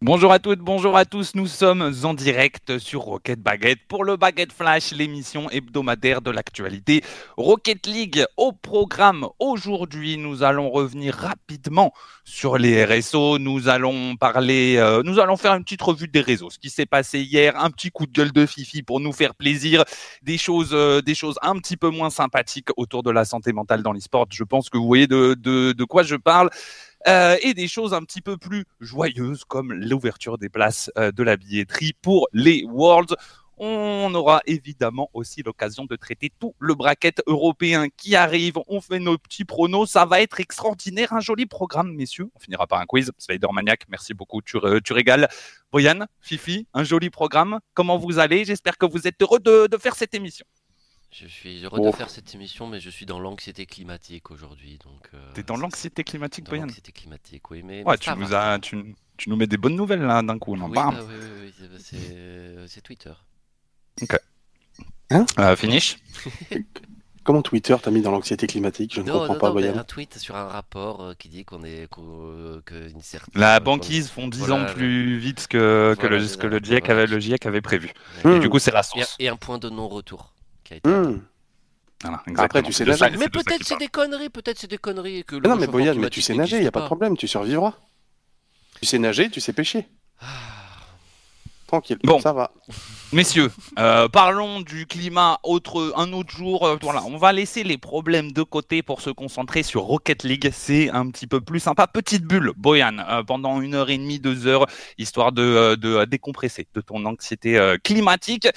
Bonjour à toutes, bonjour à tous. Nous sommes en direct sur Rocket Baguette pour le Baguette Flash, l'émission hebdomadaire de l'actualité Rocket League. Au programme aujourd'hui, nous allons revenir rapidement sur les RSO. Nous allons parler, euh, nous allons faire une petite revue des réseaux, ce qui s'est passé hier, un petit coup de gueule de Fifi pour nous faire plaisir, des choses, euh, des choses un petit peu moins sympathiques autour de la santé mentale dans l'e-sport. Je pense que vous voyez de, de, de quoi je parle. Euh, et des choses un petit peu plus joyeuses comme l'ouverture des places euh, de la billetterie pour les Worlds. On aura évidemment aussi l'occasion de traiter tout le bracket européen qui arrive. On fait nos petits pronos. Ça va être extraordinaire. Un joli programme, messieurs. On finira par un quiz. Spider-Maniac, merci beaucoup. Tu, tu régales. Boyan, Fifi, un joli programme. Comment vous allez? J'espère que vous êtes heureux de faire cette émission. Je suis heureux de faire cette émission, mais je suis dans l'anxiété climatique aujourd'hui. Donc, euh, T'es dans l'anxiété climatique, dans l'anxiété climatique, oui. Mais, ouais, tu, nous as, tu, tu, nous mets des bonnes nouvelles là d'un coup. Non oui, bah, oui, oui, oui c'est Twitter. Ok. Hein euh, Finish Comment Twitter t'a mis dans l'anxiété climatique? Je ne comprends non, pas, non, Un tweet sur un rapport euh, qui dit qu'on est qu que une certaine. La banquise font 10 voilà, ans plus vite que, que, le, que le, GIEC avait, le GIEC avait prévu. Et du coup, c'est la source. Et, et un point de non-retour. Mmh. Voilà, Après, tu sais nager. Mais peut-être c'est des conneries, peut-être c'est des conneries. Que non, mais Boyan, mais tu sais nager, il n'y a pas de problème, tu survivras. Tu sais nager, tu sais pêcher. Tranquille, bon. ça va. Messieurs, euh, parlons du climat autre, un autre jour. Euh, voilà, on va laisser les problèmes de côté pour se concentrer sur Rocket League. C'est un petit peu plus sympa. Petite bulle, Boyan, euh, pendant une heure et demie, deux heures, histoire de, de décompresser de ton anxiété climatique.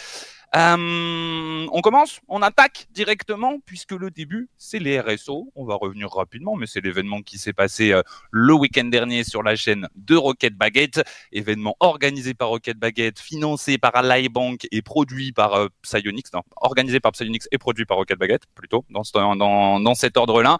Euh, on commence, on attaque directement puisque le début, c'est les RSO. On va revenir rapidement, mais c'est l'événement qui s'est passé euh, le week-end dernier sur la chaîne de Rocket Baguette. Événement organisé par Rocket Baguette, financé par Bank et produit par euh, Psyonix. Non, organisé par Psyonix et produit par Rocket Baguette, plutôt, dans, dans, dans cet ordre-là.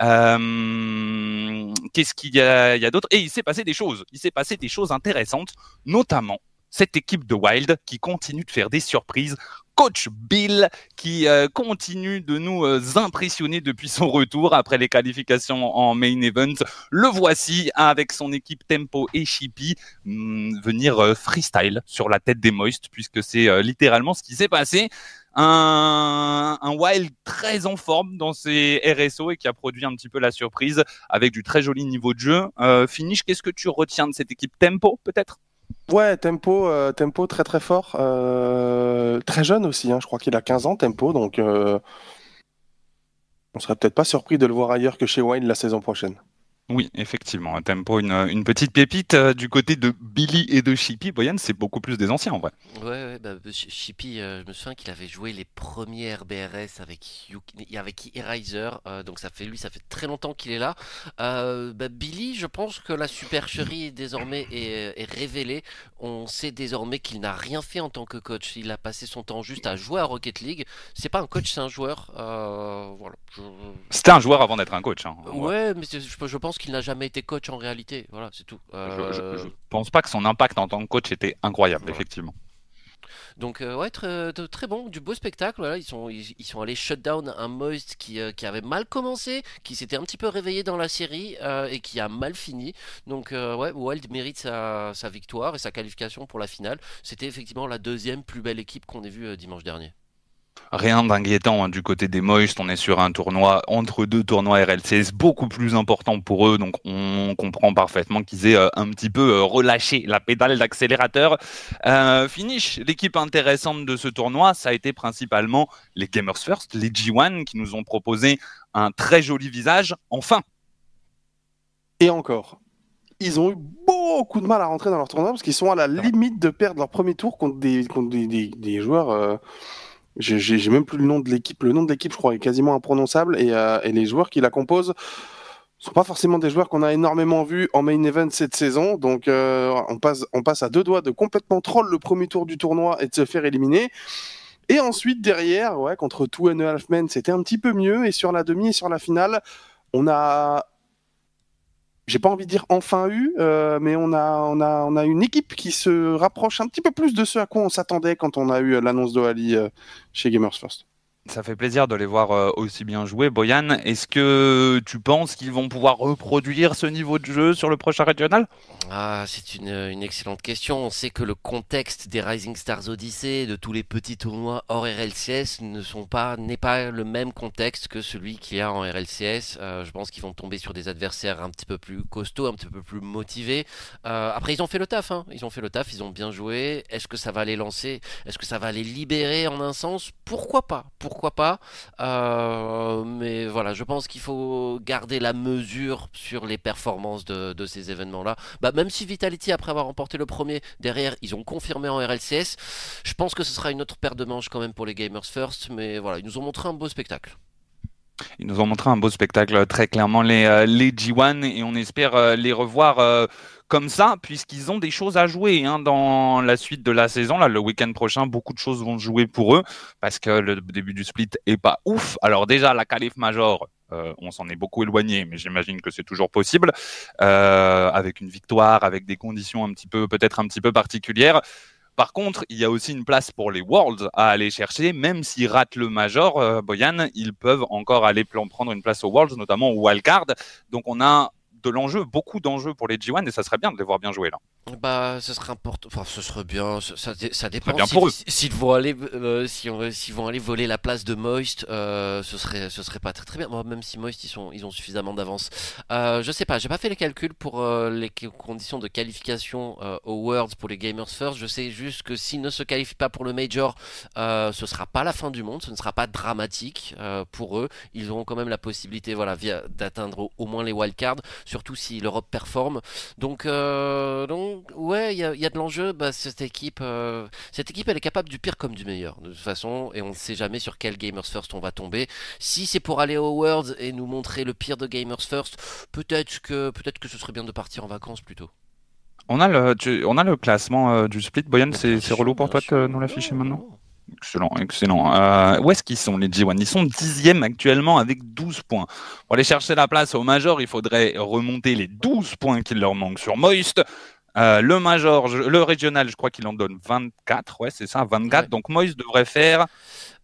Euh, Qu'est-ce qu'il y a, y a d'autre? Et il s'est passé des choses. Il s'est passé des choses intéressantes, notamment cette équipe de Wild qui continue de faire des surprises. Coach Bill qui euh, continue de nous euh, impressionner depuis son retour après les qualifications en main event. Le voici avec son équipe Tempo et Chippy mm, venir euh, freestyle sur la tête des Moist puisque c'est littéralement ce qui s'est passé. Un, un, Wild très en forme dans ses RSO et qui a produit un petit peu la surprise avec du très joli niveau de jeu. Finish, qu'est-ce que tu retiens de cette équipe Tempo peut-être? Ouais, tempo, euh, tempo très très fort. Euh, très jeune aussi, hein, je crois qu'il a 15 ans, tempo, donc euh, on serait peut-être pas surpris de le voir ailleurs que chez Wild la saison prochaine. Oui, effectivement, un tempo, une, une petite pépite euh, du côté de Billy et de Chippy. Boyan, c'est beaucoup plus des anciens en vrai. Ouais, ouais bah, Chippy, euh, je me souviens qu'il avait joué les premières BRS avec, avec Eraser, euh, donc ça fait lui, ça fait très longtemps qu'il est là. Euh, bah, Billy, je pense que la supercherie désormais est, est révélée. On sait désormais qu'il n'a rien fait en tant que coach. Il a passé son temps juste à jouer à Rocket League. C'est pas un coach, c'est un joueur. voilà. Je... C'était un joueur avant d'être un coach. Hein, ouais, mais je, je pense qu'il n'a jamais été coach en réalité. Voilà, c'est tout. Euh... Je, je, je, pense pas que son impact en tant que coach était incroyable, voilà. effectivement. Donc euh, ouais, très, très, bon, du beau spectacle. Voilà, ils sont ils, ils sont allés shut down un Moist qui, euh, qui avait mal commencé, qui s'était un petit peu réveillé dans la série euh, et qui a mal fini. Donc ouais, Wild mérite sa, sa, victoire et sa qualification pour la finale. C'était effectivement la deuxième plus belle équipe qu'on ait vue dimanche dernier rien d'inquiétant hein, du côté des Moist. On est sur un tournoi entre deux tournois RLCS beaucoup plus important pour eux, donc on comprend parfaitement qu'ils aient euh, un petit peu euh, relâché la pédale d'accélérateur. Euh, finish, l'équipe intéressante de ce tournoi, ça a été principalement les Gamers First, les G1 qui nous ont proposé un très joli visage. Enfin. Et encore. Ils ont eu beaucoup de mal à rentrer dans leur tournoi parce qu'ils sont à la limite de perdre leur premier tour contre des, contre des, des, des joueurs. Euh j'ai même plus le nom de l'équipe. Le nom de l'équipe, je crois, est quasiment imprononçable et, euh, et, les joueurs qui la composent sont pas forcément des joueurs qu'on a énormément vus en main event cette saison. Donc, euh, on passe, on passe à deux doigts de complètement troll le premier tour du tournoi et de se faire éliminer. Et ensuite, derrière, ouais, contre Two and a Half Men, c'était un petit peu mieux. Et sur la demi et sur la finale, on a j'ai pas envie de dire enfin eu, euh, mais on a, on, a, on a une équipe qui se rapproche un petit peu plus de ce à quoi on s'attendait quand on a eu l'annonce d'Oali euh, chez Gamers First. Ça fait plaisir de les voir euh, aussi bien jouer. Boyan, est-ce que tu penses qu'ils vont pouvoir reproduire ce niveau de jeu sur le prochain régional? Ah, c'est une, excellente question. On sait que le contexte des Rising Stars Odyssey, de tous les petits tournois hors RLCS, ne sont pas n'est pas le même contexte que celui qu'il y a en RLCS. Euh, je pense qu'ils vont tomber sur des adversaires un petit peu plus costauds, un petit peu plus motivés. Euh, après, ils ont fait le taf. Hein. Ils ont fait le taf. Ils ont bien joué. Est-ce que ça va les lancer? Est-ce que ça va les libérer en un sens? Pourquoi pas? Pas. Euh, mais voilà, je pense qu'il faut garder la mesure sur les performances de, ces événements-là. Bah, même si Vitality, après avoir remporté le premier, derrière, ils ont confirmé en RLCS, je pense que ce sera une autre paire de manches quand même pour les Gamers First. Mais voilà, ils nous ont montré un beau spectacle. Ils nous ont montré un beau spectacle, très clairement, les, euh, les G1, et on espère euh, les revoir comme ça, puisqu'ils ont des choses à jouer hein, dans la suite de la saison. Là, le week-end prochain, beaucoup de choses vont jouer pour eux, parce que le début du split est pas ouf. Alors déjà, la qualif major, euh, on s'en est beaucoup éloigné, mais j'imagine que c'est toujours possible, euh, avec une victoire, avec des conditions un petit peu, peut-être un petit peu particulières. Par contre, il y a aussi une place pour les Worlds à aller chercher, même s'ils ratent le Major, euh, Boyan, ils peuvent encore aller prendre une place aux Worlds, notamment au Wildcard. Donc on a de l'enjeu, beaucoup d'enjeux pour les G1 et ça serait bien de les voir bien jouer là. Bah, ce serait important. Enfin, ce serait bien. Ça, ça dépend. Bien pour eux. S'ils vont aller, euh, si on, s'ils vont aller voler la place de Moist, euh, ce serait, ce serait pas très très bien. Moi, même si Moist ils sont, ils ont suffisamment d'avance. Euh, je sais pas. J'ai pas fait les calculs pour euh, les conditions de qualification euh, aux Worlds pour les Gamers First. Je sais juste que s'ils ne se qualifient pas pour le Major, ce sera pas la fin du monde. Ce ne sera pas dramatique pour eux. Ils auront quand même la possibilité, voilà, d'atteindre au, au, moins les wildcards, surtout si l'Europe performe. Donc, donc ouais, il y a, de l'enjeu. Bah, cette équipe, euh, cette équipe, elle est capable du pire comme du meilleur, de toute façon, et on ne sait jamais sur quel Gamers First on va tomber. Si c'est pour aller aux Worlds et nous montrer le pire de Gamers First, peut-être que, peut-être que ce serait bien de partir en vacances plutôt. On a le, on a le classement euh, du split. Boyan, c'est relou pour toi de nous l'afficher maintenant Excellent, excellent. Euh, où est-ce qu'ils sont les G1 Ils sont dixièmes actuellement avec 12 points. Pour aller chercher la place au Major, il faudrait remonter les 12 points qu'il leur manque sur Moist. Euh, le Major, le régional, je crois qu'il en donne 24. Ouais, c'est ça, 24. Donc Moïse devrait faire.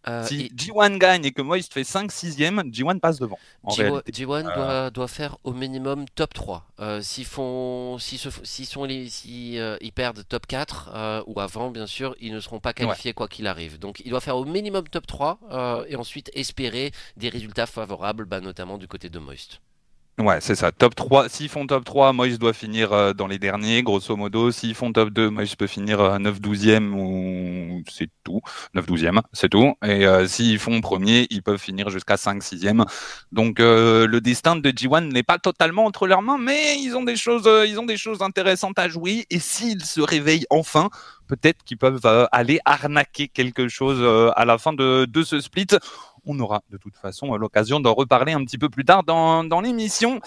Euh, si G1 gagne et que Moïse fait 5 6 G1 passe devant. G1, euh. doit, faire au minimum top 3. s'ils font, s'ils sont si, ils perdent top 4 ou avant, bien sûr, ils ne seront pas qualifiés quoi qu'il arrive. Donc il doit faire au minimum top 3 et ensuite espérer des résultats favorables, bah, notamment du côté de Moist. Ouais, c'est ça. Top 3. S'ils font top 3, Moïse doit finir euh, dans les derniers, grosso modo. S'ils font top 2, Moïse peut finir 9-12e ou c'est tout. 9-12e, c'est tout. Et euh, s'ils font premier, ils peuvent finir jusqu'à 5-6e. Donc euh, le destin de G1 n'est pas totalement entre leurs mains, mais ils ont des choses, ils ont des choses intéressantes à jouer. Et s'ils se réveillent enfin, peut-être qu'ils peuvent aller arnaquer quelque chose à la fin de ce split. On aura de toute façon l'occasion d'en reparler un petit peu plus tard dans, l'émission.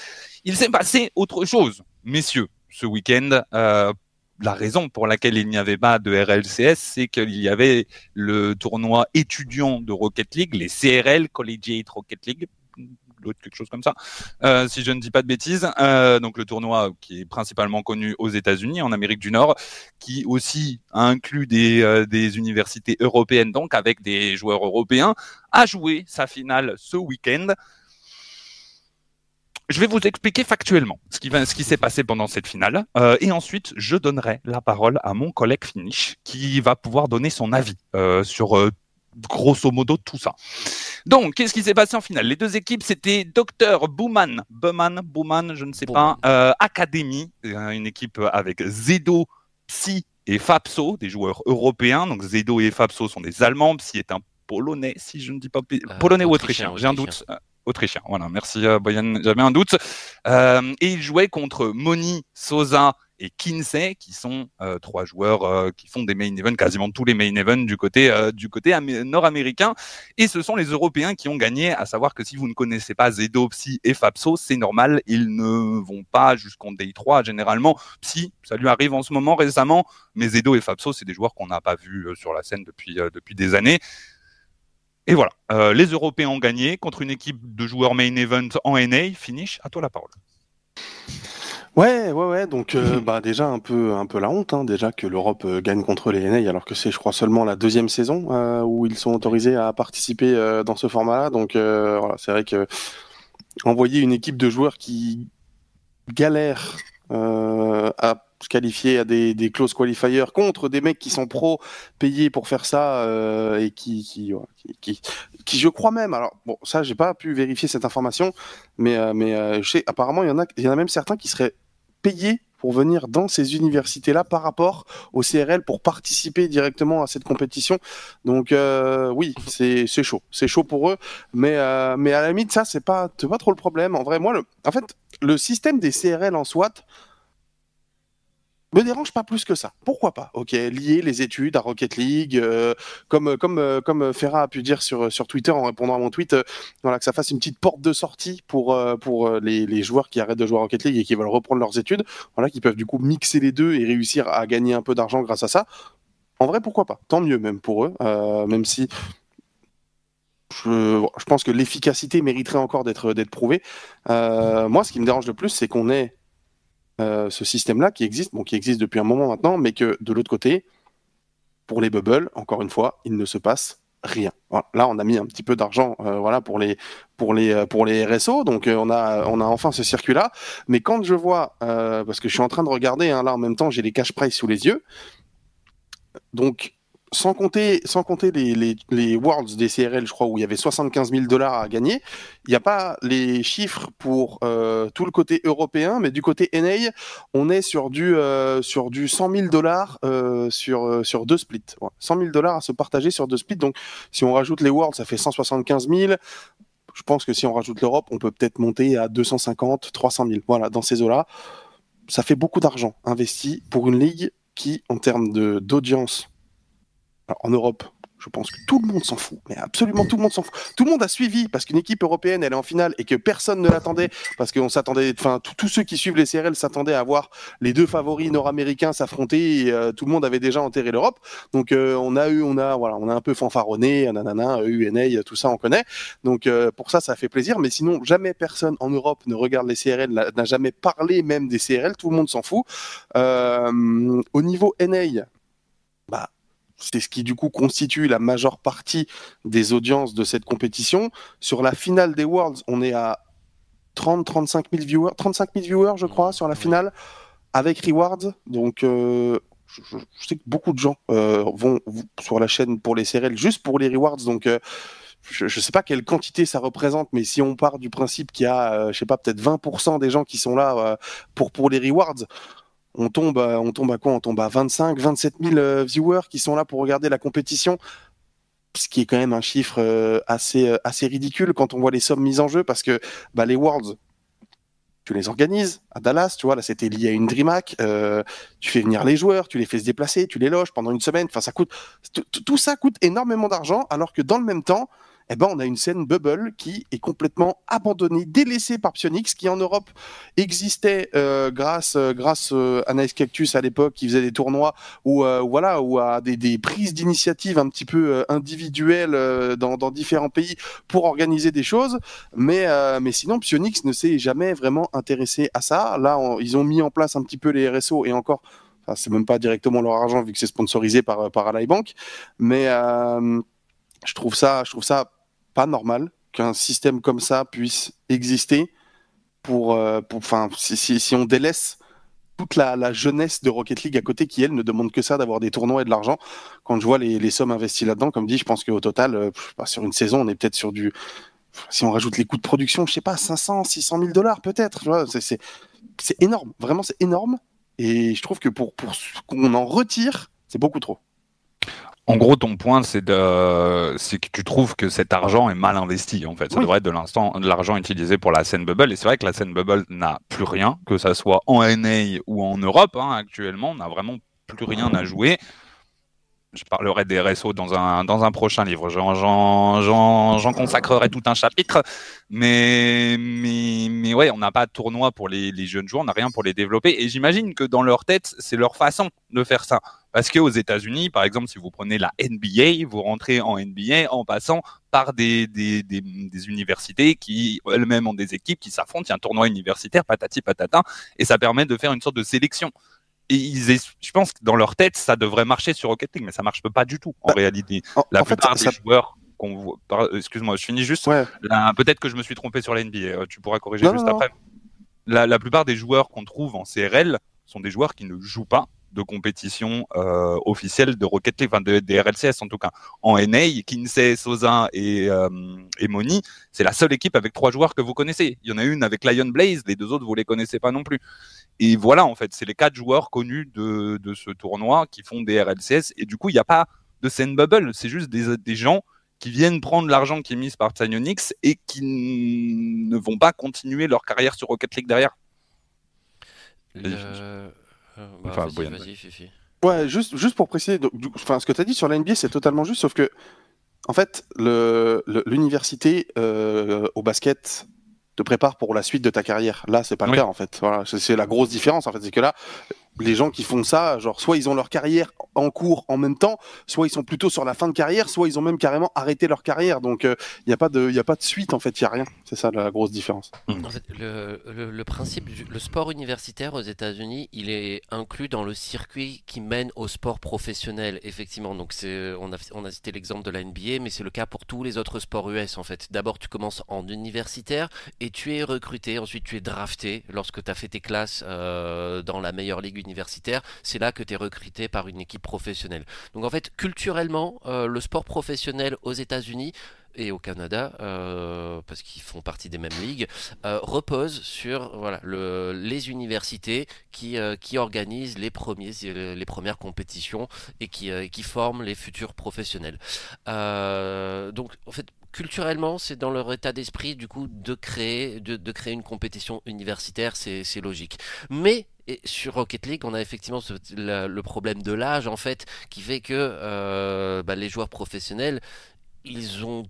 Il s'est passé autre chose, messieurs, ce week-end. Euh, la raison pour laquelle il n'y avait pas de RLCS, c'est qu'il y avait le tournoi étudiant de Rocket League, les CRL, Collegiate Rocket League, quelque chose comme ça, euh, si je ne dis pas de bêtises. Euh, donc le tournoi qui est principalement connu aux États-Unis, en Amérique du Nord, qui aussi inclut des, euh, des universités européennes, donc avec des joueurs européens, a joué sa finale ce week-end. Je vais vous expliquer factuellement ce qui, s'est passé pendant cette finale. Et ensuite, je donnerai la parole à mon collègue Finish qui va pouvoir donner son avis sur euh, grosso modo tout ça. Donc, qu'est-ce qui s'est passé en finale? Les deux équipes, c'était Dr Bouman, Bouman, Bouman, je ne sais pas, euh, Academy, euh, une équipe avec Zedo, Psy et Fapso, des joueurs européens. Donc, Zedo et Fapso sont des Allemands, Psy est un Polonais, si je ne dis pas euh, Polonais ou autrichien, j'ai un doute. Autrichien, voilà, merci Boyan, j'avais un doute. et il jouait contre Moni, Sosa et Kinsey, qui sont euh, trois joueurs euh, qui font des main events, quasiment tous les main events du côté, euh, du côté nord-américain. Et ce sont les Européens qui ont gagné, à savoir que si vous ne connaissez pas Zedo, Psy et Fapso, c'est normal, ils ne vont pas jusqu'en Day 3 généralement. Psy, ça lui arrive en ce moment récemment, mais Zedo et Fapso, c'est des joueurs qu'on n'a pas vus sur la scène depuis, depuis des années. Et voilà, les Européens ont gagné contre une équipe de joueurs main event en NA. Finish, à toi la parole. Ouais, ouais, ouais. Donc, euh, bah déjà un peu, un peu la honte, hein, déjà que l'Europe euh, gagne contre les NA, alors que c'est, je crois, seulement la deuxième saison euh, où ils sont autorisés à participer euh, dans ce format-là. Donc, voilà, c'est vrai que envoyer une équipe de joueurs qui galèrent euh, à se qualifier à des, des close qualifiers contre des mecs qui sont pros payés pour faire ça euh, et qui, qui, qui, qui, qui, je crois même. Alors bon, ça, j'ai pas pu vérifier cette information, mais, euh, mais euh, je sais, apparemment, il y en a, il y en a même certains qui seraient pour venir dans ces universités-là par rapport au CRL pour participer directement à cette compétition. Donc euh, oui, c'est chaud, c'est chaud pour eux, mais euh, mais à la limite ça c'est pas pas trop le problème. En vrai, moi, le, en fait, le système des CRL en SWAT me dérange pas plus que ça. Pourquoi pas Ok, lier les études à Rocket League, euh, comme comme euh, comme Ferra a pu dire sur sur Twitter en répondant à mon tweet, euh, voilà que ça fasse une petite porte de sortie pour euh, pour euh, les, joueurs qui arrêtent de jouer à Rocket League et qui veulent reprendre leurs études, voilà, qui peuvent du coup mixer les deux et réussir à gagner un peu d'argent grâce à ça. En vrai, pourquoi pas Tant mieux même pour eux, euh, même si je, je pense que l'efficacité mériterait encore d'être prouvée. Euh, moi, ce qui me dérange le plus, c'est qu'on ait euh, ce système-là qui existe, bon, qui existe depuis un moment maintenant, mais que de l'autre côté, pour les bubbles, encore une fois, il ne se passe rien. Voilà. Là, on a mis un petit peu d'argent, euh, voilà, pour les pour les euh, pour les RSO, donc euh, on a on a enfin ce circuit-là. Mais quand je vois, parce que je suis en train de regarder, hein, là en même temps, j'ai les cash price sous les yeux, donc sans compter, sans compter les, les, les Worlds des CRL, je crois, où il y avait 75 000 dollars à gagner, il n'y a pas les chiffres pour euh, tout le côté européen, mais du côté NA, on est sur du, euh, sur du 100 000 dollars euh, sur, sur deux splits. Ouais. 100 000 dollars à se partager sur deux splits. Donc, si on rajoute les Worlds, ça fait 175 000. Je pense que si on rajoute l'Europe, on peut peut-être monter à 250, 300 000. Voilà, dans ces eaux-là. Ça fait beaucoup d'argent investi pour une ligue qui, en termes d'audience, en Europe, je pense que tout le monde s'en fout, mais absolument tout le monde s'en fout. Tout le monde a suivi parce qu'une équipe européenne, elle est en finale et que personne ne l'attendait parce qu'on s'attendait, enfin, tous- ceux qui suivent les CRL s'attendaient à voir les deux favoris nord-américains s'affronter euh, tout le monde avait déjà enterré l'Europe. Donc, euh, on a eu, on a, voilà, on a un peu fanfaronné, nanana, UNA, tout ça, on connaît. Donc, euh, pour ça, ça fait plaisir. Mais sinon, jamais personne en Europe ne regarde les CRL, n'a jamais parlé même des CRL. Tout le monde s'en fout. Au niveau NA, bah, c'est ce qui du coup constitue la majeure partie des audiences de cette compétition. Sur la finale des Worlds, on est à 30-35 000 viewers, 35 000 viewers, je crois, sur la finale, avec Rewards. Donc, euh, je, je- je sais que beaucoup de gens euh, vont, sur la chaîne pour les CRL juste pour les Rewards. Donc, euh, je ne sais pas quelle quantité ça représente, mais si on part du principe qu'il y a, je sais pas, peut-être 20% des gens qui sont là pour, pour les Rewards, on tombe, à- on tombe à quoi? On tombe à 25, 27 000 euh, viewers qui sont là pour regarder la compétition. Ce qui est quand même un chiffre euh, assez, euh, assez ridicule quand on voit les sommes mises en jeu parce que bah, les Worlds, tu les organises à Dallas, tu vois, là c'était lié à une DreamHack, euh, tu fais venir les joueurs, tu les fais se déplacer, tu les loges pendant une semaine, enfin ça coûte, tout ça coûte énormément d'argent alors que dans le même temps, eh ben, on a une scène bubble qui est complètement abandonnée, délaissée par Pionix, qui en Europe existait euh, grâce, euh, grâce euh, à Nice Cactus à l'époque, qui faisait des tournois ou voilà, ou à des, des prises d'initiative un petit peu individuelles dans, différents pays pour organiser des choses. Mais, mais sinon, Pionix ne s'est jamais vraiment intéressé à ça. Là, ils ont mis en place un petit peu les RSO et encore. Enfin, c'est même pas directement leur argent vu que c'est sponsorisé par par Ally Bank, mais je trouve ça, je trouve ça pas normal qu'un système comme ça puisse exister pour, euh, pour, si, si, si on délaisse toute la, jeunesse de Rocket League à côté qui elle ne demande que ça d'avoir des tournois et de l'argent. Quand je vois les, sommes investies là-dedans, comme dit, je pense qu'au total, euh, bah, sur une saison, on est peut-être sur du, si on rajoute les coûts de production, je sais pas, 500, 600 000 dollars peut-être. C'est, énorme, vraiment c'est énorme. Et je trouve que pour, pour qu'on en retire, c'est beaucoup trop. En gros, ton point, c'est de, c'est que tu trouves que cet argent est mal investi. En fait, ça Oui. devrait être de l'instant, de l'argent utilisé pour la scène bubble. Et c'est vrai que la scène bubble n'a plus rien, que ça soit en NA ou en Europe. hein, actuellement, on n'a vraiment plus rien à jouer. Je parlerai des RSO dans un, dans un prochain livre. J'en consacrerai tout un chapitre. Mais, mais, mais ouais, on n'a pas de tournoi pour les, les jeunes joueurs, on n'a rien pour les développer. Et j'imagine que dans leur tête, c'est leur façon de faire ça. Parce qu'aux États-Unis, par exemple, si vous prenez la NBA, vous rentrez en NBA en passant par des, des, des, des universités qui elles-mêmes ont des équipes qui s'affrontent. Il y a un tournoi universitaire, patati patata, et ça permet de faire une sorte de sélection ils, je pense que dans leur tête, ça devrait marcher sur Rocket League, mais ça marche pas du tout en bah, réalité. la plupart des joueurs qu'on voit, excuse-moi, je finis juste. Peut-être que je me suis trompé sur la NBA. Euh, tu pourras corriger juste après. La, la, plupart des joueurs qu'on trouve en CRL sont des joueurs qui ne jouent pas de compétition euh, officielle de Rocket League, enfin de, des RLCS en tout cas. En NA, Kinsey, Sosa et, euh, et Moni, c'est la seule équipe avec trois joueurs que vous connaissez. Il y en a une avec Lion Blaze, les deux autres vous les connaissez pas non plus. Et voilà, en fait, c'est les quatre joueurs connus de, de ce tournoi qui font des RLCS. Et du coup, il n'y a pas de scène bubble, c'est juste des, des gens qui viennent prendre l'argent qui est mis par Psyonix et qui ne vont pas continuer leur carrière sur Rocket League derrière. Le... Euh, bah, enfin, vas-y, Fifi. Ouais, juste, juste pour préciser, donc, enfin, ce que tu as dit sur la NBA, c'est totalement juste, sauf que, en fait, l'université euh, au basket te prépare pour la suite de ta carrière. Là, c'est pas le cas, en fait. Voilà, c'est la grosse différence, en fait. C'est que là, les gens qui font ça, genre soit ils ont leur carrière en cours en même temps, soit ils sont plutôt sur la fin de carrière, soit ils ont même carrément arrêté leur carrière. Donc il euh, n'y a pas de, il a pas de suite en fait, il y a rien. C'est ça la grosse différence. En fait, le, le, principe, le sport universitaire aux États-Unis, il est inclus dans le circuit qui mène au sport professionnel, effectivement. Donc c'est, on a, on a cité l'exemple de la NBA, mais c'est le cas pour tous les autres sports US en fait. D'abord, tu commences en universitaire et tu es recruté, ensuite tu es drafté lorsque tu as fait tes classes euh, dans la meilleure ligue universitaire, c'est là que tu es recruté par une équipe professionnelle. Donc en fait, culturellement, euh, le sport professionnel aux États-Unis et au Canada, euh, parce qu'ils font partie des mêmes ligues, euh, repose sur voilà, le, les universités qui, qui organisent les, premiers, les premières compétitions et qui, qui forment les futurs professionnels. donc en fait, culturellement, c'est dans leur état d'esprit du coup de créer, de créer une compétition universitaire, c'est logique. Mais et sur Rocket League, on a effectivement le, problème de l'âge en fait, qui fait que euh, bah, les joueurs professionnels, ils ont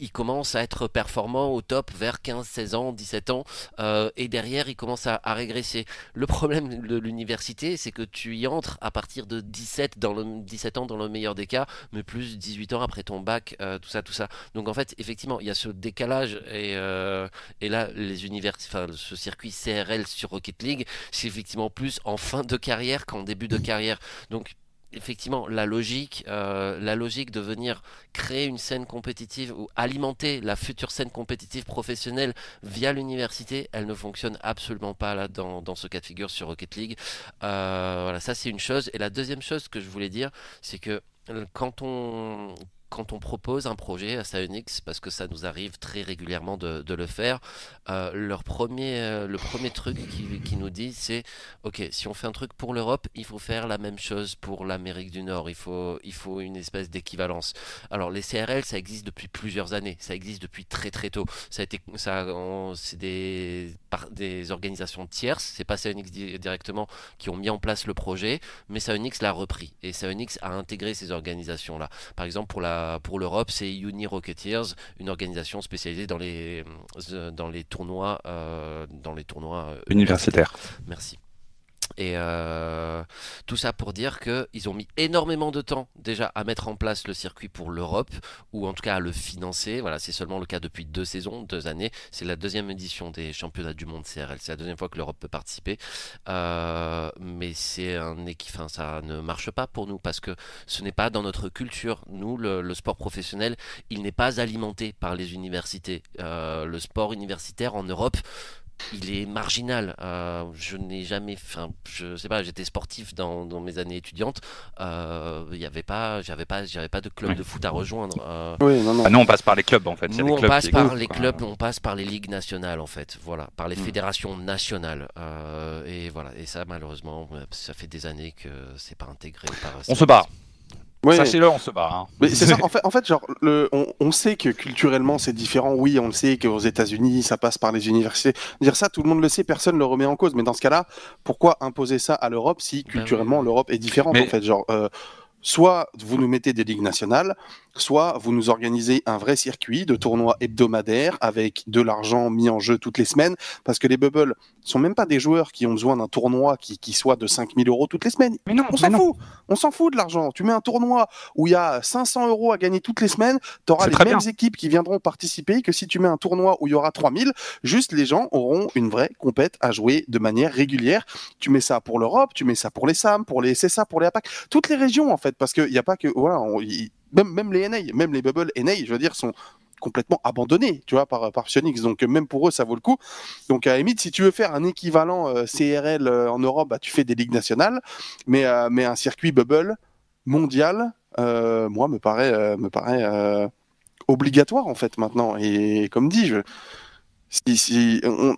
ils, commencent à être performants au top vers 15, 16 ans, 17 ans, euh, et derrière ils commencent à, régresser. Le problème de l'université, c'est que tu y entres à partir de 17, dans le, 17 ans dans le meilleur des cas, mais plus 18 ans après ton bac, euh, tout ça, tout ça. Donc en fait, effectivement, il y a ce décalage, et, euh, et là, les univers, enfin, ce circuit CRL sur Rocket League, c'est effectivement plus en fin de carrière qu'en début de carrière. Donc effectivement la logique, euh, la logique de venir créer une scène compétitive ou alimenter la future scène compétitive professionnelle via l'université, elle ne fonctionne absolument pas là dans, ce cas de figure sur Rocket League. Euh, voilà, ça c'est une chose. Et la deuxième chose que je voulais dire, c'est que euh, quand on quand on propose un projet à Saonix, parce que ça nous arrive très régulièrement de, le faire, euh, leur premier, euh, le premier truc qui, qui nous dit c'est ok, si on fait un truc pour l'Europe, il faut faire la même chose pour l'Amérique du Nord. Il faut, il faut une espèce d'équivalence. Alors les CRL, ça existe depuis plusieurs années, ça existe depuis très très tôt. Ça a été, ça, c'est des, des organisations tierces, c'est pas Saonix directement qui ont mis en place le projet, mais Saonix l'a repris et Saonix a intégré ces organisations là. Par exemple pour la pour l'Europe, c'est Uni Rocketeers, une organisation spécialisée dans les, euh, dans les tournois, euh, dans les tournois euh, universitaires. Merci. Et euh, tout ça pour dire qu'ils ont mis énormément de temps déjà à mettre en place le circuit pour l'Europe, ou en tout cas à le financer. Voilà, c'est seulement le cas depuis deux saisons, deux années. C'est la deuxième édition des championnats du monde CRL. C'est la deuxième fois que l'Europe peut participer. Euh, mais c'est un équipe, ça ne marche pas pour nous parce que ce n'est pas dans notre culture. Nous, le, sport professionnel, il n'est pas alimenté par les universités. Euh, le sport universitaire en Europe, il est marginal. Euh, je n'ai jamais, enfin, je sais pas, j'étais sportif dans, mes années étudiantes. Euh, il n'y avait pas, j'avais pas, j'avais pas de club de foot à rejoindre. Euh. Oui, non, non. Ah, nous, on passe par les clubs en fait. Nous, on passe par les clubs, on passe par les ligues nationales en fait. Voilà, par les hmm. fédérations nationales. et voilà, et ça, malheureusement, ça fait des années que c'est pas intégré. Par on se bat. Sachez-le, on se bat. Hein. Mais c'est ça, en fait, en fait genre, le, on, sait que culturellement c'est différent. Oui, on le sait qu'aux États-Unis ça passe par les universités. Dire ça, tout le monde le sait, personne ne le remet en cause. Mais dans ce cas-là, pourquoi imposer ça à l'Europe si bah culturellement l'Europe est différente en fait? Genre, euh, soit vous nous mettez des ligues nationales, soit vous nous organisez un vrai circuit de tournois hebdomadaires avec de l'argent mis en jeu toutes les semaines, parce que les bubbles sont même pas des joueurs qui ont besoin d'un tournoi qui, qui soit de 5000 euros toutes les semaines. Mais non, On s'en fout, on s'en fout de l'argent. Tu mets un tournoi où il y a 500 euros à gagner toutes les semaines, tu auras les mêmes bien. équipes qui viendront participer que si tu mets un tournoi où il y aura 3000, juste les gens auront une vraie compète à jouer de manière régulière. Tu mets ça pour l'Europe, tu mets ça pour les SAM, pour les CSA, pour les APAC, toutes les régions en fait, parce qu'il n'y a pas que voilà, on- même les NA, même les bubbles NA, je veux dire, sont complètement abandonnés, tu vois, par par. Donc même pour eux, ça vaut le coup. Donc à la limite, si tu veux faire un équivalent euh, CRL euh, en Europe, bah, tu fais des ligues nationales, mais euh, mais un circuit bubble mondial, moi me paraît me paraît obligatoire en fait maintenant. Et comme dit, je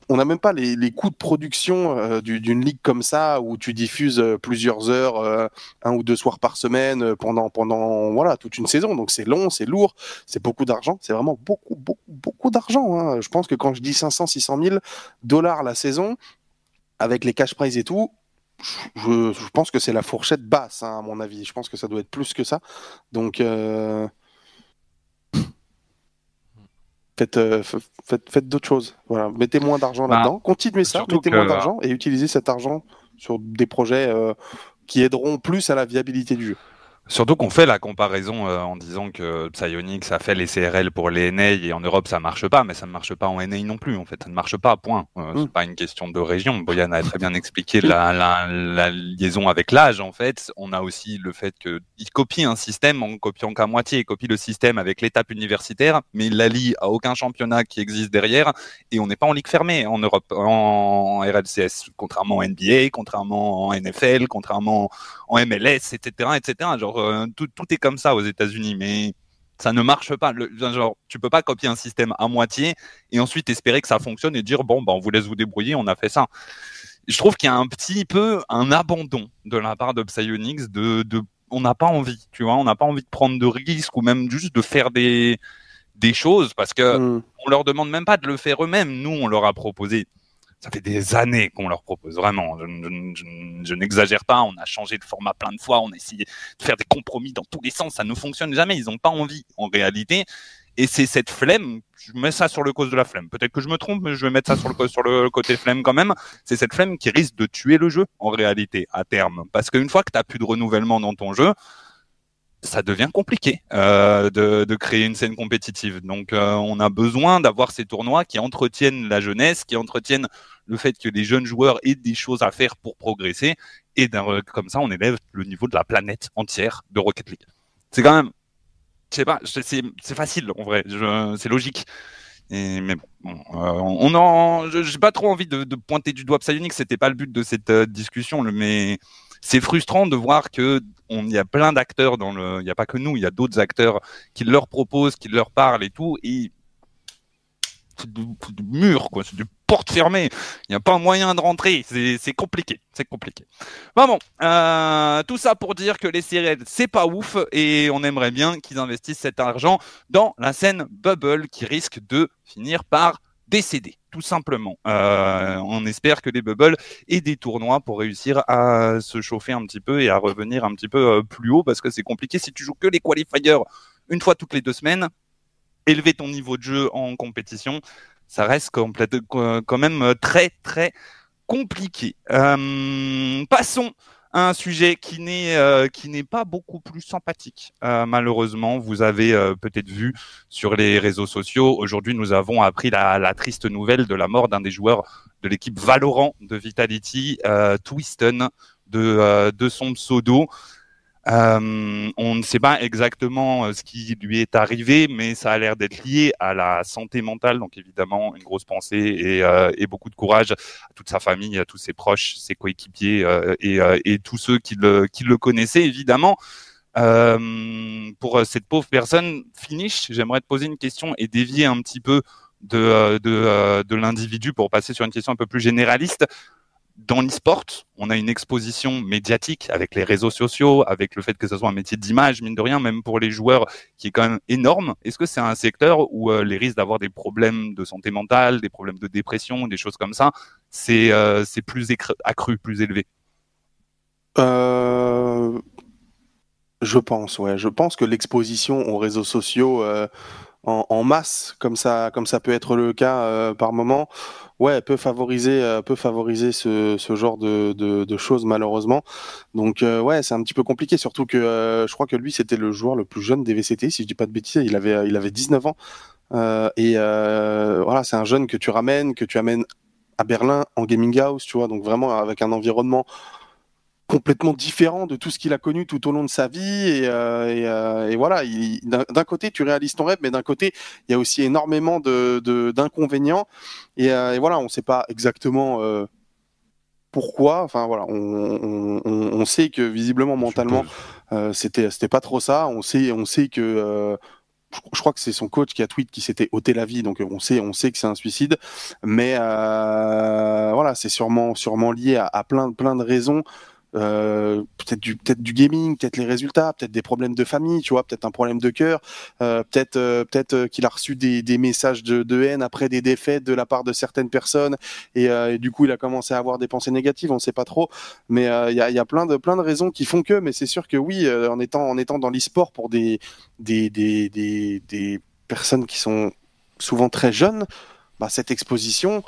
on n'a même pas les, coûts de production euh, du- d'une ligue comme ça où tu diffuses euh, plusieurs heures, euh, un ou deux soirs par semaine pendant pendant voilà toute une saison. Donc c'est long, c'est lourd, c'est beaucoup d'argent. C'est vraiment beaucoup beaucoup beaucoup d'argent. hein. Je pense que quand je dis 500 600 000 dollars la saison avec les cash prizes et tout. Je, pense que c'est la fourchette basse, hein, à mon avis. Je pense que ça doit être plus que ça. Donc, faites, euh, faites, faites d'autres choses. Voilà, mettez moins d'argent Bah, là-dedans. Continuez ça, mettez que- moins d'argent et utilisez cet argent sur des projets euh, qui aideront plus à la viabilité du jeu. Surtout qu'on fait la comparaison euh, en disant que Psyonix a fait les CRL pour les NA et en Europe ça marche pas, mais ça ne marche pas en NA non plus. En fait, ça ne marche pas. Point. Euh, Mm. C'est pas une question de région. Boyan a très bien expliqué la, la, la liaison avec l'âge. En fait, on a aussi le fait que il copie un système en copiant qu'à moitié. Il copie le système avec l'étape universitaire, mais il la lie à aucun championnat qui existe derrière. Et on n'est pas en ligue fermée en Europe, en RLCS, contrairement en NBA, contrairement en NFL, contrairement en MLS, etc., etc. Genre, euh, tout, tout est comme ça aux États-Unis, mais ça ne marche pas. Le, genre, tu peux pas copier un système à moitié et ensuite espérer que ça fonctionne et dire bon, bah, on vous laisse vous débrouiller, on a fait ça. Je trouve qu'il y a un petit peu un abandon de la part de Psyonix de, de on n'a pas envie, tu vois, on n'a pas envie de prendre de risques ou même juste de faire des des choses parce que Mm. on leur demande même pas de le faire eux-mêmes. Nous, on leur a proposé. Ça fait des années qu'on leur propose, vraiment. Je, n'exagère pas. On a changé de format plein de fois. On a essayé de faire des compromis dans tous les sens. Ça ne fonctionne jamais. Ils n'ont pas envie, en réalité. Et c'est cette flemme. Je mets ça sur le cause de la flemme. Peut-être que je me trompe, mais je vais mettre ça sur le, sur le côté flemme quand même. C'est cette flemme qui risque de tuer le jeu, en réalité, à terme. Parce qu'une fois que tu n'as plus de renouvellement dans ton jeu, ça devient compliqué euh, de, de créer une scène compétitive. Donc, euh, on a besoin d'avoir ces tournois qui entretiennent la jeunesse, qui entretiennent le fait que les jeunes joueurs aient des choses à faire pour progresser. Et d'un- comme ça, on élève le niveau de la planète entière de Rocket League. C'est quand même, je sais pas, c'est facile en vrai, c'est logique. Mais bon, euh, on en, j'ai pas trop envie de, pointer du doigt Psyonix, c'était pas le but de cette euh, discussion, mais c'est frustrant de voir que on y a plein d'acteurs dans le, il y a pas que nous, il y a d'autres acteurs qui leur proposent, qui leur parlent et tout, et c'est du, mur quoi, c'est du porte fermée. Il n'y a pas moyen de rentrer, c'est compliqué, c'est compliqué. Bon bon, euh, tout ça pour dire que les CRL c'est pas ouf et on aimerait bien qu'ils investissent cet argent dans la scène bubble qui risque de finir par décéder, tout simplement. Euh, on espère que les bubbles aient des tournois pour réussir à se chauffer un petit peu et à revenir un petit peu euh, plus haut parce que c'est compliqué si tu joues que les qualifiers une fois toutes les deux semaines. Élever ton niveau de jeu en compétition, ça reste complète- quand même euh, très très compliqué. Euh, passons un sujet qui n'est euh, qui n'est pas beaucoup plus sympathique. Euh, malheureusement, vous avez euh, peut-être vu sur les réseaux sociaux. Aujourd'hui, nous avons appris la, la triste nouvelle de la mort d'un des joueurs de l'équipe Valorant de Vitality, Twiston, de, de son pseudo. Euh, on ne sait pas exactement euh, ce qui lui est arrivé, mais ça a l'air d'être lié à la santé mentale. Donc évidemment, une grosse pensée et, euh, et beaucoup de courage à toute sa famille, à tous ses proches, ses coéquipiers euh, et, euh, et tous ceux qui le, qui le connaissaient évidemment. Euh, pour cette pauvre personne, finish, j'aimerais te poser une question et dévier un petit peu de, de, de l'individu pour passer sur une question un peu plus généraliste. Dans l'e-sport, on a une exposition médiatique avec les réseaux sociaux, avec le fait que ce soit un métier d'image, mine de rien, même pour les joueurs, qui est quand même énorme. Est-ce que c'est un secteur où euh, les risques d'avoir des problèmes de santé mentale, des problèmes de dépression, des choses comme ça, c'est euh, plus accru, plus élevé? Euh, Je pense, ouais. Je pense que l'exposition aux réseaux sociaux euh, en, masse, comme ça, comme ça peut être le cas euh, par moment, ouais, peut favoriser, euh, peut favoriser ce, ce genre de, de, choses malheureusement. Donc ouais, c'est un petit peu compliqué, surtout que je crois que lui c'était le joueur le plus jeune des VCT, si je dis pas de bêtises. Il avait, il avait 19 ans. et voilà, c'est un jeune que tu ramènes, que tu amènes à Berlin en gaming house, tu vois, donc vraiment avec un environnement complètement différent de tout ce qu'il a connu tout au long de sa vie. Et, euh, euh, voilà, d'un côté, tu réalises ton rêve, mais d'un côté, il y a aussi énormément d'inconvénients. De, euh, et, voilà, on ne sait pas exactement pourquoi. Enfin voilà, on, sait que visiblement mentalement, c'était c'était pas trop ça. On sait on sait que je crois que c'est son coach qui a tweet qui s'était ôté la vie, donc on sait, on sait que c'est un suicide, mais voilà, c'est sûrement, sûrement lié à, à, plein, plein de raisons. Euh, peut-être du du gaming, peut-être les résultats, peut-être des problèmes de famille, tu vois, peut-être un problème de cœur, euh, peut-être euh, qu'il a reçu des, messages de, haine après des défaites de la part de certaines personnes et, du coup il a commencé à avoir des pensées négatives, on sait pas trop, mais il y a, plein de raisons qui font que, mais c'est sûr que oui, en étant dans l'e-sport pour des personnes qui sont souvent très jeunes, bah, cette exposition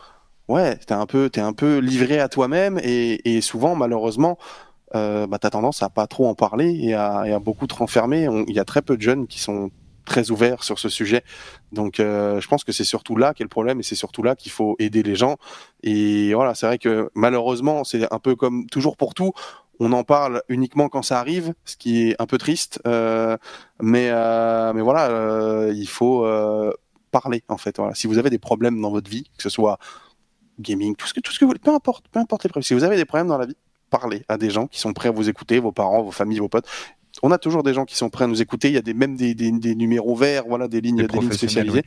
ouais, t'es un peu, es un peu livré à toi-même et, souvent, malheureusement, euh, bah, t'as tendance à pas trop en parler et à, beaucoup te renfermer. Il y a très peu de jeunes qui sont très ouverts sur ce sujet. Donc, euh, je pense que c'est surtout là qu'est le problème et c'est surtout là qu'il faut aider les gens. Et voilà, c'est vrai que malheureusement, c'est un peu comme toujours pour tout. On en parle uniquement quand ça arrive, ce qui est un peu triste. Euh, mais, euh, mais voilà, il faut parler en fait. Voilà. Si vous avez des problèmes dans votre vie, que ce soit gaming, tout ce que, tout ce que vous voulez, peu importe, peu importe les problèmes. Si vous avez des problèmes dans la vie, parlez à des gens qui sont prêts à vous écouter, vos parents, vos familles, vos potes. On a toujours des gens qui sont prêts à nous écouter. Il y a des, même des, des, des numéros verts, voilà, des lignes, des lignes spécialisées.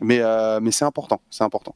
Mais, euh, mais c'est important, c'est important.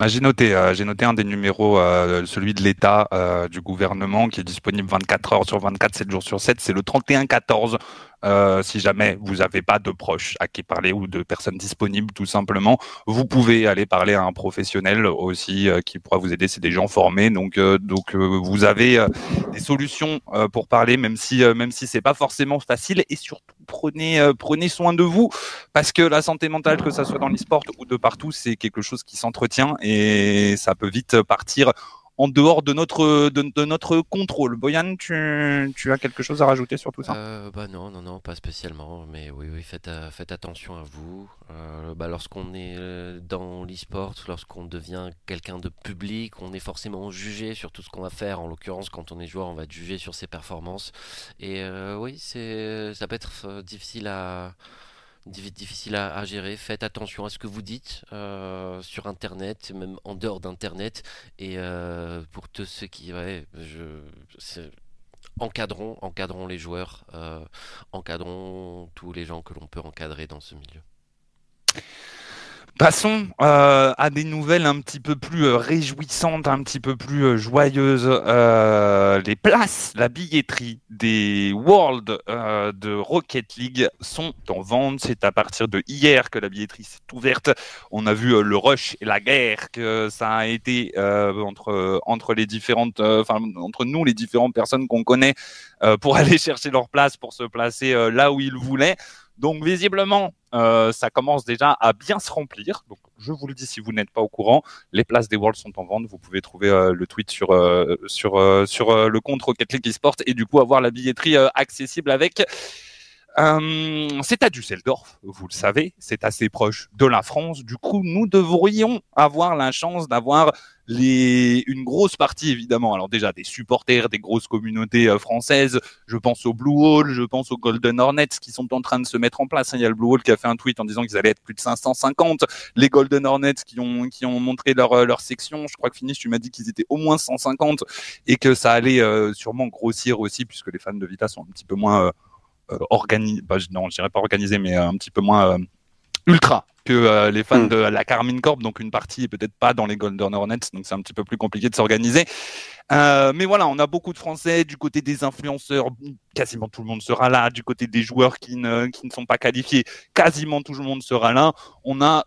Ah, j'ai noté, euh, j'ai noté un des numéros, euh, celui de l'État, euh, du gouvernement, qui est disponible 24 heures sur 24, 7 jours sur 7. C'est le 3114. Euh, si jamais vous n'avez pas de proches à qui parler ou de personnes disponibles, tout simplement, vous pouvez aller parler à un professionnel aussi qui pourra vous aider. C'est des gens formés, donc donc vous avez des solutions pour parler, même si même si c'est pas forcément facile. Et surtout prenez prenez soin de vous parce que la santé mentale, que ça soit dans l'e-sport ou de partout, c'est quelque chose qui s'entretient et ça peut vite partir en dehors de notre, de, notre contrôle. Boyan, tu, tu, as quelque chose à rajouter sur tout ça? Euh, bah Non, non, non, pas spécialement. Mais oui, oui faites, euh, faites attention à vous. Euh, bah, lorsqu'on est dans l'e-sport, lorsqu'on devient quelqu'un de public, on est forcément jugé sur tout ce qu'on va faire. En l'occurrence, quand on est joueur, on va être jugé sur ses performances. Et oui, c'est, ça peut être difficile à difficile à, gérer. Faites attention à ce que vous dites euh, sur Internet, même en dehors d'Internet. Et euh, pour tous ceux qui, ouais, encadrons les joueurs, euh, encadrons tous les gens que l'on peut encadrer dans ce milieu. Passons euh, à des nouvelles un petit peu plus euh, réjouissantes, un petit peu plus euh, joyeuses. les places, la billetterie des Worlds de Rocket League sont en vente. C'est à partir de hier que la billetterie s'est ouverte. On a vu le rush et la guerre que ça a été entre les différentes, entre nous les différentes personnes qu'on connaît pour aller chercher leur place, pour se placer là où ils voulaient. Donc visiblement, euh, ça commence déjà à bien se remplir. Donc je vous le dis si vous n'êtes pas au courant, les places des Worlds sont en vente. Vous pouvez trouver euh, le tweet sur euh, sur sur le compte Rocket League Esport et du coup avoir la billetterie accessible avec. C'est à Düsseldorf, vous le savez, c'est assez proche de la France. Du coup, nous devrions avoir la chance d'avoir une grosse partie évidemment, alors déjà des supporters des grosses communautés euh, françaises, je pense au Blue Wall, je pense aux Golden Hornets qui sont en train de se mettre en place. Il y a le Blue Wall qui a fait un tweet en disant qu'ils allaient être plus de 550, les Golden Hornets qui ont montré leur euh, leur section. Je crois que Finish, tu m'as dit qu'ils étaient au moins 150 et que ça allait euh, sûrement grossir aussi puisque les fans de Vita sont un petit peu moins organisés, bah, non, je dirais pas organisés, mais un petit peu moins ultra que euh, les fans hmm. de la Carmine Corp, donc une partie est peut-être pas dans les Golden Hornets, donc c'est un petit peu plus compliqué de s'organiser. Euh, mais voilà, on a beaucoup de Français du côté des influenceurs, quasiment tout le monde sera là. Du côté des joueurs qui ne, qui ne sont pas qualifiés, quasiment tout le monde sera là. On a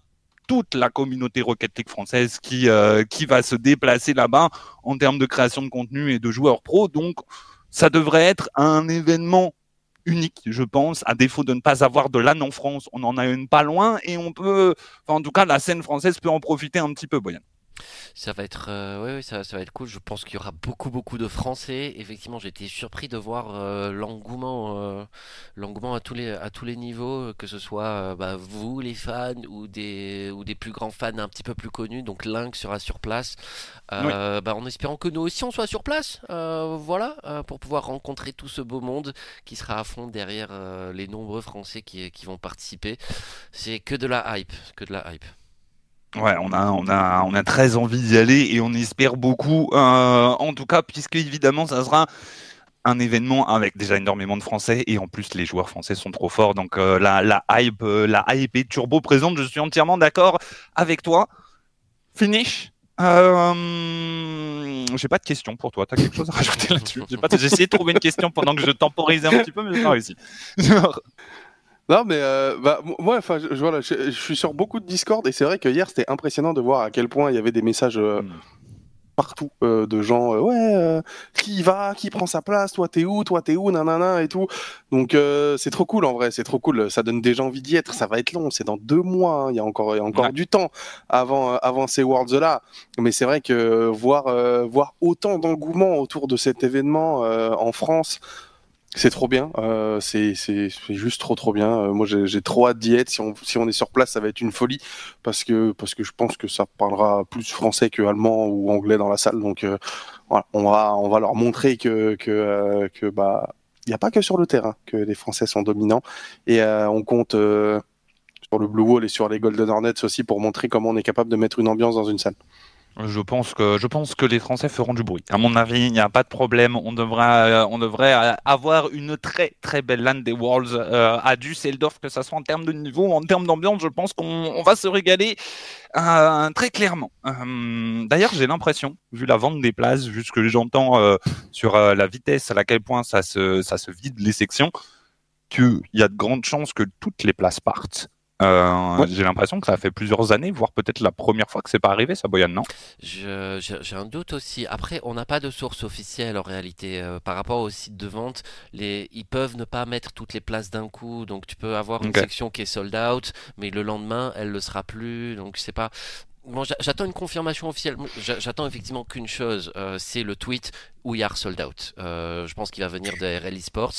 toute la communauté Rocket League française qui, euh, qui va se déplacer là-bas en termes de création de contenu et de joueurs pro. Donc, ça devrait être un événement unique, je pense. À défaut de ne pas avoir de l'âne en France, on en a une pas loin et on peut, en tout cas, la scène française peut en profiter un petit peu, Boyan. Ça va être, euh, ouais, ouais, ça, ça va être cool. Je pense qu'il y aura beaucoup, beaucoup de Français. Effectivement, j'ai été surpris de voir euh, l'engouement, euh, l'engouement à tous les, à tous les niveaux, que ce soit euh, bah, vous, les fans, ou des, ou des plus grands fans un petit peu plus connus. Donc Link sera sur place, bah, en espérant que nous aussi on soit sur place. voilà, pour pouvoir rencontrer tout ce beau monde qui sera à fond derrière les nombreux Français qui, qui vont participer. C'est que de la hype, que de la hype. Ouais, on a, on a, on a très envie d'y aller et on espère beaucoup. euh, en tout cas, puisque évidemment, ça sera un événement avec déjà énormément de Français et en plus les joueurs français sont trop forts. Donc euh, la, hype, euh, la hype est turbo présente. Je suis entièrement d'accord avec toi. Finish. Euh, j'ai pas de question pour toi. T'as quelque chose à rajouter là-dessus? J'ai essayé de trouver une question pendant que je temporisais un petit peu, mais j'ai pas réussi. Non, mais euh, bah, moi, enfin, je, voilà, je, je suis sur beaucoup de Discord et c'est vrai que hier c'était impressionnant de voir à quel point il y avait des messages euh, Mm. partout euh, de gens, ouais, qui y va, qui prend sa place, toi t'es où, toi t'es où, nanana et tout. Donc c'est trop cool en vrai, c'est trop cool. Ça donne déjà envie d'y être. Ça va être long, c'est dans deux mois. hein. Il y a encore, il y a encore Ouais. du temps avant, avant ces Worlds là. Mais c'est vrai que voir, voir autant d'engouement autour de cet événement en France. C'est trop bien, euh, c'est juste trop trop bien. Euh, moi j'ai trop hâte d'y être. Si on, si on est sur place, ça va être une folie parce que, parce que je pense que ça parlera plus français que allemand ou anglais dans la salle. Donc euh, voilà, on va, on va leur montrer que, que, euh, que bah, il n'y a pas que sur le terrain que les Français sont dominants et euh, on compte sur le Blue Wall et sur les Golden Hornets aussi pour montrer comment on est capable de mettre une ambiance dans une salle. Je pense que je pense que les Français feront du bruit. À mon avis, il n'y a pas de problème. On devrait euh, on devrait euh, avoir une très très belle LAN des Worlds euh, à Düsseldorf, que ça soit en termes de niveau, en termes d'ambiance. Je pense qu'on on va se régaler très clairement. D'ailleurs, j'ai l'impression, vu la vente des places, vu ce que j'entends sur la vitesse à laquelle point ça se ça se vide les sections, qu'il y a de grandes chances que toutes les places partent. Euh, Ouais. J'ai l'impression que ça fait plusieurs années, voire peut-être la première fois que c'est pas arrivé, ça, Boyan, non? Je- J'ai un doute aussi. Après, on n'a pas de source officielle en réalité euh, par rapport au site de vente. Les, ils peuvent ne pas mettre toutes les places d'un coup, donc tu peux avoir une section qui est sold out, mais le lendemain, elle le sera plus. Donc je sais pas. Bon, j'a- j'attends une confirmation officielle. J'attends effectivement qu'une chose, euh, c'est le tweet We are sold out. Euh, je pense qu'il va venir de RL Esports.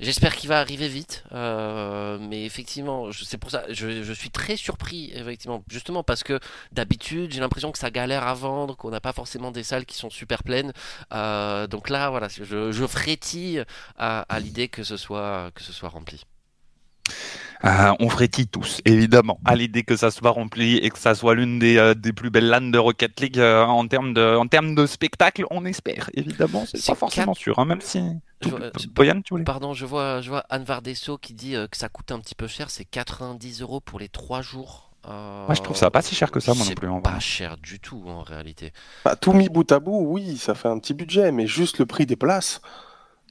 J'espère qu'il va arriver vite, euh, mais effectivement, c'est pour ça, je, je suis très surpris, effectivement, justement parce que d'habitude, j'ai l'impression que ça galère à vendre, qu'on n'a pas forcément des salles qui sont super pleines. Donc là, voilà, je, frétille à, à l'idée que que ce soit rempli. Euh, on frétille tous, évidemment, à l'idée que ça soit rempli et que ça soit l'une des, euh, des plus belles LAN de Rocket League euh, en termes de, en termes de spectacle. On espère, évidemment. C'est C'est pas forcément sûr, hein, même si. Je- Tout- Boyan, tu voulais Pardon, je vois, je vois Anne Vardesso qui dit euh, que ça coûte un petit peu cher, c'est 90 euros pour les 3 jours. Euh, Moi, je trouve ça pas si cher que ça, moi non plus. En vrai. pas cher du tout en réalité. Bah, tout mis bout à bout, oui, ça fait un petit budget, mais juste le prix des places.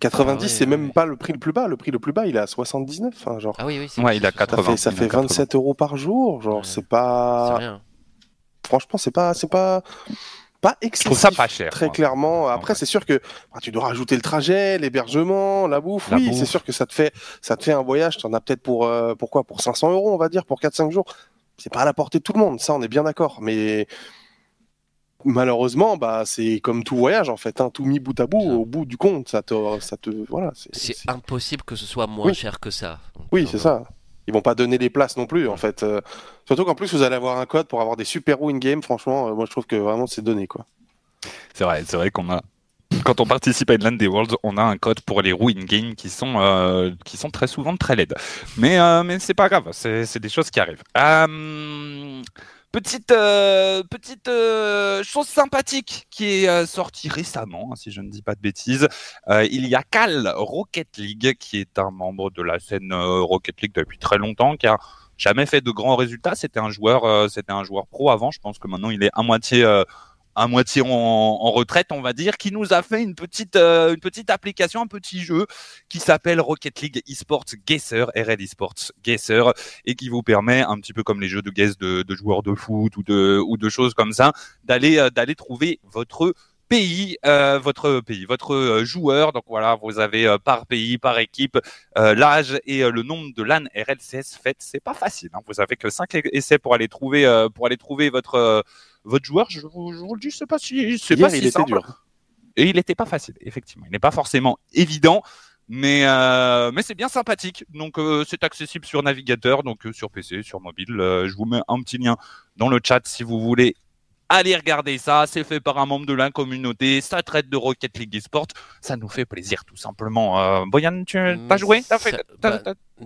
90, Ah ouais, c'est ouais, même ouais. pas le prix le plus bas. Le prix le plus bas, il est à 79. hein, genre. Ah oui, oui, c'est Ouais, il a c'est- Ça 80. fait, ça fait 80. 27 euros par jour. Genre, Ouais. c'est C'est pas. rien. Franchement, c'est pas, c'est pas, pas Je excessif. trouve ça pas cher. Très moi. clairement. En Après, c'est sûr que bah, tu dois rajouter le trajet, l'hébergement, la bouffe. La oui, bouffe. c'est sûr que ça te fait, ça te fait un voyage. T'en as peut-être pour, euh, pourquoi Pour 500 euros, on va dire, pour 4-5 jours. C'est pas à la portée de tout le monde. Ça, on est bien d'accord. Mais malheureusement, bah, c'est comme tout voyage en fait. hein, tout mis bout à bout, au bout du compte, ça te, ça te, voilà. c'est- impossible que ce soit moins Oui. cher que ça. Donc, Oui, euh, c'est ça. Ils vont pas donner les places non plus, en fait. Euh, surtout qu'en plus, vous allez avoir un code pour avoir des super win game. Franchement, euh, moi, je trouve que vraiment, c'est donné, quoi. C'est vrai, c'est vrai qu'on a. Quand on participe à LAN des Worlds, on a un code pour les roues in-game qui sont euh, qui sont très souvent très laides. Mais euh, mais c'est pas grave, c'est c'est des choses qui arrivent. Petite euh, petite euh, chose sympathique qui est euh, sortie récemment, hein, si je ne dis pas de bêtises. Euh, il y a Cal Rocket League qui est un membre de la scène Rocket League depuis très longtemps, qui a jamais fait de grands résultats. C'était un joueur, c'était un joueur pro avant. Je pense que maintenant il est à moitié à moitié en, retraite, on va dire, qui nous a fait une petite, euh, une petite application, un petit jeu qui s'appelle Rocket League Esports Guesser, RL Esports Guesser, et qui vous permet, un petit peu comme les jeux de guess de, joueurs de foot ou de, ou de choses comme ça, d'aller, euh, d'aller trouver votre pays, euh, votre pays, votre joueur. Donc voilà, vous avez par pays, par équipe, l'âge et le nombre de LAN RLCS faites. C'est pas facile. Hein. Vous avez que 5 essais pour aller trouver, pour aller trouver votre, votre joueur. Je vous, je vous le dis, c'est pas si, c'est pas si il était dur. Et il n'était pas facile, effectivement. Il n'est pas forcément évident, mais, euh, mais c'est bien sympathique. Donc, euh, c'est accessible sur navigateur, donc euh, sur PC, sur mobile. Je vous mets un petit lien dans le chat si vous voulez. Allez regarder ça, c'est fait par un membre de la communauté, ça traite de Rocket League eSport, ça nous fait plaisir tout simplement. Euh, Boyan, tu as joué? Fait bah,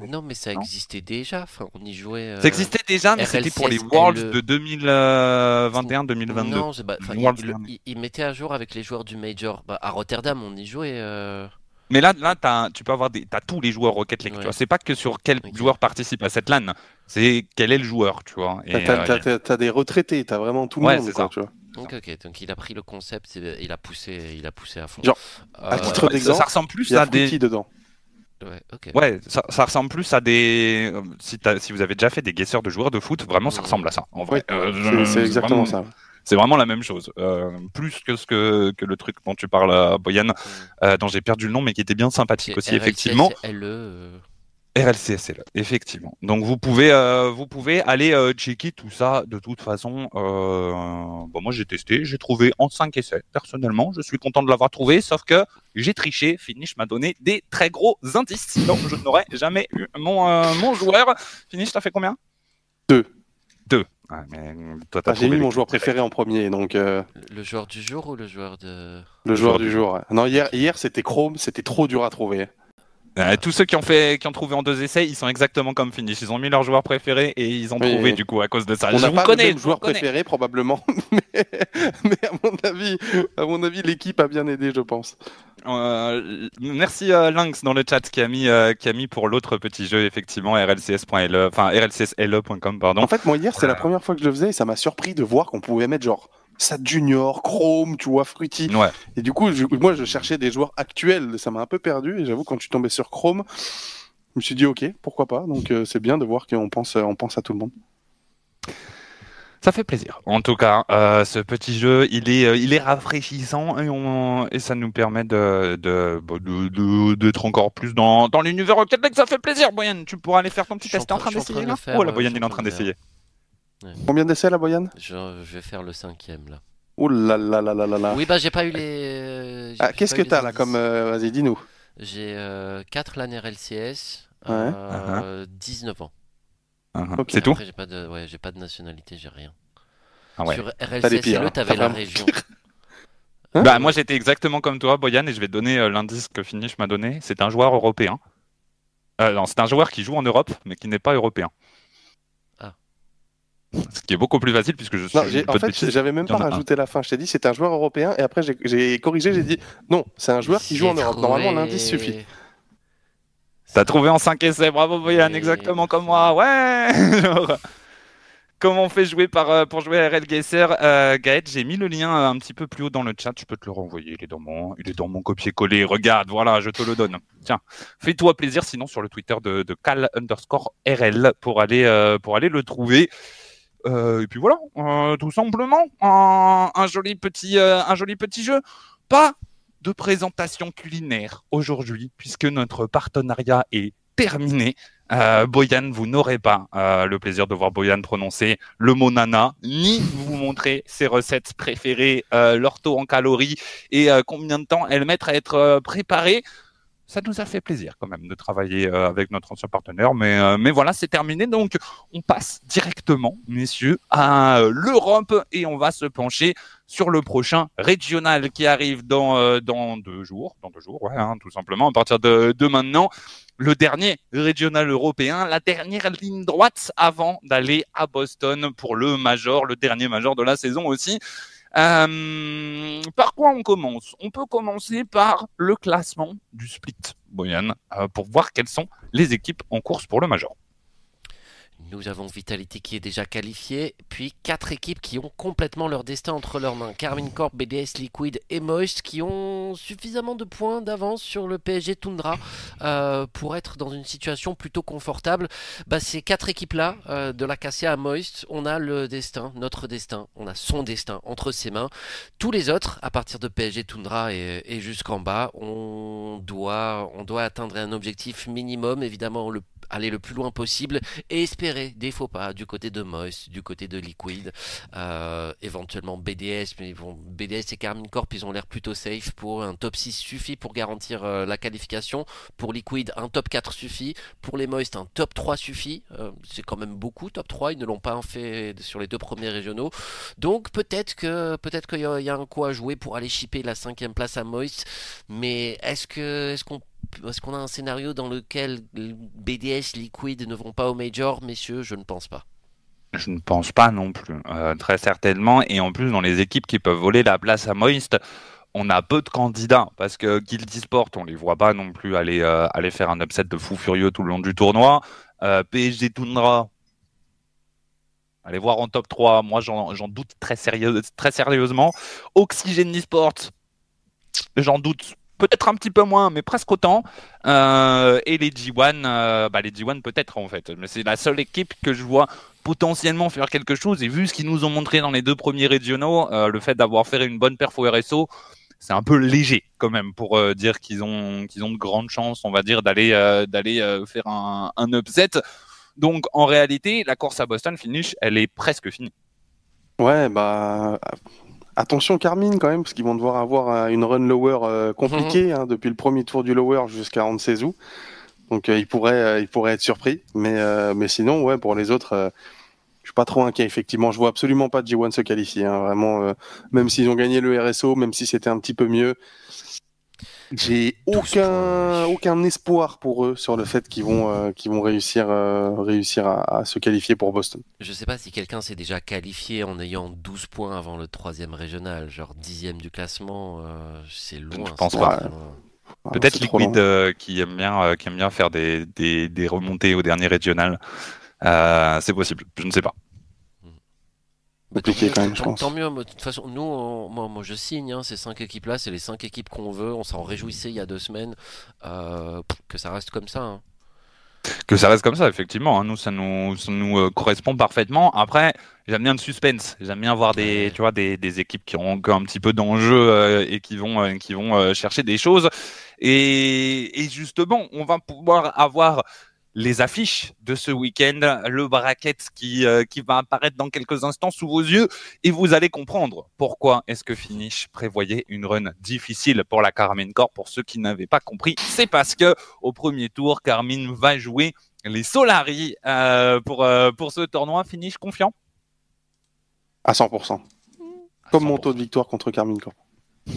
Non, mais ça Non. existait déjà. Enfin, on y jouait. euh, Ça existait déjà, mais c'était pour les RLCS, Worlds LE. de 2021-2022. Non, il, il- il mettait à jour avec les joueurs du Major. Bah, à Rotterdam, on y jouait. euh, Mais là, là t'as- tu peux avoir des, t'as tous les joueurs Rocket League. Tu Ouais. vois, c'est pas que sur quel joueur participe à cette LAN, c'est quel est le joueur, tu vois. Et, T'as- t'as- euh, des retraités, t'as vraiment tout le Ouais, monde. c'est quoi, ça. tu vois. Donc, ok, donc il a pris le concept, et il a poussé, il a poussé à fond. Genre, Euh, à titre ouais, ça, d'exemple, ça ressemble plus Il y a à des. Dedans. ouais. Ouais, ça, ça ressemble plus à des. euh, Si, si vous avez déjà fait des guesseurs de joueurs de foot, vraiment, ça Mhm. ressemble à ça. En vrai, Ouais, Euh, C'est- exactement vraiment- ça. C'est vraiment la même chose. Euh, plus que ce que, que le truc dont tu parles, euh, Boyan, euh, dont j'ai perdu le nom, mais qui était bien sympathique aussi, effectivement. LE, euh, RLCSL, effectivement. Donc vous pouvez, euh, vous pouvez aller euh, checker tout ça. De toute façon, euh, bon, moi j'ai testé, j'ai trouvé en 5 essais. Personnellement, je suis content de l'avoir trouvé, sauf que j'ai triché. Finish m'a donné des très gros indices. Sinon, je n'aurais jamais eu mon, euh, mon joueur. Finish, t'as fait combien? Deux. Deux. Ouais, mais toi, t'as Ah, J'ai mis mon joueur préféré en premier, donc euh, le joueur du jour ou le joueur de. le joueur joueur du du jour. ouais. Non, hier, hier c'était Chrome, c'était trop dur à trouver. Euh, tous ceux qui ont fait, qui ont trouvé en deux essais, ils sont exactement comme Finish. Ils ont mis leur joueur préféré et ils ont Oui, trouvé oui. du coup à cause de ça. On je n'a pas connais, le même joueur préféré probablement, mais, mais à mon avis, à mon avis, l'équipe a bien aidé, je pense. Euh, merci euh, Lynx dans le chat qui a mis euh, qui a mis pour l'autre petit jeu effectivement rlcs.le enfin rlcsle.com pardon. En fait, moi hier, c'est la première fois que je le faisais et ça m'a surpris de voir qu'on pouvait mettre genre Sad Junior, Chrome, tu vois, Fruity. Ouais. Et du coup, je- moi, je cherchais des joueurs actuels, ça m'a un peu perdu. Et j'avoue, quand je suis tombé sur Chrome, je me suis dit, ok, pourquoi pas. Donc, euh, c'est bien de voir qu'on pense, on pense à tout le monde. Ça fait plaisir. En tout cas, euh, ce petit jeu, il est, euh, il est rafraîchissant et, on, et ça nous permet de, de, bah, de- de- d'être encore plus dans, dans l'univers Rocket League. Ça fait plaisir, Boyan. Tu pourras aller faire ton petit test. T'es en train d'essayer là Oh, la Boyan, il est en train train d'essayer. Combien d'essais, la Boyane Je, je vais faire le cinquième là. Oh là là là là là là. Oui, bah j'ai pas eu les. euh, Ah, Qu'est-ce que t'as là comme. euh, Vas-y, dis-nous. J'ai 4 LAN RLCS, Ouais. euh, 19 ans. Uh-huh. Ok. C'est tout? J'ai pas de, ouais, j'ai pas de nationalité, j'ai rien. ah ouais. Sur RLCS, hein. t'avais la région. Hein Bah, moi, j'étais exactement comme toi, Boyan, et je vais te donner euh, l'indice que Finish m'a donné. C'est un joueur européen. Euh, non, c'est un joueur qui joue en Europe, mais qui n'est pas européen. Ce qui est beaucoup plus facile puisque je suis. Non, en fait, bêtises. j'avais même pas un. rajouté la fin. Je t'ai dit, c'est un joueur européen. Et après, j'ai- j'ai corrigé, j'ai dit, non, c'est un joueur qui joue en Europe. Normalement, l'indice suffit. T'as trouvé en 5 essais, bravo Boyan, exactement comme moi, ouais Comment on fait jouer par, euh, pour jouer à RL Gesser euh, Gaët, j'ai mis le lien euh, un petit peu plus haut dans le chat, je peux te le renvoyer, il est dans mon, il est dans mon copier-coller, regarde, voilà, je te le donne. Tiens, fais-toi plaisir sinon sur le Twitter de, de cal underscore RL pour aller, euh, pour aller le trouver. Euh, et puis voilà, euh, tout simplement, un, un joli petit, euh, un joli petit jeu. Pas de présentation culinaire aujourd'hui, puisque notre partenariat est terminé. Boyan, vous n'aurez pas le plaisir de voir Boyan prononcer le mot nana, ni vous montrer ses recettes préférées, leur taux en calories et combien de temps elles mettent à être préparées. Ça nous a fait plaisir quand même de travailler euh, avec notre ancien partenaire, mais, euh, mais voilà, c'est terminé. Donc, on passe directement, messieurs, à euh, l'Europe et on va se pencher sur le prochain régional qui arrive dans, dans deux jours. Dans deux jours, ouais, hein, tout simplement, à partir de, de maintenant. Le dernier régional européen, la dernière ligne droite avant d'aller à Boston pour le major, le dernier major de la saison aussi. Euh, par quoi on commence? On peut commencer par le classement du split, Boyan, euh, pour voir quelles sont les équipes en course pour le major. Nous avons Vitality qui est déjà qualifié, puis quatre équipes qui ont complètement leur destin entre leurs mains. Carmine Corp, BDS Liquid et Moist qui ont suffisamment de points d'avance sur le PSG Tundra euh, pour être dans une situation plutôt confortable. Bah, ces quatre équipes-là, euh, de la Cassia à Moist, on a le destin, notre destin, on a son destin entre ses mains. Tous les autres, à partir de PSG Tundra et, jusqu'en bas, on doit, on doit atteindre un objectif minimum, évidemment le aller le plus loin possible et espérer des faux pas du côté de Moist, du côté de Liquid, euh, éventuellement BDS, mais bon, BDS et Carmine Corp, ils ont l'air plutôt safe pour un top 6 suffit pour garantir euh, la qualification. Pour Liquid, un top 4 suffit. Pour les Moist, un top 3 suffit. Euh, c'est quand même beaucoup, top 3, ils ne l'ont pas fait sur les deux premiers régionaux. Donc peut-être que peut-être qu'il y, a un coup à jouer pour aller shipper la cinquième place à Moist, mais est-ce que est-ce qu'on est-ce qu'on a un scénario dans lequel BDS, Liquid ne vont pas au Major, messieurs? Je ne pense pas. Je ne pense pas non plus, euh, très certainement. Et en plus, dans les équipes qui peuvent voler la place à Moist, on a peu de candidats parce que Guild Sport, on les voit pas non plus aller, euh, aller faire un upset de fou furieux tout le long du tournoi. Euh, PSG Tundra, allez voir en top 3, moi j'en doute très, sérieusement. Oxygen Esport, j'en doute peut-être un petit peu moins, mais presque autant. Euh, et les G1, euh, bah les G1 peut-être en fait. Mais c'est la seule équipe que je vois potentiellement faire quelque chose. Et vu ce qu'ils nous ont montré dans les deux premiers régionaux, euh, le fait d'avoir fait une bonne perf au RSO, c'est un peu léger quand même pour dire qu'ils ont, qu'ils ont de grandes chances, on va dire, d'aller d'aller faire un, un upset. Donc en réalité, la course à Boston finish, elle est presque finie. Ouais, bah Attention Carmine quand même, parce qu'ils vont devoir avoir une run lower euh, compliquée hein, depuis le premier tour du lower jusqu'à on ne sait où. Donc euh, ils pourraient, euh, ils pourraient être surpris. Mais, euh, mais sinon, ouais, pour les autres, euh, je suis pas trop inquiet. Effectivement, je vois absolument pas G1 se qualifier. Hein, vraiment, même s'ils ont gagné le RSO, même si c'était un petit peu mieux, j'ai aucun, aucun espoir pour eux sur le fait qu'ils vont, euh, qu'ils vont réussir, euh, réussir à, à, se qualifier pour Boston. Je sais pas si quelqu'un s'est déjà qualifié en ayant 12 points avant le troisième régional, genre dixième du classement, euh, c'est loin. Je pense pas. Peut-être Liquid euh, qui aime bien, qui aime bien faire des, des, des remontées au dernier régional. c'est possible, je ne sais pas. Compliqué quand même, je pense. Tant mieux, de toute façon, nous, on, moi, moi, je signe hein, ces cinq équipes-là, c'est les cinq équipes qu'on veut, on s'en réjouissait il y a deux semaines, euh, que ça reste comme ça. Hein. Que ça reste comme ça, effectivement. Hein. Nous, ça nous, ça nous euh, correspond parfaitement. Après, j'aime bien le suspense. J'aime bien voir des, tu vois, des, des équipes qui ont encore un petit peu d'enjeu euh, et qui vont, qui vont chercher des choses. Et, et justement, on va pouvoir avoir les affiches de ce week-end, le bracket qui, euh, qui va apparaître dans quelques instants sous vos yeux et vous allez comprendre pourquoi est-ce que Finish prévoyait une run difficile pour la Carmine Corp. Pour ceux qui n'avaient pas compris, c'est parce que au premier tour, Carmine va jouer les Solari euh, pour, euh, pour ce tournoi. Finish confiant? À 100%. Comme 100%. mon taux de victoire contre Carmine Corp.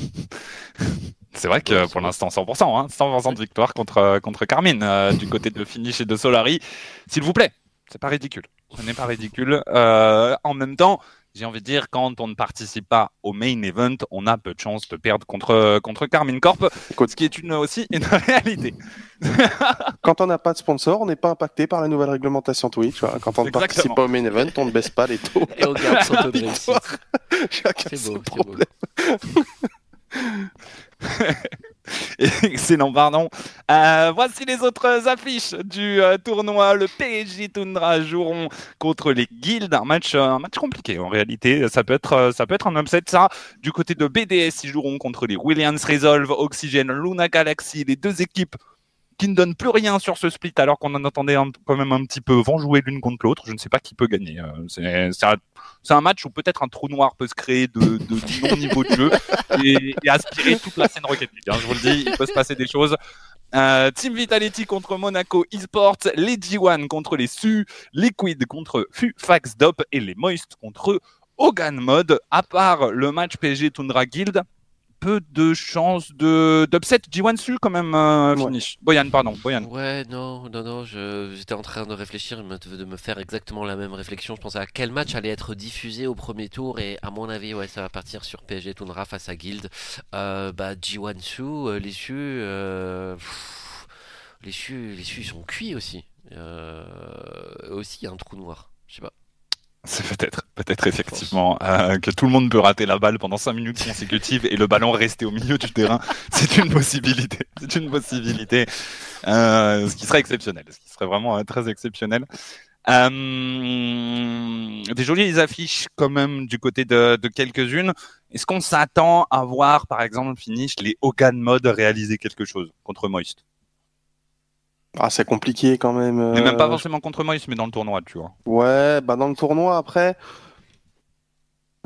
C'est vrai que pour l'instant 100%, hein, 100% de victoire contre, contre Carmine euh, du côté de Finish et de Solari. S'il vous plaît, c'est pas ridicule. Ce n'est pas ridicule. Euh, en même temps, j'ai envie de dire, quand on ne participe pas au main event, on a peu de chances de perdre contre, contre Carmine Corp, ce qui est une, aussi une réalité. quand on n'a pas de sponsor, on n'est pas impacté par la nouvelle réglementation Twitch. Quand on ne participe pas au main event, on ne baisse pas les taux. Et on garde son taux de réussite. Chacun ses problèmes. Excellent, pardon. Euh, voici les autres affiches du euh, tournoi. Le PSG Tundra joueront contre les Guilds. Un match, euh, un match compliqué en réalité. Ça peut être, ça peut être un upset ça. Du côté de BDS, ils joueront contre les Williams Resolve, Oxygen, Luna Galaxy. Les deux équipes qui ne donnent plus rien sur ce split alors qu'on en attendait un, quand même un petit peu vont jouer l'une contre l'autre. Je ne sais pas qui peut gagner. C'est un, un, match où peut-être un trou noir peut se créer de, de, de non-niveau de jeu et, et, aspirer toute la scène Rocket League. Hein. Je vous le dis, il peut se passer des choses. Euh, Team Vitality contre Monaco Esports, les G1 contre les SU, Liquid contre FU Fax Dop et les Moist contre Hogan Mode. À part le match PSG Tundra Guild, peu de chances de d'upset G1 su quand même euh, finish. Ouais. Boyan, pardon, Boyan. Ouais, non, non, non, j'étais en train de réfléchir, de me faire exactement la même réflexion. Je pensais à quel match allait être diffusé au premier tour et à mon avis, ouais, ça va partir sur PSG Tundra face à Guild. Euh, bah, G1 su, euh, les su, euh, pff, les su, les su sont cuits aussi. Euh, aussi, il y a un trou noir. Je sais pas. C'est peut-être, peut-être effectivement euh, que tout le monde peut rater la balle pendant 5 minutes consécutives et le ballon rester au milieu du terrain. C'est une possibilité. C'est une possibilité. Euh, ce qui serait exceptionnel. Ce qui serait vraiment euh, très exceptionnel. Des jolies affiches quand même du côté de, de quelques-unes. Est-ce qu'on s'attend à voir, par exemple, finish les Hogan Mode réaliser quelque chose contre Moist? Ah, c'est compliqué quand même. Mais même pas euh, forcément contre Moist, mais dans le tournoi, tu vois. Ouais, bah dans le tournoi après.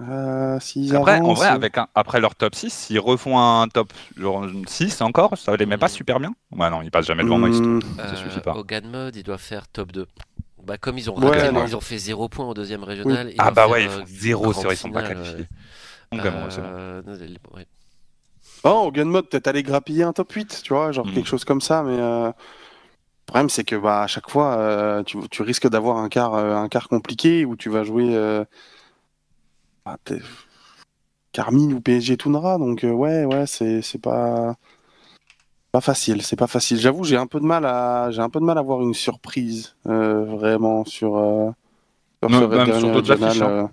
Euh, Après, en vrai, avec un, après leur top 6, s'ils refont un top genre 6 encore, ça les met pas Mm. super bien. Ouais, non, ils passent jamais devant Moist. Hmm, Ça suffit pas. Hogan Mode, ils doivent faire top 2. Bah, comme ils ont Ouais, raté, non. ils ont fait 0 points au deuxième régional. Ah bah ouais, ils euh, font 0, c'est grande vrai, ils sont pas qualifiés. ouais. Donc, bon. Euh. Oh, au gun mode, peut-être aller grappiller un top 8, tu vois, genre Mm. quelque chose comme ça, mais euh, problème c'est que bah, à chaque fois, euh, tu, tu risques d'avoir un quart, euh, un quart compliqué où tu vas jouer euh, bah, Carmine ou PSG Toundra, donc ouais, ouais, c'est c'est pas pas facile, c'est pas facile. J'avoue, j'ai un peu de mal à j'ai un peu de mal à voir une surprise vraiment sur, sur Même- ce même sur d'autres affiches, hein.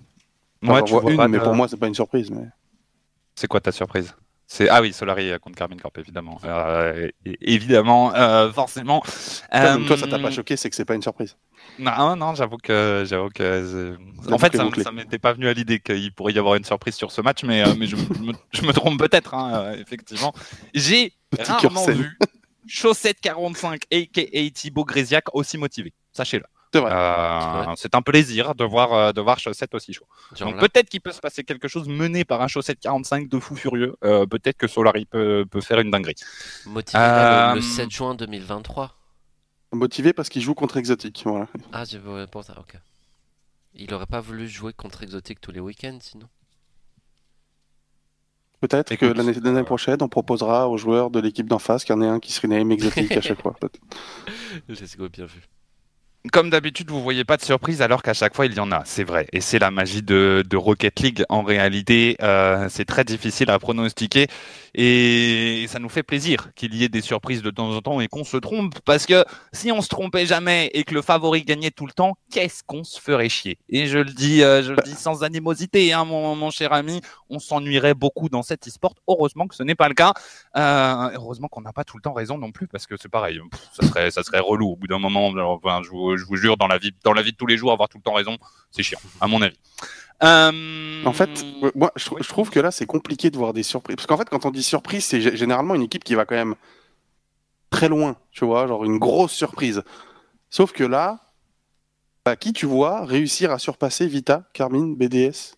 j'en tu vois une, mais pour moi c'est pas une surprise. Mais... C'est quoi ta surprise? C'est ah oui Solari contre Carmine Corp évidemment. Euh, évidemment euh, forcément. Toi, donc toi, ça t'a Euh, pas choqué, c'est que c'est pas une surprise. non non j'avoue que j'avoue que en fait ça, ça m'était pas venu à l'idée qu'il pourrait y avoir une surprise sur ce match mais mais je, me, je me trompe peut-être hein, effectivement. J'ai rarement vu Chaussette 45 aka Thibaut Grésiac aussi motivé. Sachez-le C'est vrai. Euh, c'est un plaisir de voir euh, de voir Chaussette aussi chaud Genre Donc peut-être qu'il peut se passer quelque chose mené par un chaussette 45 de fou furieux. Euh, peut-être que Solari peut, peut faire une dinguerie. motivé le, le Euh, 7 juin 2023. Motivé parce qu'il joue contre Exotique. Voilà. Ah, je ouais, pour ça, ok. Il aurait pas voulu jouer contre Exotique tous les week-ends sinon Peut-être que l'année l'année prochaine, on proposera aux joueurs de l'équipe d'en face qu'il y en ait un qui se rename Exotique à chaque fois. peut-être. Let's go, bien vu. Comme d'habitude, vous voyez pas de surprise alors qu'à chaque fois il y en a, c'est vrai. Et c'est la magie de, Rocket League. En réalité, euh, c'est très difficile à pronostiquer et ça nous fait plaisir qu'il y ait des surprises de temps en temps et qu'on se trompe parce que si on se trompait jamais et que le favori gagnait tout le temps, qu'est-ce qu'on se ferait chier? Et je le dis, euh, je le dis sans animosité, hein, mon, cher ami, on s'ennuierait beaucoup dans cet e-sport. Heureusement que ce n'est pas le cas. Euh, heureusement qu'on n'a pas tout le temps raison non plus parce que c'est pareil, ça serait, ça serait relou au bout d'un moment. Enfin, je, vous, je vous jure, dans la vie, dans la vie de tous les jours, avoir tout le temps raison, c'est chiant, à mon avis. Euh, En fait, ouais, moi, je, je trouve que là, c'est compliqué de voir des surprises. Parce qu'en fait, quand on dit surprise, c'est gé- généralement une équipe qui va quand même très loin, tu vois, genre une grosse surprise. Sauf que là, bah, qui tu vois réussir à surpasser Vita, Carmine, BDS,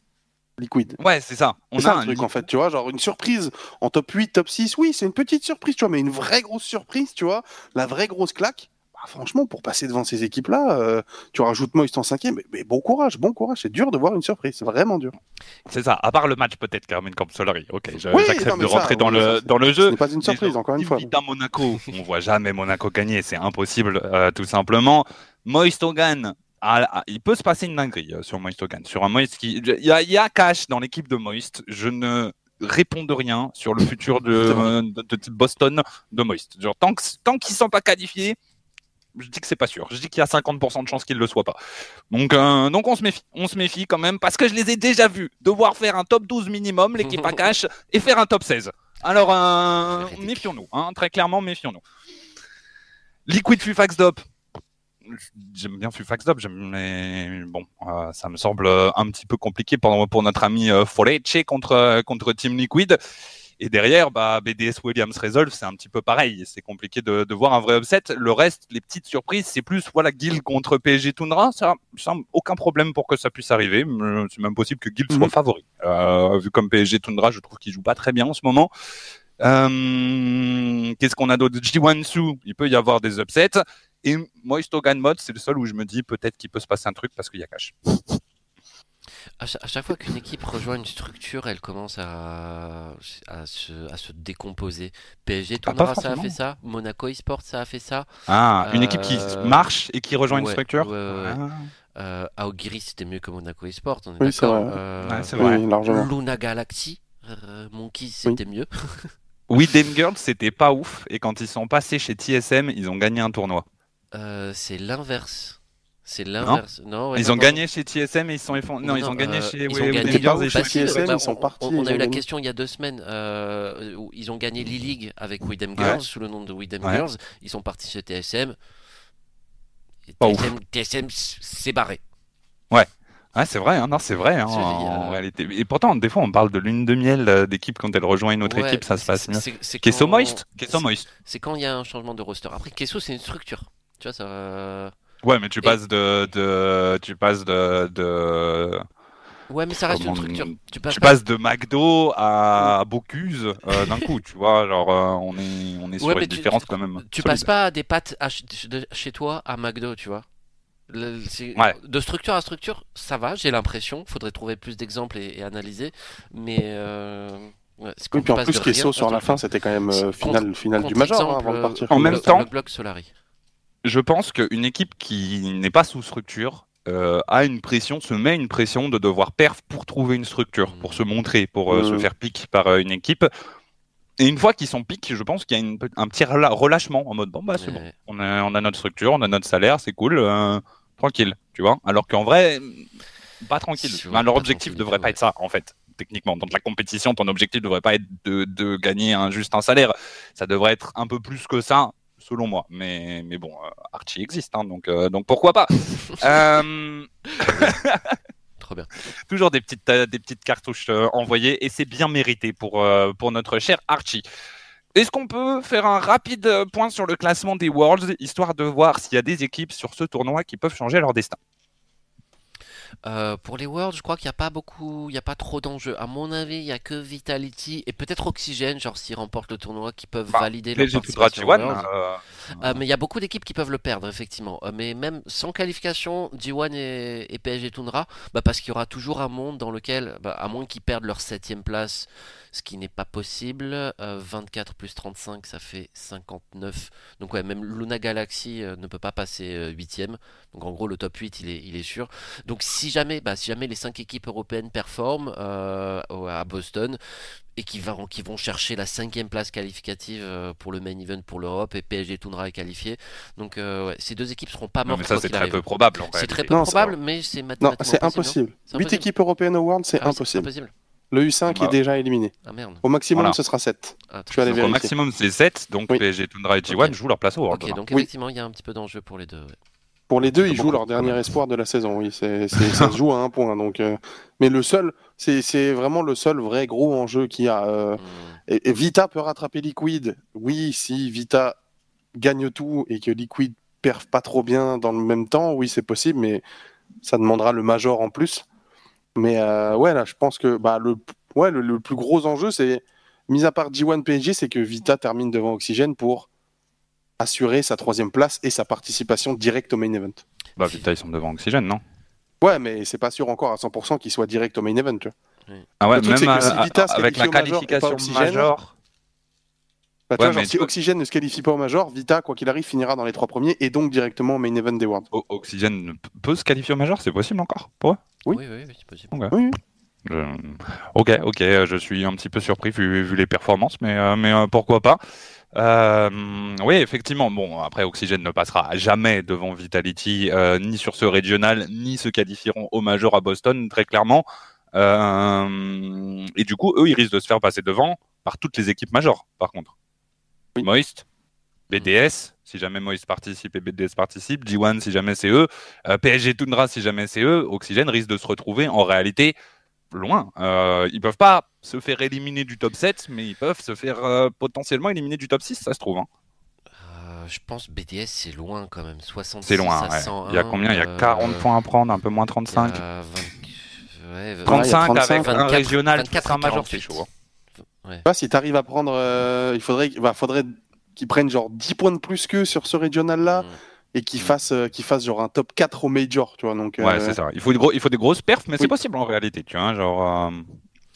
Liquid? Ouais, c'est ça. On ça a un truc en fait, tu vois, genre une surprise en top 8, top 6, oui, c'est une petite surprise, tu vois, mais une vraie grosse surprise, tu vois, la vraie grosse claque, bah, franchement, pour passer devant ces équipes-là, euh, tu rajoutes Moist en cinquième, mais, mais bon courage, bon courage, c'est dur de voir une surprise, c'est vraiment dur. C'est ça. À part le match peut-être, Carmine Camp Solari. Ok, Oui, j'accepte de ça, rentrer dans oui, le ça, dans le Ce jeu. n'est pas une surprise, encore une fois. Vita Monaco, on voit jamais Monaco gagner, c'est impossible, euh, tout simplement. Moist Hogan, ah, ah, il peut se passer une dinguerie euh, sur Moist Hogan. Sur un Moist qui. Il y a, il y a Cash dans l'équipe de Moist. Je ne réponds de rien sur le futur de, de, de Boston de Moist. Genre, tant que- tant qu'ils ne sont pas qualifiés, je dis que c'est pas sûr. Je dis qu'il y a 50% de chances qu'ils ne le soient pas. Donc, euh, donc on se méfie. On se méfie quand même parce que je les ai déjà vus devoir faire un top 12 minimum, l'équipe à cash, et faire un top 16. Alors, euh, méfions-nous. hein, très clairement, méfions-nous. Liquid Fufax Dop. J'aime bien Fufax Dop, mais bon, euh, ça me semble un petit peu compliqué pour, pour notre ami Foleche contre, contre Team Liquid. Et derrière, bah, BDS Williams Resolve, c'est un petit peu pareil. C'est compliqué de, de voir un vrai upset. Le reste, les petites surprises, c'est plus voilà Guild contre PSG Tundra. Ça, ça aucun problème pour que ça puisse arriver. Euh, C'est même possible que Guild soit Mhm. favori. Euh, vu comme PSG Tundra, je trouve qu'il joue pas très bien en ce moment. Euh, Qu'est-ce qu'on a d'autre? Jiwansu, il peut y avoir des upsets. Et Moist Hogan Mode, c'est le seul où je me dis peut-être qu'il peut se passer un truc parce qu'il y a cash. À cha- à chaque fois qu'une équipe rejoint une structure, elle commence à, à, se, à se décomposer. PSG Ah, pas Tournera, ça a fait ça. Monaco eSport, ça a fait ça. Ah, une équipe qui Euh, marche et qui rejoint une structure ouais, ouais, ouais. Ah. Euh, Aogiri, c'était mieux que Monaco eSport, on est Oui, c'est d'accord. vrai. Euh, vrai. Luna Galaxy, euh, Monkey, c'était mieux. Oui, Dame Girls, c'était pas ouf. Et quand ils sont passés chez TSM, ils ont gagné un tournoi. Euh, c'est l'inverse. C'est l'inverse. Non, ouais, Ils non, ont non, gagné chez TSM et ils sont effondrés. Non, ils ont gagné euh, chez ils ont William gagné et chez TSM, bah, ils sont on- partis, On, ils a eu la gagné. question il y a deux semaines euh, où ils ont gagné l'e-league avec Widem Ouais. Girls sous le nom de Widem Ouais. Girls. Ils sont partis chez TSM. Et Pas TSM, TSM s'est barré. Ouais, c'est vrai, hein, non, c'est vrai, hein, réalité. Et pourtant, des fois, on parle de lune de miel euh, d'équipe quand elle rejoint une autre Ouais, équipe, ça se passe mieux. quand- Moist c'est- Moist. C'est quand il y a un changement de roster. Après, Kesso, c'est une structure. Tu vois, ça. Ouais, mais tu Et- passes de, de, tu passes de, de, Ouais, mais ça reste une structure. Tu passes tu pas- passes de McDo à Bocuse euh, d'un coup, tu vois, genre, euh, on est, on est sur Ouais, une tu- différence quand même. Tu solide. passes pas des pâtes à ch- de chez toi à McDo, tu vois. Le- c'est- Ouais. De structure à structure, ça va, j'ai l'impression. Faudrait trouver plus d'exemples et, et analyser. Mais. Euh... ouais, Oui, puis en plus, à sur la fin, c'était quand même euh, Contre- finale, finale du Major hein, avant de partir. En même temps- Solari. Je pense qu'une équipe qui n'est pas sous structure euh, a une pression, se met une pression de devoir perf pour trouver une structure, pour se montrer, pour euh, se faire pique par euh, une équipe. Et une fois qu'ils sont pique, je pense qu'il y a une un petit relâchement en mode bon bah c'est bon, on a, on a notre structure, on a notre salaire, c'est cool, tranquille, tu vois. Alors qu'en vrai, pas tranquille. Enfin, vrai, leur pas objectif devrait pas être ça en fait. Techniquement, dans la compétition, ton objectif devrait pas être de, de gagner un, juste un salaire. Ça devrait être un peu plus que ça, selon moi. Mais, mais bon, euh, Archie existe, hein, donc, euh, donc pourquoi pas. Euh, Trop bien. toujours des petites, des petites cartouches envoyées et c'est bien mérité pour, pour notre cher Archie. Est-ce qu'on peut faire un rapide point sur le classement des Worlds, histoire de voir s'il y a des équipes sur ce tournoi qui peuvent changer leur destin? Euh, pour les Worlds, je crois qu'il n'y a pas beaucoup, il n'y a pas trop d'enjeux. À mon avis, il n'y a que Vitality et peut-être Oxygène, genre s'ils remportent le tournoi, qui peuvent Bah, valider leur PSG Toudra participation aux T1, Worlds. euh, Euh, mais il y a beaucoup d'équipes qui peuvent le perdre, effectivement. Mais même sans qualification, G1 et, et PSG Tundra, bah parce qu'il y aura toujours un monde dans lequel, bah, à moins qu'ils perdent leur septième place, ce qui n'est pas possible, euh, 24 plus 35, ça fait 59. Donc ouais, même Luna Galaxy euh, ne peut pas passer euh, huitième. Donc en gros, le top 8, il est, il est sûr. Donc si jamais, bah, si jamais les 5 équipes européennes performent euh, à Boston, et qui vont, qui vont chercher la cinquième place qualificative euh, pour le main event pour l'Europe et PSG Tundra est qualifié. Donc euh, ouais, ces deux équipes seront pas non, mortes mais ça c'est très arrive. peu probable en C'est très peu Non, probable, mais c'est Non, mathématiquement c'est possible, non impossible. C'est 8 impossible équipes européennes au World, c'est Ah impossible. impossible. Le U5 Bah. est déjà éliminé. Ah merde. Au maximum, Voilà. ce sera 7. Ah, Donc, au maximum c'est 7, donc Oui. PSG Tundra et G1 Ok. jouent leur place au World. Ok, donc Oui. effectivement, il y a un petit peu d'enjeu pour les deux. ouais. Pour les deux, ils jouent leur dernier espoir de la saison. Oui, c'est, ça se joue à un point. Donc, euh, mais le seul, c'est, c'est vraiment le seul vrai gros enjeu qu'il y a. euh, Hmm. et, et Vita peut rattraper Liquid. Oui, si Vita gagne tout et que Liquid perd pas trop bien dans le même temps, oui, c'est possible, mais ça demandera le major en plus. Mais euh, ouais, là, je pense que bah, le, ouais, le, le plus gros enjeu, c'est, mis à part G1 PSG, c'est que Vita termine devant Oxygène pour assurer sa troisième place et sa participation directe au main event. Bah Vita ils sont devant Oxygène, non? Ouais, mais c'est pas sûr encore à 100% qu'il soit direct au main event. tu vois. Ah ouais, Le truc, c'est même que si à- Vita se avec la major qualification Oxygène, major. Bah, tu Ouais, vois, genre, si tu- Oxygène ne se qualifie pas au major, Vita, quoi qu'il arrive, finira dans les trois premiers et donc directement au main event des Worlds. O- Oxygène peut se qualifier au major, c'est possible encore pour eux? Oui. Oui, oui, oui, c'est possible. Oui. Je- Ok, ok, euh, je suis un petit peu surpris vu, vu les performances, mais, euh, mais euh, pourquoi pas. Euh, oui, effectivement. Bon, après, Oxygène ne passera jamais devant Vitality, euh, ni sur ce régional, ni se qualifieront au Major à Boston, très clairement. Euh, et du coup, eux, ils risquent de se faire passer devant par toutes les équipes majeures, par contre. Oui. Moist, BDS, si jamais Moist participe et BDS participe, G1 si jamais c'est eux, euh, PSG Tundra si jamais c'est eux, Oxygène risque de se retrouver en réalité loin. Euh, ils peuvent pas se faire éliminer du top 7, mais ils peuvent se faire euh, potentiellement éliminer du top 6, ça se trouve. hein. Euh, je pense BDS c'est loin quand même. 66 C'est loin. à ouais. 101, Il y a combien? Il y a euh, 40 points à prendre, un peu moins il y a 35. 20 ouais, 35 35, avec un 24, régional 24 plus un et major, c'est 48. chaud. hein. Tu vois, si tu arrives à prendre. euh, il faudrait, bah, faudrait qu'ils prennent genre 10 points de plus qu'eux sur ce régional-là Mm. et qu'ils Mm. fassent, euh, genre un top 4 au major. Tu vois, donc, euh, Ouais, c'est ça. Il faut, gros, il faut des grosses perfs, mais c'est possible en réalité, tu vois. Genre, euh,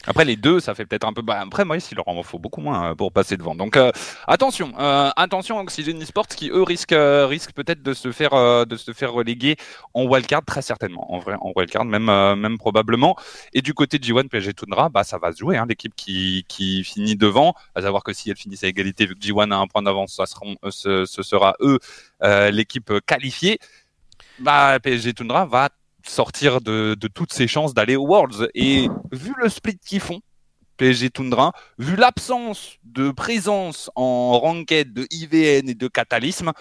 Après, les deux, ça fait peut-être un peu. Bah, après, moi, il leur en faut beaucoup moins euh, pour passer devant. Donc, euh, attention, euh, attention, Oxygen Esports qui, eux, risquent, risquent peut-être de, se faire, de se faire reléguer en wildcard, très certainement. En vrai, en wildcard, même, même probablement. Et du côté de G1 PSG Tundra, bah, ça va se jouer. Hein, L'équipe qui, qui finit devant, à savoir que si elle finit à égalité, vu que G1 a un point d'avance, ça ce, sera eux, l'équipe qualifiée. Bah, PSG Tundra va sortir de, toutes ses chances d'aller aux Worlds. Et vu le split qu'ils font, PSG Tundra, vu l'absence de présence en ranked de IVN et de Catalysme,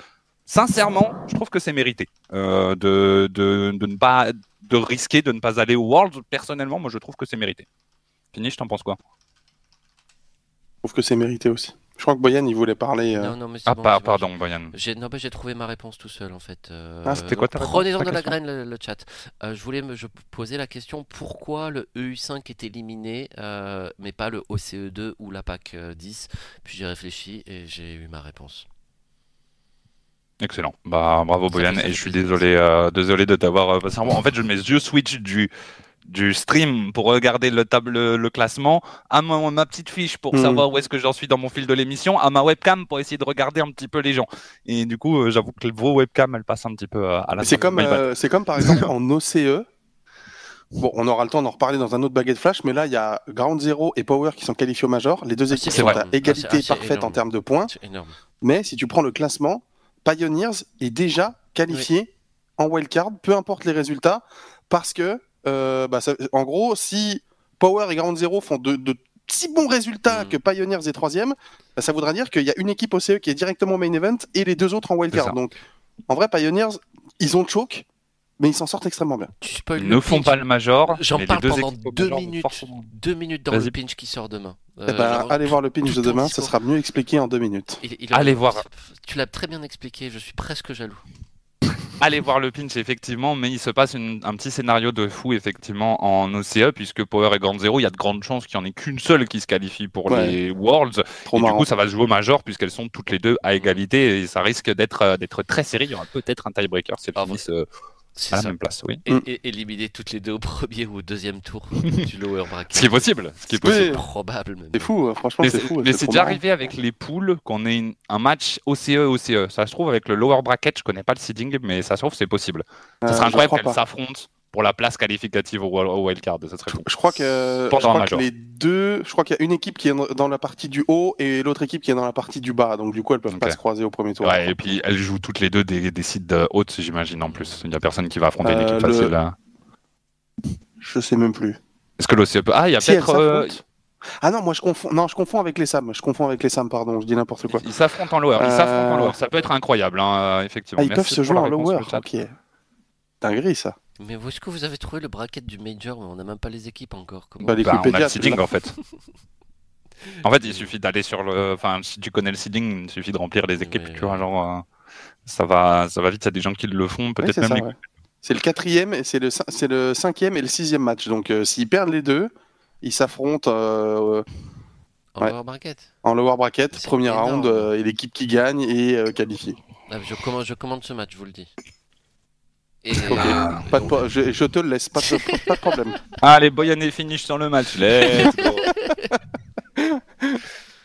sincèrement, je trouve que c'est mérité euh, de, de, de ne pas de risquer de ne pas aller aux Worlds. Personnellement, moi, je trouve que c'est mérité. Fini, je t'en pense quoi? Je trouve que c'est mérité aussi. Je crois que Boyan, il voulait parler. euh, Non, non, mais Ah, bon, par- c'est bon, pardon, Boyan. J'ai non, mais j'ai trouvé ma réponse tout seul en fait. Euh, Ah, c'était quoi ta réponse, Prenez-en de la graine le, le chat. Euh, je voulais me je posais la question pourquoi le EU5 est éliminé, euh, mais pas le OCE2 ou la PAC euh, 10. Puis j'ai réfléchi et j'ai eu ma réponse. Excellent. Bah, bravo, Boyan. Et je suis désolé, euh, désolé de t'avoir euh, passé un moment. En fait, je mes yeux switch du, du stream pour regarder le table, le classement, à ma, ma petite fiche pour Mhm. savoir où est-ce que j'en suis dans mon fil de l'émission, à ma webcam pour essayer de regarder un petit peu les gens. Et du coup, euh, j'avoue que vos webcams, elles passent un petit peu euh, à la C'est fin. comme, euh, c'est comme par exemple en OCE. Bon, on aura le temps d'en reparler dans un autre baguette flash, mais là, il y a Ground Zero et Power qui sont qualifiés au Major. Les deux Ah, équipes c'est sont vrai. à Ah, égalité ah, parfaite en termes de points. C'est énorme. Mais si tu prends le classement, Pioneers est déjà qualifié en wildcard, peu importe les résultats, parce que, euh, bah, ça- en gros, si Power et Ground Zero font de, de si bons résultats Mhm. que Pioneers est troisième, bah, ça voudra dire qu'il y a une équipe OCE qui est directement au main event et les deux autres en wildcard. Donc, en vrai, Pioneers, ils ont choke, mais ils s'en sortent extrêmement bien. Tu ils ne font pitch. pas le major. J'en parle deux pendant au deux minutes. forcément- Deux minutes dans le pinch qui sort demain. Eh Euh, ben, genre, allez voir le tout de demain, ça sera mieux expliqué en deux minutes. il- il- Allez voir. Tu l'as très bien expliqué. Je suis presque jaloux. Allez voir le pinch, effectivement, mais il se passe une- un petit scénario de fou, effectivement, en OCE, puisque Power et Grand Zero, il y a de grandes chances qu'il n'y en ait qu'une seule qui se qualifie pour Ouais. les Worlds. Trop et marrant. du coup, ça va se jouer au Major, puisqu'elles sont toutes les deux à égalité, et ça risque d'être euh, d'être très serré. Il y aura peut-être un tiebreaker si À la ça. même place, oui. Et, Mm. et- éliminer toutes les deux au premier ou au deuxième tour du lower bracket. Ce qui est possible. Ce qui est possible. C'est probable. C'est fou, euh, franchement, c'est fou. mais c'est déjà arrivé avec les poules qu'on ait une- un match OCE-OCE. Ça se trouve avec le lower bracket, je connais pas le seeding, mais ça se trouve c'est possible. Ça Euh, serait incroyable qu'elles s'affrontent pour la place qualificative au, au wildcard. Ça serait fou. Je crois que, je crois les deux, je crois qu'il y a une équipe qui est dans la partie du haut et l'autre équipe qui est dans la partie du bas. Donc du coup, elles peuvent pas se croiser au premier tour. Ouais, et puis elles jouent toutes les deux des, des sites de hautes, j'imagine en plus. Il n'y a personne qui va affronter une Euh, équipe le- facile. là. Je sais même plus. Est-ce que l'OCE peut. Ah, il y a Si peut-être. euh. Ah non, moi je confonds. Non, je confonds avec les Sam. Je confonds avec les Sam, pardon. Je dis n'importe quoi. ils s'affrontent en lower. Ils s'affrontent en Euh, lower. Ça peut être incroyable, hein, effectivement. Ah, ils Merci peuvent se jouer en lower. Ok. Dinguerie ça. Mais où est-ce que vous avez trouvé le bracket du Major Mais on n'a même pas les équipes encore. Comment Bah, les- Bah, on a le seeding en fait. En fait, il suffit d'aller sur le. Enfin, si tu connais le seeding, il suffit de remplir les équipes. Ouais. Tu vois, genre, euh, ça va, ça va vite. Il y a des gens qui le font, peut-être c'est même. ça. les- ouais. C'est le quatrième et c'est le, c'est le cinquième et le sixième match. Donc euh, s'ils perdent les deux, ils s'affrontent euh, En lower bracket en lower bracket, premier énorme. round euh, et l'équipe qui gagne est euh, qualifiée. Ah, je, commande, je commande ce match, je vous le dis. Et, Ok. Pas de po- je, je te le laisse, pas de, pas de problème. Allez, Boyané finish sur le match. Let's go.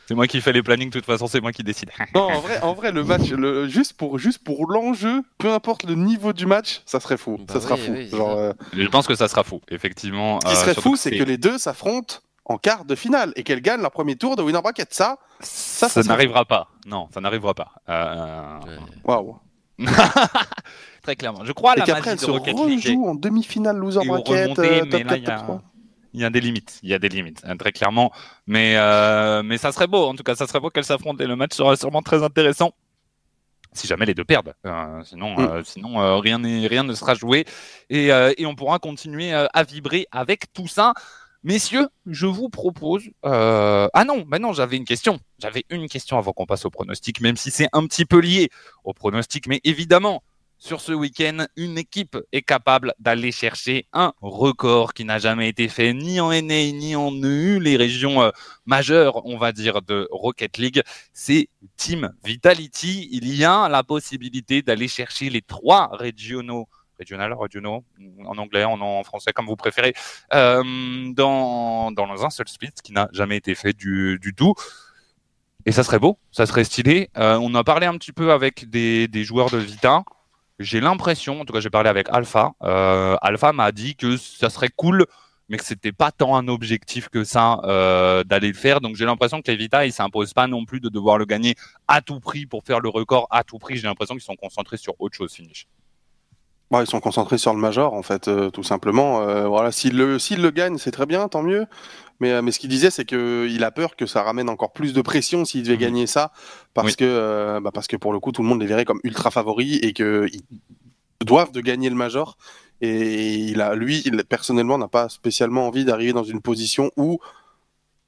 c'est moi qui fais les plannings. De toute façon, c'est moi qui décide. Non, en vrai, en vrai, le match, le, juste pour, juste pour l'enjeu, peu importe le niveau du match, ça serait fou. Bah ça sera oui, fou. oui, Genre, euh, Je pense que ça sera fou, effectivement. ce qui Euh, serait fou, c'est que les deux s'affrontent en quart de finale et qu'elles gagnent leur premier tour de winner bracket. Ça, ça, ça n'arrivera pas. Non, ça n'arrivera pas. Ouais. waouh. Très clairement. Je crois à la magie de se Rocket League. rejouent en demi-finale loser bracket, euh, mais top là, 4, il y top a- 3. Il y a des limites, il y a des limites, hein, très clairement. Mais, euh, mais ça serait beau, en tout cas, ça serait beau qu'elles s'affrontent et le match sera sûrement très intéressant. Si jamais les deux perdent, Euh, sinon, Mm. euh, sinon euh, rien, n'est- rien ne sera joué et, euh, et on pourra continuer euh, à vibrer avec tout ça. Messieurs, je vous propose. euh, Ah non, bah non, j'avais une question. J'avais une question avant qu'on passe au pronostic, même si c'est un petit peu lié au pronostic, mais évidemment, sur ce week-end, une équipe est capable d'aller chercher un record qui n'a jamais été fait ni en NA ni en EU, les régions euh, majeures, on va dire, de Rocket League. C'est Team Vitality. Il y a la possibilité d'aller chercher les trois régionaux Regional, Regional, en anglais, en, français, comme vous préférez, euh, dans, dans un seul split, qui n'a jamais été fait du, du tout. Et ça serait beau, ça serait stylé. Euh, on a parlé un petit peu avec des, des joueurs de Vita. J'ai l'impression, en tout cas j'ai parlé avec Alpha, euh, Alpha m'a dit que ça serait cool, mais que c'était pas tant un objectif que ça d'aller le faire. Donc j'ai l'impression que les Vita, ils s'imposent pas non plus de devoir le gagner à tout prix pour faire le record à tout prix. J'ai l'impression qu'ils sont concentrés sur autre chose, finish. Ouais, ils sont concentrés sur le major, en fait, euh, tout simplement. Euh, voilà, s'il le, s'il le gagne, c'est très bien, tant mieux. Mais, euh, mais ce qu'il disait, c'est qu'il a peur que ça ramène encore plus de pression s'il devait Mhm. gagner ça, parce Oui. que, bah, parce que pour le coup, tout le monde les verrait comme ultra favoris et qu'ils doivent de gagner le major. Et il a, lui, il, personnellement, n'a pas spécialement envie d'arriver dans une position où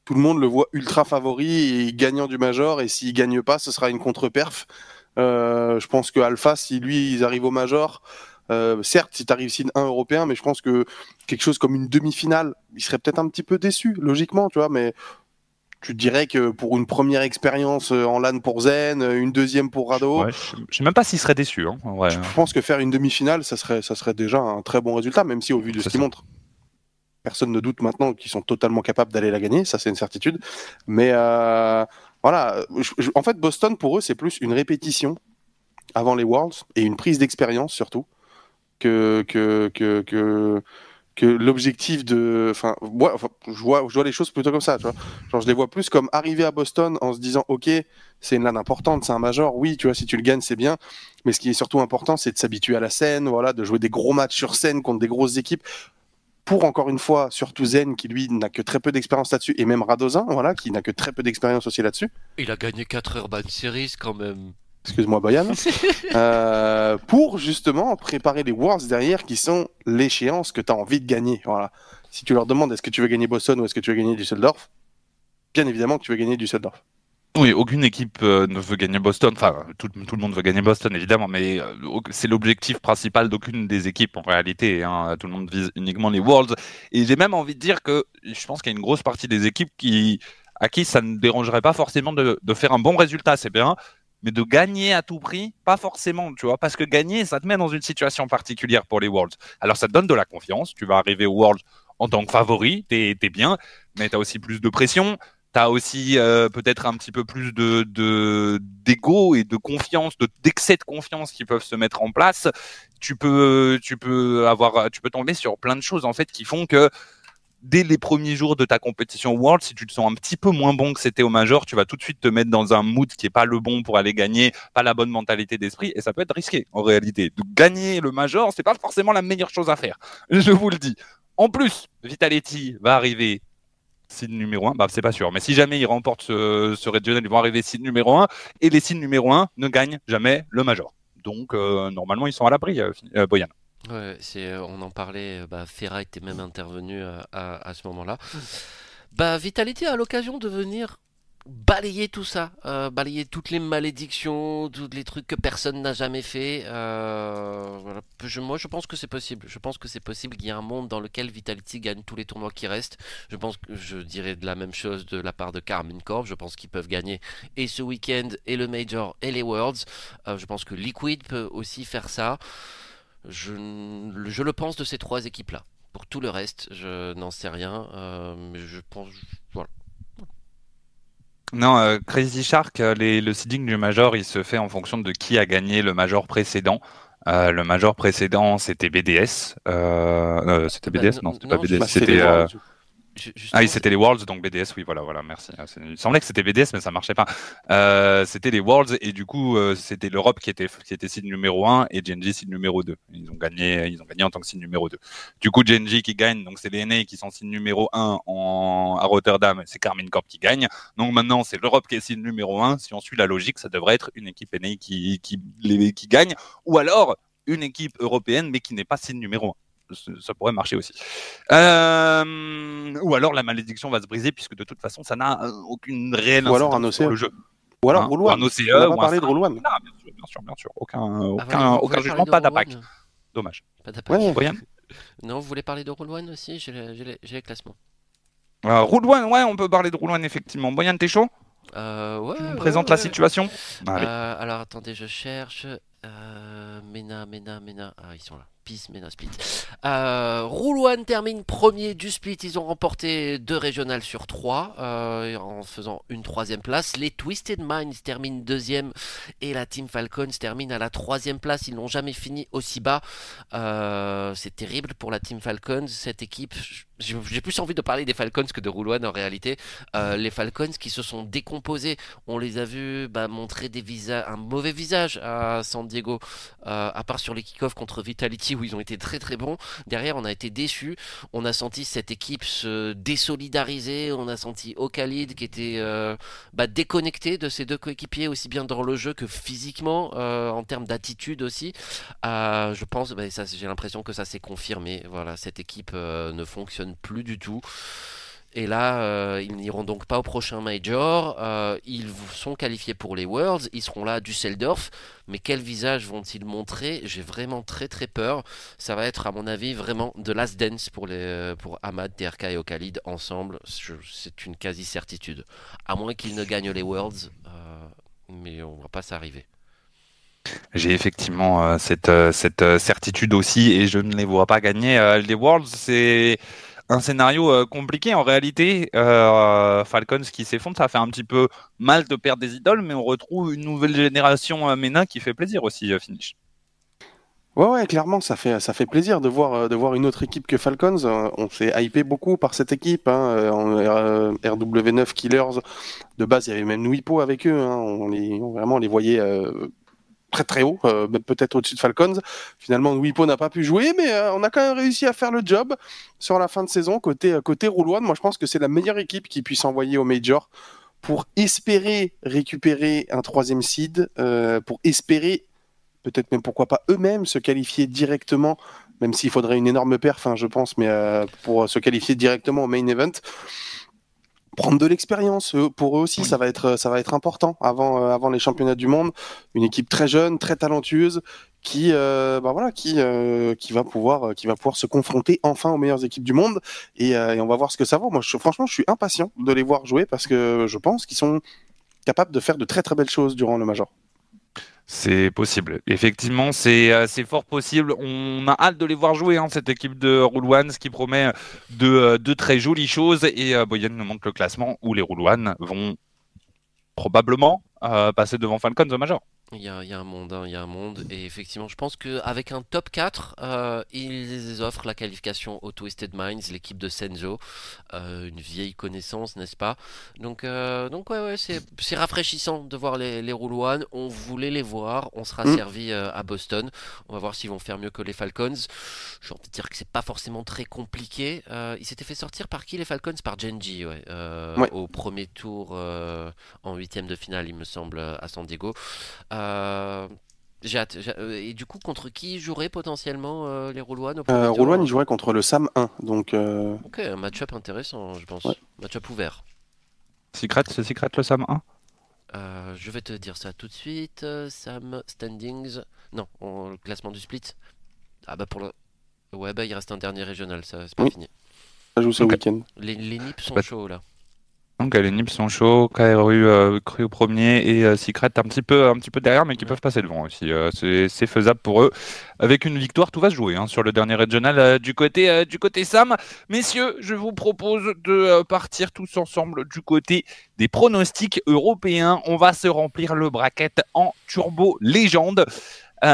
tout le monde le voit ultra favori et gagnant du major. Et s'il gagne pas, ce sera une contre-perf. Je pense que Alpha, si lui, ils arrivent au major, euh, certes, si tu arrives signe 1 européen, mais je pense que quelque chose comme une demi-finale, il serait peut-être un petit peu déçu, logiquement, tu vois, mais tu dirais que pour une première expérience euh, en LAN pour Zen, euh, une deuxième pour Rado, Ouais, je, je sais même pas s'il serait déçu. Hein. Ouais. je pense que faire une demi-finale, ça serait, ça serait déjà un très bon résultat, même si au vu de ce qu'ils montrent, personne ne doute maintenant qu'ils sont totalement capables d'aller la gagner, ça c'est une certitude. Mais euh, voilà, je- je- en fait, Boston pour eux, c'est plus une répétition avant les Worlds et une prise d'expérience surtout que que que que, l'objectif de enfin moi enfin, je vois je vois les choses plutôt comme ça tu vois. Genre je les vois plus comme arriver à Boston en se disant ok c'est une LAN importante c'est un major oui tu vois si tu le gagnes c'est bien. Mais ce qui est surtout important c'est de s'habituer à la scène voilà de jouer des gros matchs sur scène contre des grosses équipes. Pour encore une fois surtout Zen qui lui n'a que très peu d'expérience là-dessus et même Radozin voilà qui n'a que très peu d'expérience aussi là-dessus. Il a gagné 4 Urban Series quand même. Excuse-moi Boyan, euh, pour justement préparer les Worlds derrière qui sont l'échéance que tu as envie de gagner. Voilà. Si tu leur demandes est-ce que tu veux gagner Boston ou est-ce que tu veux gagner Düsseldorf, bien évidemment que tu veux gagner Düsseldorf. Oui, aucune équipe euh, ne veut gagner Boston. Enfin, tout, tout le monde veut gagner Boston, évidemment, mais euh, c'est l'objectif principal d'aucune des équipes en réalité. hein. Tout le monde vise uniquement les Worlds. Et j'ai même envie de dire que je pense qu'il y a une grosse partie des équipes qui, à qui ça ne dérangerait pas forcément de, de faire un bon résultat, c'est bien, mais de gagner à tout prix, pas forcément, tu vois, parce que gagner, ça te met dans une situation particulière pour les Worlds. Alors, ça te donne de la confiance. Tu vas arriver aux Worlds en tant que favori, t'es es bien, mais tu as aussi plus de pression. T'as aussi euh, peut-être un petit peu plus de de- d'ego et de confiance, de d'excès de confiance qui peuvent se mettre en place. Tu peux tu peux avoir tu peux tomber sur plein de choses en fait qui font que dès les premiers jours de ta compétition World, si tu te sens un petit peu moins bon que c'était au Major, tu vas tout de suite te mettre dans un mood qui est pas le bon pour aller gagner, pas la bonne mentalité d'esprit, et ça peut être risqué en réalité. De gagner le Major, c'est pas forcément la meilleure chose à faire. Je vous le dis. En plus, Vitality va arriver seed numéro 1, bah c'est pas sûr, mais si jamais ils remportent ce, ce regional, ils vont arriver seed numéro 1, et les seed numéro 1 ne gagnent jamais le Major. Donc euh, normalement ils sont à l'abri, euh, euh, Boyan. Ouais, c'est, euh, on en parlait, euh, bah, Ferra était même intervenu à, à- à ce moment-là. Bah, Vitality a l'occasion de venir balayer tout ça, euh, balayer toutes les malédictions, tous les trucs que personne n'a jamais fait. euh, voilà. Je- moi, je pense que c'est possible. Je pense que c'est possible qu'il y ait un monde dans lequel Vitality gagne tous les tournois qui restent. Je pense que je dirais de la même chose de la part de Carmine Corp. Je pense qu'ils peuvent gagner et ce week-end, et le Major, et les Worlds. Euh, je pense que Liquid peut aussi faire ça. Je, le pense de ces trois équipes-là. Pour tout le reste, je n'en sais rien. euh, mais je pense. Voilà. Non, euh, Crazy Shark, euh, les- le seeding du Major, il se fait en fonction de qui a gagné le Major précédent. Euh, le Major précédent, c'était BDS. Euh, euh, c'était Bah, BDS non- Non, c'était pas BDS. Bah, C'était Ah oui, c'était les Worlds, donc BDS, oui, voilà, voilà, merci. Ah, Il semblait que c'était BDS, mais ça marchait pas. Euh, c'était les Worlds, et du coup, euh, c'était l'Europe qui était, qui était seed numéro 1 et Genji seed numéro 2. Ils ont gagné, ils ont gagné en tant que seed numéro 2. Du coup, Genji qui gagne, donc c'est les NA qui sont seed numéro 1 en, à Rotterdam, c'est Carmine Corp qui gagne. Donc maintenant, c'est l'Europe qui est seed numéro 1. Si on suit la logique, ça devrait être une équipe NA qui, qui, les- qui gagne, ou alors une équipe européenne, mais qui n'est pas seed numéro 1 ça pourrait marcher aussi. Euh, ou alors la malédiction va se briser puisque de toute façon ça n'a euh, aucune réelle Ou alors un OCE. le jeu. Ou alors Hein, Roll ou One. un OCE, On un parlé de Roll One. Non, bien sûr, bien sûr, bien sûr. Aucun, Ah, aucun, aucun jugement, parler pas Roll. One Dommage. Pas d'attaque. Ouais. Non, vous voulez parler de Roll One aussi J'ai les, j'ai les- classements. euh, One, ouais, on peut parler de One effectivement. Boyan, t'es chaud? Euh, ouais, Tu me ouais, présentes la situation? Euh, alors attendez, je cherche. Euh, Mena, Mena, Mena. Ah, ils sont là. Peace Mena Split. Euh, termine premier du split. Ils ont remporté deux régionales sur trois euh, en faisant une troisième place. Les Twisted Minds terminent deuxième et la Team Falcons termine à la troisième place. Ils n'ont jamais fini aussi bas. Euh, c'est terrible pour la Team Falcons. Cette équipe, j'ai plus envie de parler des Falcons que de en réalité. Les Falcons qui se sont décomposés, on les a vus bah, montrer un mauvais visage à San Diego, à part sur les kick-offs contre Vitality où ils ont été très très bons. Derrière, on a été déçus. On a senti cette équipe se désolidariser. On a senti Okalid qui était euh, bah, déconnecté de ses deux coéquipiers, aussi bien dans le jeu que physiquement, en termes d'attitude aussi. je pense, bah, j'ai l'impression que ça s'est confirmé. Voilà, cette équipe ne fonctionne plus du tout. Et là, euh, ils n'iront donc pas au prochain Major. Euh, ils sont qualifiés pour les Worlds. Ils seront là à Düsseldorf. Mais quel visage vont-ils montrer? J'ai vraiment très très peur. Ça va être, à mon avis, vraiment de last dance pour, pour Ahmad, TRK et Okalid ensemble. C'est une quasi-certitude. À moins qu'ils ne gagnent les Worlds. Euh, mais on va pas s'arriver. J'ai effectivement cette, cette certitude aussi et je ne les vois pas gagner. les Worlds, c'est un scénario euh, compliqué en réalité. Euh, Falcons qui s'effondre, ça fait un petit peu mal de perdre des idoles, mais on retrouve une nouvelle génération euh, MENA qui fait plaisir aussi, finish. Ouais, ouais, clairement, ça fait, plaisir de voir, une autre équipe que Falcons. On s'est hypé beaucoup par cette équipe. Hein. RW9 Killers, de base, il y avait même Nuipo avec eux. Hein. On, les voyait très très haut, euh, peut-être au-dessus de Falcons. Finalement, Wipo n'a pas pu jouer, mais euh, on a quand même réussi à faire le job sur la fin de saison côté euh, côté Rouloine. Moi, je pense que c'est la meilleure équipe qui puisse envoyer au Major pour espérer récupérer un troisième seed, pour espérer peut-être même pourquoi pas eux-mêmes se qualifier directement, même s'il faudrait une énorme perf, hein, je pense, mais pour se qualifier directement au main event prendre de l'expérience pour eux aussi ça va être ça va être important avant euh, avant les championnats du monde. Une équipe très jeune très talentueuse qui euh, bah voilà qui euh, qui va pouvoir qui va pouvoir se confronter enfin aux meilleures équipes du monde. Et, on va voir ce que ça vaut. Moi franchement je suis impatient de les voir jouer parce que je pense qu'ils sont capables de faire de très très belles choses durant le major c'est possible. Effectivement, euh, c'est fort possible. On a hâte de les voir jouer, hein, cette équipe de Roule ce qui promet de, euh, de, très jolies choses. Et euh, Boyan nous montre le classement où les Roule vont probablement passer devant Falcons au Major. Il y, a, un monde, hein, il y a un monde, et effectivement, je pense qu'avec un top 4, euh, ils offrent la qualification au Twisted Minds, l'équipe de Senzo, euh, une vieille connaissance, n'est-ce pas? Donc, euh, donc ouais, ouais c'est rafraîchissant de voir les, les Roulouanes. On voulait les voir, on sera mm. servi à Boston. On va voir s'ils vont faire mieux que les Falcons. J'ai envie de dire que c'est pas forcément très compliqué. ils s'étaient fait sortir par qui les Falcons? Par Genji, ouais, au premier tour en huitième de finale, il me semble, à San Diego. Euh, euh, et du coup, contre qui jouerait potentiellement euh, les Roulouanes euh, Roulouane, ils joueraient contre le SAM 1. Donc, Ok, un match-up intéressant, je pense. Match-up ouvert. Secret, c'est Secret le SAM 1 Je vais te dire ça tout de suite. SAM Standings. Non, le classement du split. Ah bah pour le. Ouais, bah il reste un dernier régional, ça c'est pas fini. Ça joue ce week-end. Les, les nips sont chauds là. Donc les Nips sont chauds, KRU euh, cru au premier et euh, Secret un petit peu un petit peu derrière mais qui peuvent passer devant aussi. Euh, c'est faisable pour eux. Avec une victoire, tout va se jouer hein, sur le dernier régional du côté du côté Sam. Messieurs, je vous propose de partir tous ensemble du côté des pronostics européens. On va se remplir le bracket en turbo légende. et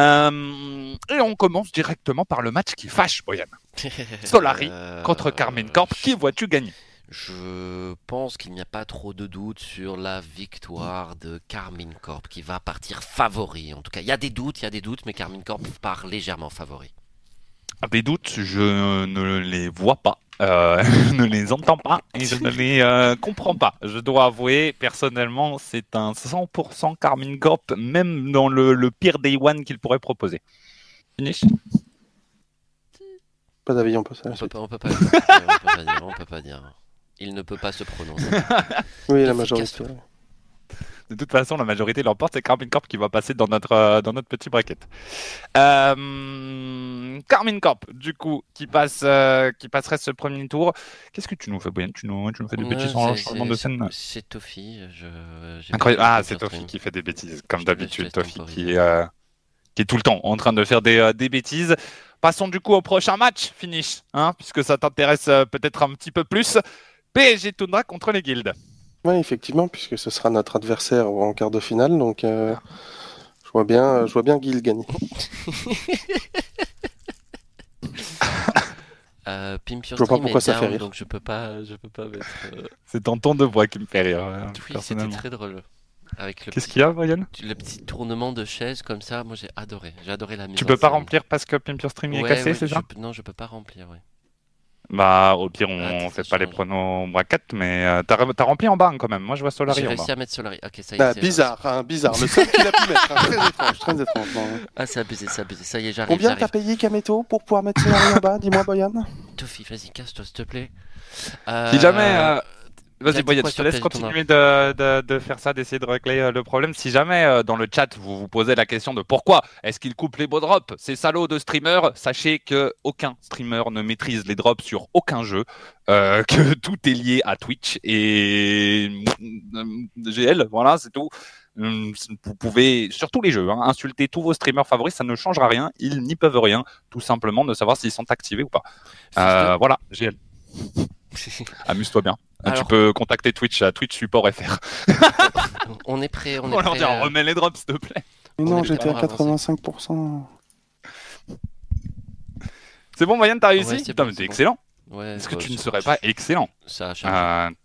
on commence directement par le match qui fâche, Boyan. Solari contre Carmen Corp. Qui vois-tu gagner? Je pense qu'il n'y a pas trop de doutes sur la victoire de Carmine Corp qui va partir favori. En tout cas, il y a des doutes, il y a des doutes, mais Carmine Corp part légèrement favori. Ah, des doutes, je ne les vois pas, euh, ne les entends pas et je ne les euh, comprends pas. Je dois avouer, personnellement, c'est un 100% Carmine Corp, même dans le, pire Day One qu'il pourrait proposer. Finish Pas d'avis, on peut ça. On peut pas dire. On peut pas dire. Il ne peut pas se prononcer. oui, la majorité. De toute façon, la majorité l'emporte. C'est Carmine Corp qui va passer dans notre, euh, dans notre petit bracket. Euh, Carmine Corp, du coup, qui, passe, euh, qui passerait ce premier tour. Qu'est-ce que tu nous fais, Boyan tu nous, tu nous fais des bêtises en changement de scène C'est Tofi. Incroyable. Ah, c'est Tofi qui fait des bêtises, comme d'habitude. Tofi qui, qui est tout le temps en train de faire des, euh, des bêtises. Passons du coup au prochain match, finish, hein, puisque ça t'intéresse euh, peut-être un petit peu plus. PSG Tundra contre les Guildes. Oui, effectivement, puisque ce sera notre adversaire en quart de finale, donc euh, je vois bien, je vois bien Guild gagner. Euh, Je vois pas Stream pourquoi est ça fait rire. donc je peux pas, je peux pas mettre. euh, C'est ton ton de voix qui me fait rire, euh, Oui, c'était très drôle. Avec le Qu'est-ce petit, qu'il y a, Brian le petit tournement de chaise comme ça, moi j'ai adoré. J'ai adoré la mise Tu peux pas scène. remplir parce que Pimp Your Stream est Ouais, cassé, ouais, c'est je ça? peux- Non, je peux pas remplir, ouais. Bah, au pire, on Attends, fait pas les pronos braquettes, mais euh, t'as t'as rempli en bas hein, quand même. Moi, je vois Solari J'ai en bas. réussi à mettre Solari. Ok, ça y est. Ah, c'est- bizarre, hein, bizarre. Le seul qu'il a pu mettre. hein, Très étrange, très étrange. non. Ah, c'est abusé, c'est abusé. Ça y est, j'arrive. Combien j'arrive. t'as payé Kameto pour pouvoir mettre Solari en bas Dis-moi, Boyan? Tofi, vas-y, casse-toi, s'il te plaît. Si Euh, jamais. euh, T'as Vas-y, quoi je te laisse continuer de, de- de faire ça, d'essayer de régler euh, le problème. Si jamais euh, dans le chat vous vous posez la question de pourquoi est-ce qu'il coupe les beaux drops, ces salauds de streamers, sachez que aucun streamer ne maîtrise les drops sur aucun jeu, euh, que tout est lié à Twitch et GL, voilà, c'est tout. Hum, Vous pouvez, sur tous les jeux, hein, insulter tous vos streamers favoris, ça ne changera rien. Ils n'y peuvent rien, tout simplement de savoir s'ils sont activés ou pas. Euh, Voilà, GL, amuse-toi bien. Tu Alors- peux contacter Twitch à Twitch Support FR. On est prêt, on est leur prêt. dit, euh, remets les drops, s'il te plaît. Mais On non, j'étais à vraiment avancé. 85%. C'est bon, Moyenne, t'as réussi Ouais, Putain, bon, mais t'es bon. excellent. Ouais, Est-ce que bah, tu ne serais pas excellent Ça a chargé. Euh,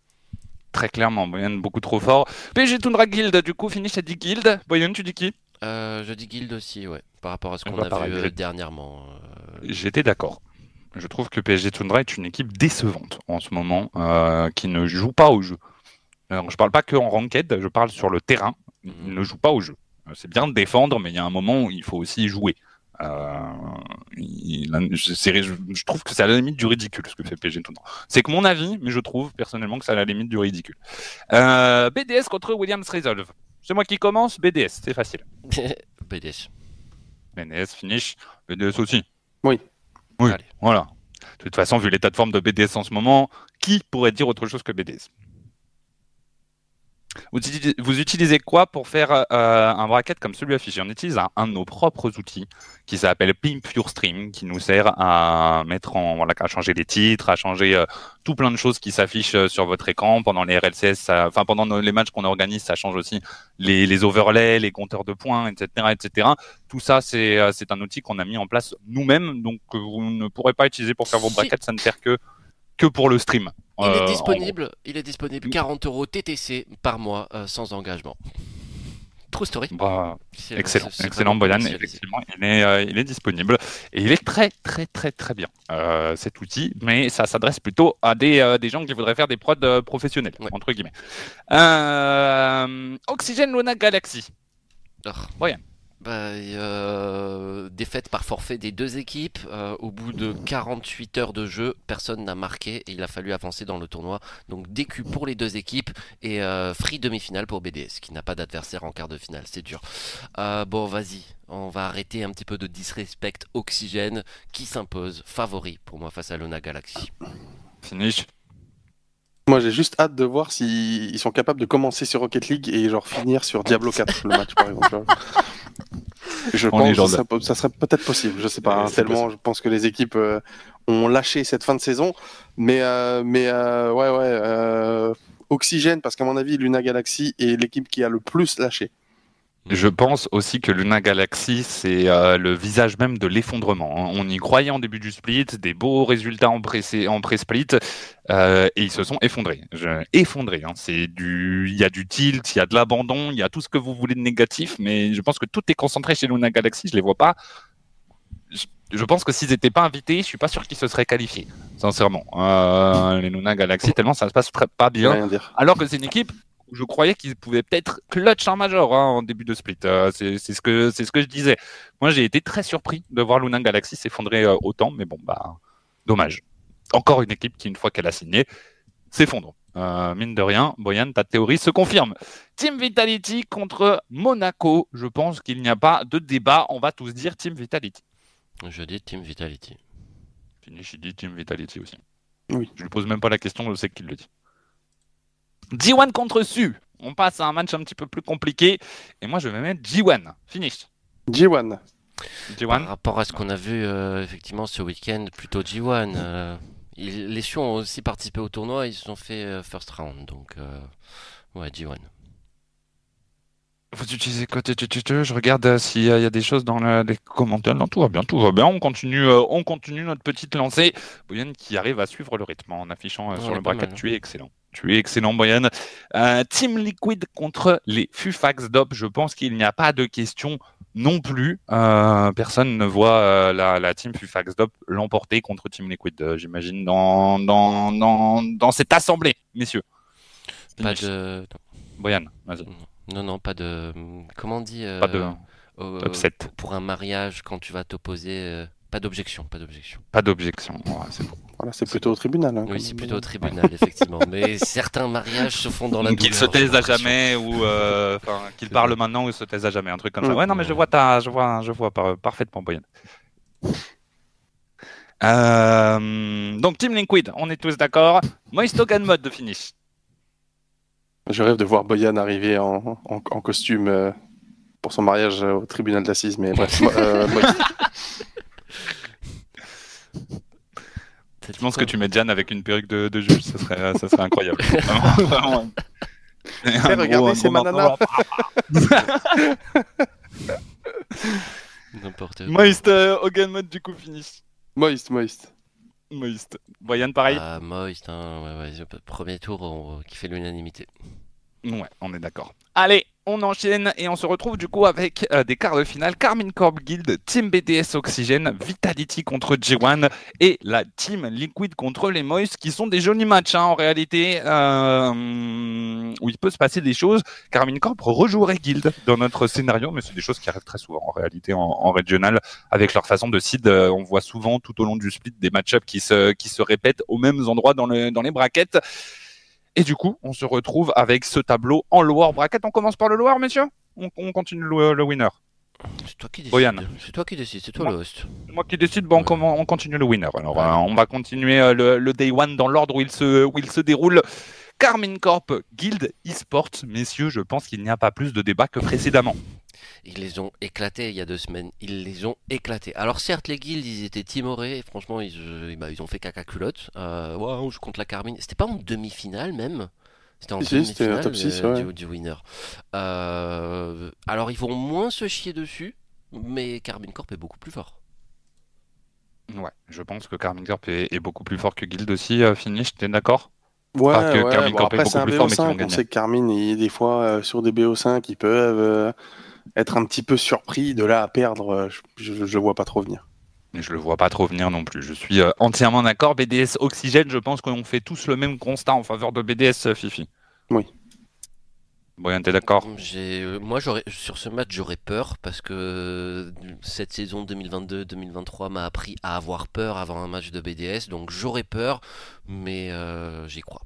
Très clairement, Moyenne, beaucoup trop fort. PSG Tundra Guild, du coup, finish à 10 Guild. Moyenne, tu dis qui? Euh, je dis Guild aussi, ouais. Par rapport à ce Eh qu'on ben, a pareil, vu euh, dernièrement. euh, J'étais d'accord. Je trouve que PSG Tundra est une équipe décevante en ce moment, euh, qui ne joue pas au jeu. Alors, je parle pas que en ranked, je parle sur le terrain. Il Mhm. ne joue pas au jeu. Euh, C'est bien de défendre, mais il y a un moment où il faut aussi jouer. Euh, il- je, c'est- je- je trouve que c'est à la limite du ridicule ce que fait PSG Tundra. C'est que mon avis, mais je trouve personnellement que c'est à la limite du ridicule. Euh, BDS contre Williams Resolve. C'est moi qui commence, BDS, c'est facile. BDS. BDS finish, BDS aussi. Oui. Oui, Allez. voilà. De toute façon, vu l'état de forme de BDS en ce moment, qui pourrait dire autre chose que BDS vous utilisez, vous utilisez quoi pour faire euh, un bracket comme celui affiché On utilise un, un de nos propres outils qui s'appelle Pimp Your Stream, qui nous sert à mettre en, voilà, à changer les titres, à changer euh, tout plein de choses qui s'affichent euh, sur votre écran pendant les RLCS, enfin pendant nos- les matchs qu'on organise, ça change aussi les, les overlays, les compteurs de points, etc., etc. Tout ça, c'est un outil qu'on a mis en place nous-mêmes, donc que vous ne pourrez pas utiliser pour faire vos brackets, ça ne sert que que pour le stream. Il Euh, est en disponible, il est disponible Mm. 40 euros TTC par mois euh, sans engagement. True story. Bah, Excellent, excellent Boyan, effectivement, il est, euh, il est disponible et il est très très très très bien euh, cet outil, mais ça s'adresse plutôt à des, euh, des gens qui voudraient faire des prods euh, professionnels, Ouais. entre guillemets. Euh, Oxygène Luna Galaxy. Oh. Boyan. Bah, euh, défaite par forfait des deux équipes. Euh, au bout de 48 heures de jeu, personne n'a marqué et il a fallu avancer dans le tournoi. Donc DQ pour les deux équipes et euh, free demi-finale pour BDS qui n'a pas d'adversaire en quart de finale. C'est dur. Bon, vas-y, on va arrêter un petit peu de disrespect oxygène qui s'impose favori pour moi face à Luna Galaxy. Finish. Moi, j'ai juste hâte de voir s'ils sont capables de commencer sur Rocket League et genre finir sur Diablo 4 le match, par exemple. Je En pense que ça, serait- ça serait peut-être possible. Je sais pas. Hein, tellement, je pense que les équipes euh, ont lâché cette fin de saison. Mais, euh, mais euh, ouais, ouais. Oxygène, parce qu'à mon avis, Luna Galaxy est l'équipe qui a le plus lâché. Je pense aussi que Luna Galaxy, c'est euh, le visage même de l'effondrement. hein. On y croyait en début du split, des beaux résultats en pré- en pré-split, euh, et ils se sont effondrés. Je- effondrés. hein. C'est du, il y a du tilt, il y a de l'abandon, il y a tout ce que vous voulez de négatif, mais je pense que tout est concentré chez Luna Galaxy. Je les vois pas. Je, je pense que s'ils n'étaient pas invités, je suis pas sûr qu'ils se seraient qualifiés. Sincèrement, Euh, les Luna Galaxy, tellement ça se passe pas bien. rien dire. Alors que c'est une équipe je croyais qu'ils pouvaient peut-être clutch un major hein, en début de split. Euh, c'est c'est ce que c'est ce que je disais. Moi, j'ai été très surpris de voir Luna Galaxy s'effondrer euh, autant, mais bon, bah, dommage. Encore une équipe qui, une fois qu'elle a signé, s'effondre. Euh, mine de rien, Boyan, ta théorie se confirme. Team Vitality contre Monaco. Je pense qu'il n'y a pas de débat. On va tous dire Team Vitality. Je dis Team Vitality. Finish, il dit Team Vitality aussi. Oui. Je lui pose même pas la question, je sais qu'il le dit. G1 contre Su. On passe à un match un petit peu plus compliqué. Et moi, je vais mettre G1. Finish. G1. Par G1 rapport à ce qu'on a vu euh, effectivement ce week-end, plutôt G1. euh, ils- les Sioux ont aussi participé au tournoi, ils se sont fait euh, first round. Donc, euh, ouais, G1. Vous utilisez quoi Je regarde euh, s'il y a des choses dans le- les commentaires. Non, tout va bien, tout va bien. On continue, euh, on continue notre petite lancée. Boyan qui arrive à suivre le rythme en affichant euh, Ouais, sur le est pas bracket. mal, hein. Tu es excellent. Tu es excellent, Boyan. Euh, Team Liquid contre les Fufax Dop. Je pense qu'il n'y a pas de question non plus. Euh, personne ne voit euh, la, la Team Fufax Dop l'emporter contre Team Liquid, euh, j'imagine, dans, dans, dans, dans cette assemblée, messieurs. Pas de. Boyan, vas-y. Non, non, pas de. Comment on dit Pas de. Pour un mariage, quand tu vas t'opposer, pas d'objection, pas d'objection. Pas d'objection. Ouais, c'est bon. Voilà, c'est plutôt au tribunal. hein, Oui, c'est plutôt au tribunal, effectivement. Mais certains mariages se font dans la Qu'il douleur. se taise j'ai à jamais ou euh, enfin, qu'il C'est parle ça. maintenant ou se taise à jamais, un truc comme ça. Mm. Ouais, non, mais je vois ta, je vois, je vois par- parfaitement, Boyan. Euh, donc Team Liquid, on est tous d'accord. Moist Hogan mode de finish. Je rêve de voir Boyan arriver en, en, en costume euh, pour son mariage au tribunal d'assises, mais bref. moi, euh, moi, T'as dit Je pense quoi que tu mets Jan avec une perruque de, de juge, ça serait, ça serait incroyable. Vraiment, vraiment. Eh, regardez, c'est ma morceau. N'importe quoi. Moist euh, Hogan mode du coup finish. Moist, moist. Moist. Boyan pareil. Ah, Moist, hein, ouais, ouais, je- premier tour on- qui fait l'unanimité. Ouais, on est d'accord. Allez, on enchaîne et on se retrouve du coup avec euh, des quarts de finale. Carmine Corp Guild, Team BDS Oxygène, Vitality contre G1 et la Team Liquid contre les Moist qui sont des jolis matchs hein, en réalité euh, où il peut se passer des choses. Carmine Corp rejouerait Guild dans notre scénario, mais c'est des choses qui arrivent très souvent en réalité en, régional avec leur façon de seed. euh, on voit souvent tout au long du split des match-ups qui se, qui se répètent aux mêmes endroits dans, dans les brackets. Et du coup, on se retrouve avec ce tableau en lower bracket. On commence par le lower, messieurs? On, on continue le, le winner. C'est toi qui décides. Boyan. C'est toi qui décides, c'est toi Moi. le host. C'est moi qui décide, bon, on, Ouais. commen- on continue le winner. Alors, Ouais. euh, on va continuer euh, le, le day one dans l'ordre où il se, où il se déroule. Carmine Corp, Guild eSports. Messieurs, je pense qu'il n'y a pas plus de débat que précédemment. Ils les ont éclatés il y a deux semaines. Ils les ont éclatés. Alors certes, les guilds, ils étaient timorés. Et franchement, ils, euh, bah, ils ont fait caca culotte. Euh, ouais, on joue contre la Carmine. C'était pas en demi-finale même. C'était en Si, demi-finale top six, euh, ouais. du, du winner. Euh, alors ils vont moins se chier dessus. Mais Carmine Corp est beaucoup plus fort. Ouais, je pense que Carmine Corp est, est beaucoup plus fort que Guild aussi. euh, finish, t'es d'accord? Ouais, que ouais, Carmine bon, Corp est après beaucoup c'est un plus fort, mais qu'ils vont BO5. On sait que Carmine, il, des fois, euh, sur des BO5, ils peuvent euh, être un petit peu surpris. De là à perdre, euh, je, je vois pas trop venir. Je le vois pas trop venir non plus. Je suis euh, entièrement d'accord. BDS Oxygène, je pense qu'on fait tous le même constat en faveur de BDS, euh, Fifi. Oui. Boyan, t'es d'accord? J'ai, moi, j'aurais, sur ce match, j'aurais peur parce que cette saison 2022-2023 m'a appris à avoir peur avant un match de BDS. Donc j'aurais peur, mais euh, j'y crois.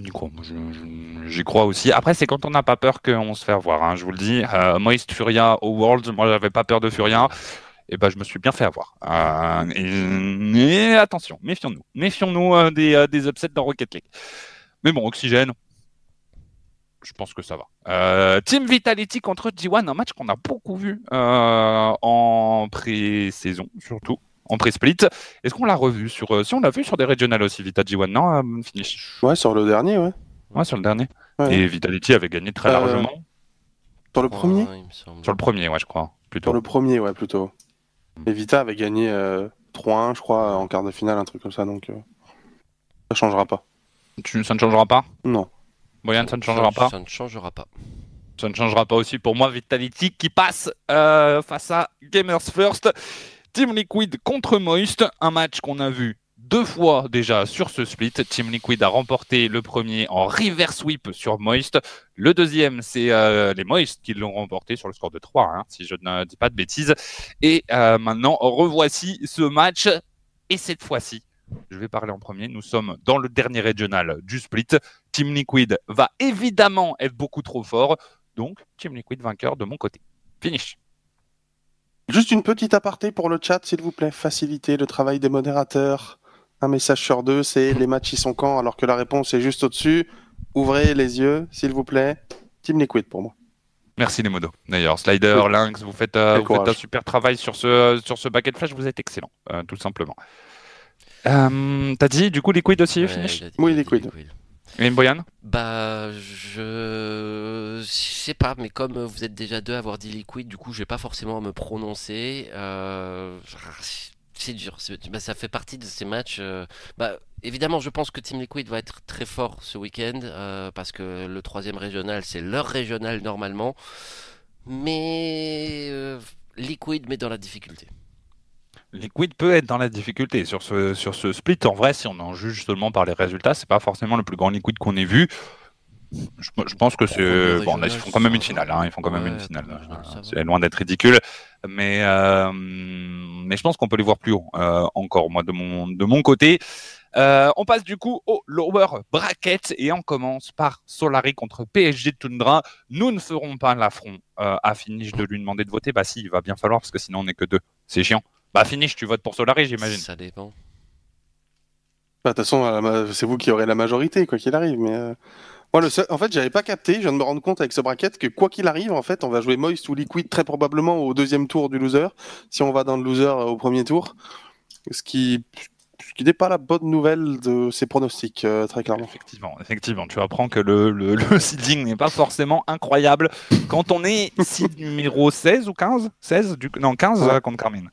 On y J'y crois aussi. Après, c'est quand on n'a pas peur qu'on se fait avoir. hein, je vous le dis. Euh, Moist Furia au World, moi, j'avais pas peur de Furia. Et ben, je me suis bien fait avoir. Euh, et, attention, méfions-nous. Méfions-nous euh, des, upsets dans Rocket League. Mais bon, Oxygène, je pense que ça va. Team Vitality contre G1, un match qu'on a beaucoup vu en pré-saison, surtout. En pré-split. Est-ce qu'on l'a revu sur. euh, si on l'a vu sur des regionals aussi, Vita G1, non euh, Finish? Ouais, sur le dernier, ouais. Ouais, sur le dernier. Ouais. Et Vitality avait gagné très Euh, largement. Sur le premier. Sur le premier, ouais, je crois. Plutôt. Sur le premier, ouais, plutôt. Et Vita avait gagné euh, 3-1, je crois, en quart de finale, un truc comme ça, donc euh, ça changera pas. Tu- ça ne changera pas? Non. Boyan, ça ne changera pas? Ça ne changera pas. Ça ne changera pas aussi pour moi, Vitality qui passe euh, face à Gamers First. Team Liquid contre Moist, un match qu'on a vu deux fois déjà sur ce split. Team Liquid a remporté le premier en reverse sweep sur Moist. Le deuxième, c'est euh, les Moist qui l'ont remporté sur le score de 3, hein, si je ne dis pas de bêtises. Et euh, maintenant, revoici ce match. Et cette fois-ci, je vais parler en premier. Nous sommes dans le dernier régional du split. Team Liquid va évidemment être beaucoup trop fort. Donc, Team Liquid vainqueur de mon côté. Finish. Juste une petite aparté pour le chat, s'il vous plaît. Faciliter le travail des modérateurs. Un message sur deux, c'est les matchs ils sont quand alors que la réponse est juste au-dessus. Ouvrez les yeux, s'il vous plaît. Team Liquid pour moi. Merci les modos. D'ailleurs, Slider, Oui. Lynx, vous faites, euh, Quel vous faites un super travail sur ce, sur ce bucket flash, vous êtes excellent, euh, tout simplement. Euh, T'as dit du coup Liquid aussi, Ouais, finish dit- Oui, Liquid. Et Boyan Bah, je... sais pas, mais comme vous êtes déjà deux à avoir dit Liquid, du coup, je vais pas forcément me prononcer. Euh, C'est dur. bah, ça fait partie de ces matchs. euh, Bah, évidemment, je pense que Team Liquid va être très fort ce week-end euh, parce que le troisième régional, c'est leur régional normalement. Mais Liquid met dans la difficulté. Liquid peut être dans la difficulté sur ce, sur ce split. En vrai, si on en juge seulement par les résultats, c'est pas forcément le plus grand Liquid qu'on ait vu. Je, je pense que c'est. Bon, là, ils font quand même une finale. hein, ils font quand même Ouais, une finale. C'est loin d'être ridicule. Mais, euh, mais je pense qu'on peut les voir plus haut euh, encore, moi, de mon, de mon côté. Euh, on passe du coup au lower bracket et on commence par Solari contre PSG Tundra. Nous ne ferons pas l'affront euh, à Finish de lui demander de voter. Bah si, il va bien falloir parce que sinon on n'est que deux. C'est chiant. Bah Finish, tu votes pour Solari, j'imagine. Ça dépend. Bah, De toute façon, c'est vous qui aurez la majorité, quoi qu'il arrive. Mais euh, moi, le seul... en fait, j'avais pas capté. Je viens de me rendre compte avec ce bracket que quoi qu'il arrive, en fait, on va jouer Moist ou Liquid très probablement au deuxième tour du loser, si on va dans le loser euh, au premier tour. Ce qui, ce qui n'est pas la bonne nouvelle de ces pronostics, euh, très clairement. Effectivement, effectivement, tu apprends que le, le, le seeding n'est pas forcément incroyable quand on est seed numéro 16 ou 15 16 du... Non, 15 Ouais. euh, contre Carmine.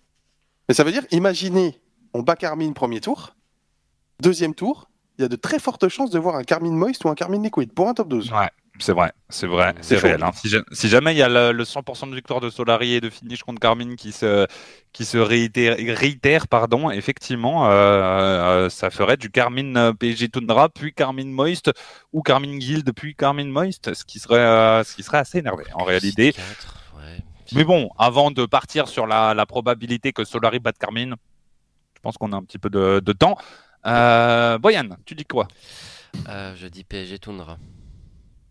Mais ça veut dire, imaginez, on bat Carmine premier tour, deuxième tour, il y a de très fortes chances de voir un Carmine Moist ou un Carmine Liquid pour un top 12. Ouais, c'est vrai, c'est vrai, c'est réel. hein. Si, ja- si jamais il y a le, le 100% de victoire de Solari et de finish contre Carmine qui se, qui se réitère, réitère, pardon, effectivement, euh, euh, ça ferait du Carmine euh, PSG Tundra, puis Carmine Moist, ou Carmine Guild, puis Carmine Moist, ce qui serait, euh, ce qui serait assez énervé en réalité. Quatre, ouais. Mais bon, avant de partir sur la, la probabilité que Solari batte Carmine, je pense qu'on a un petit peu de, de temps. Euh, Boyan, tu dis quoi? Euh, je dis PSG Tundra.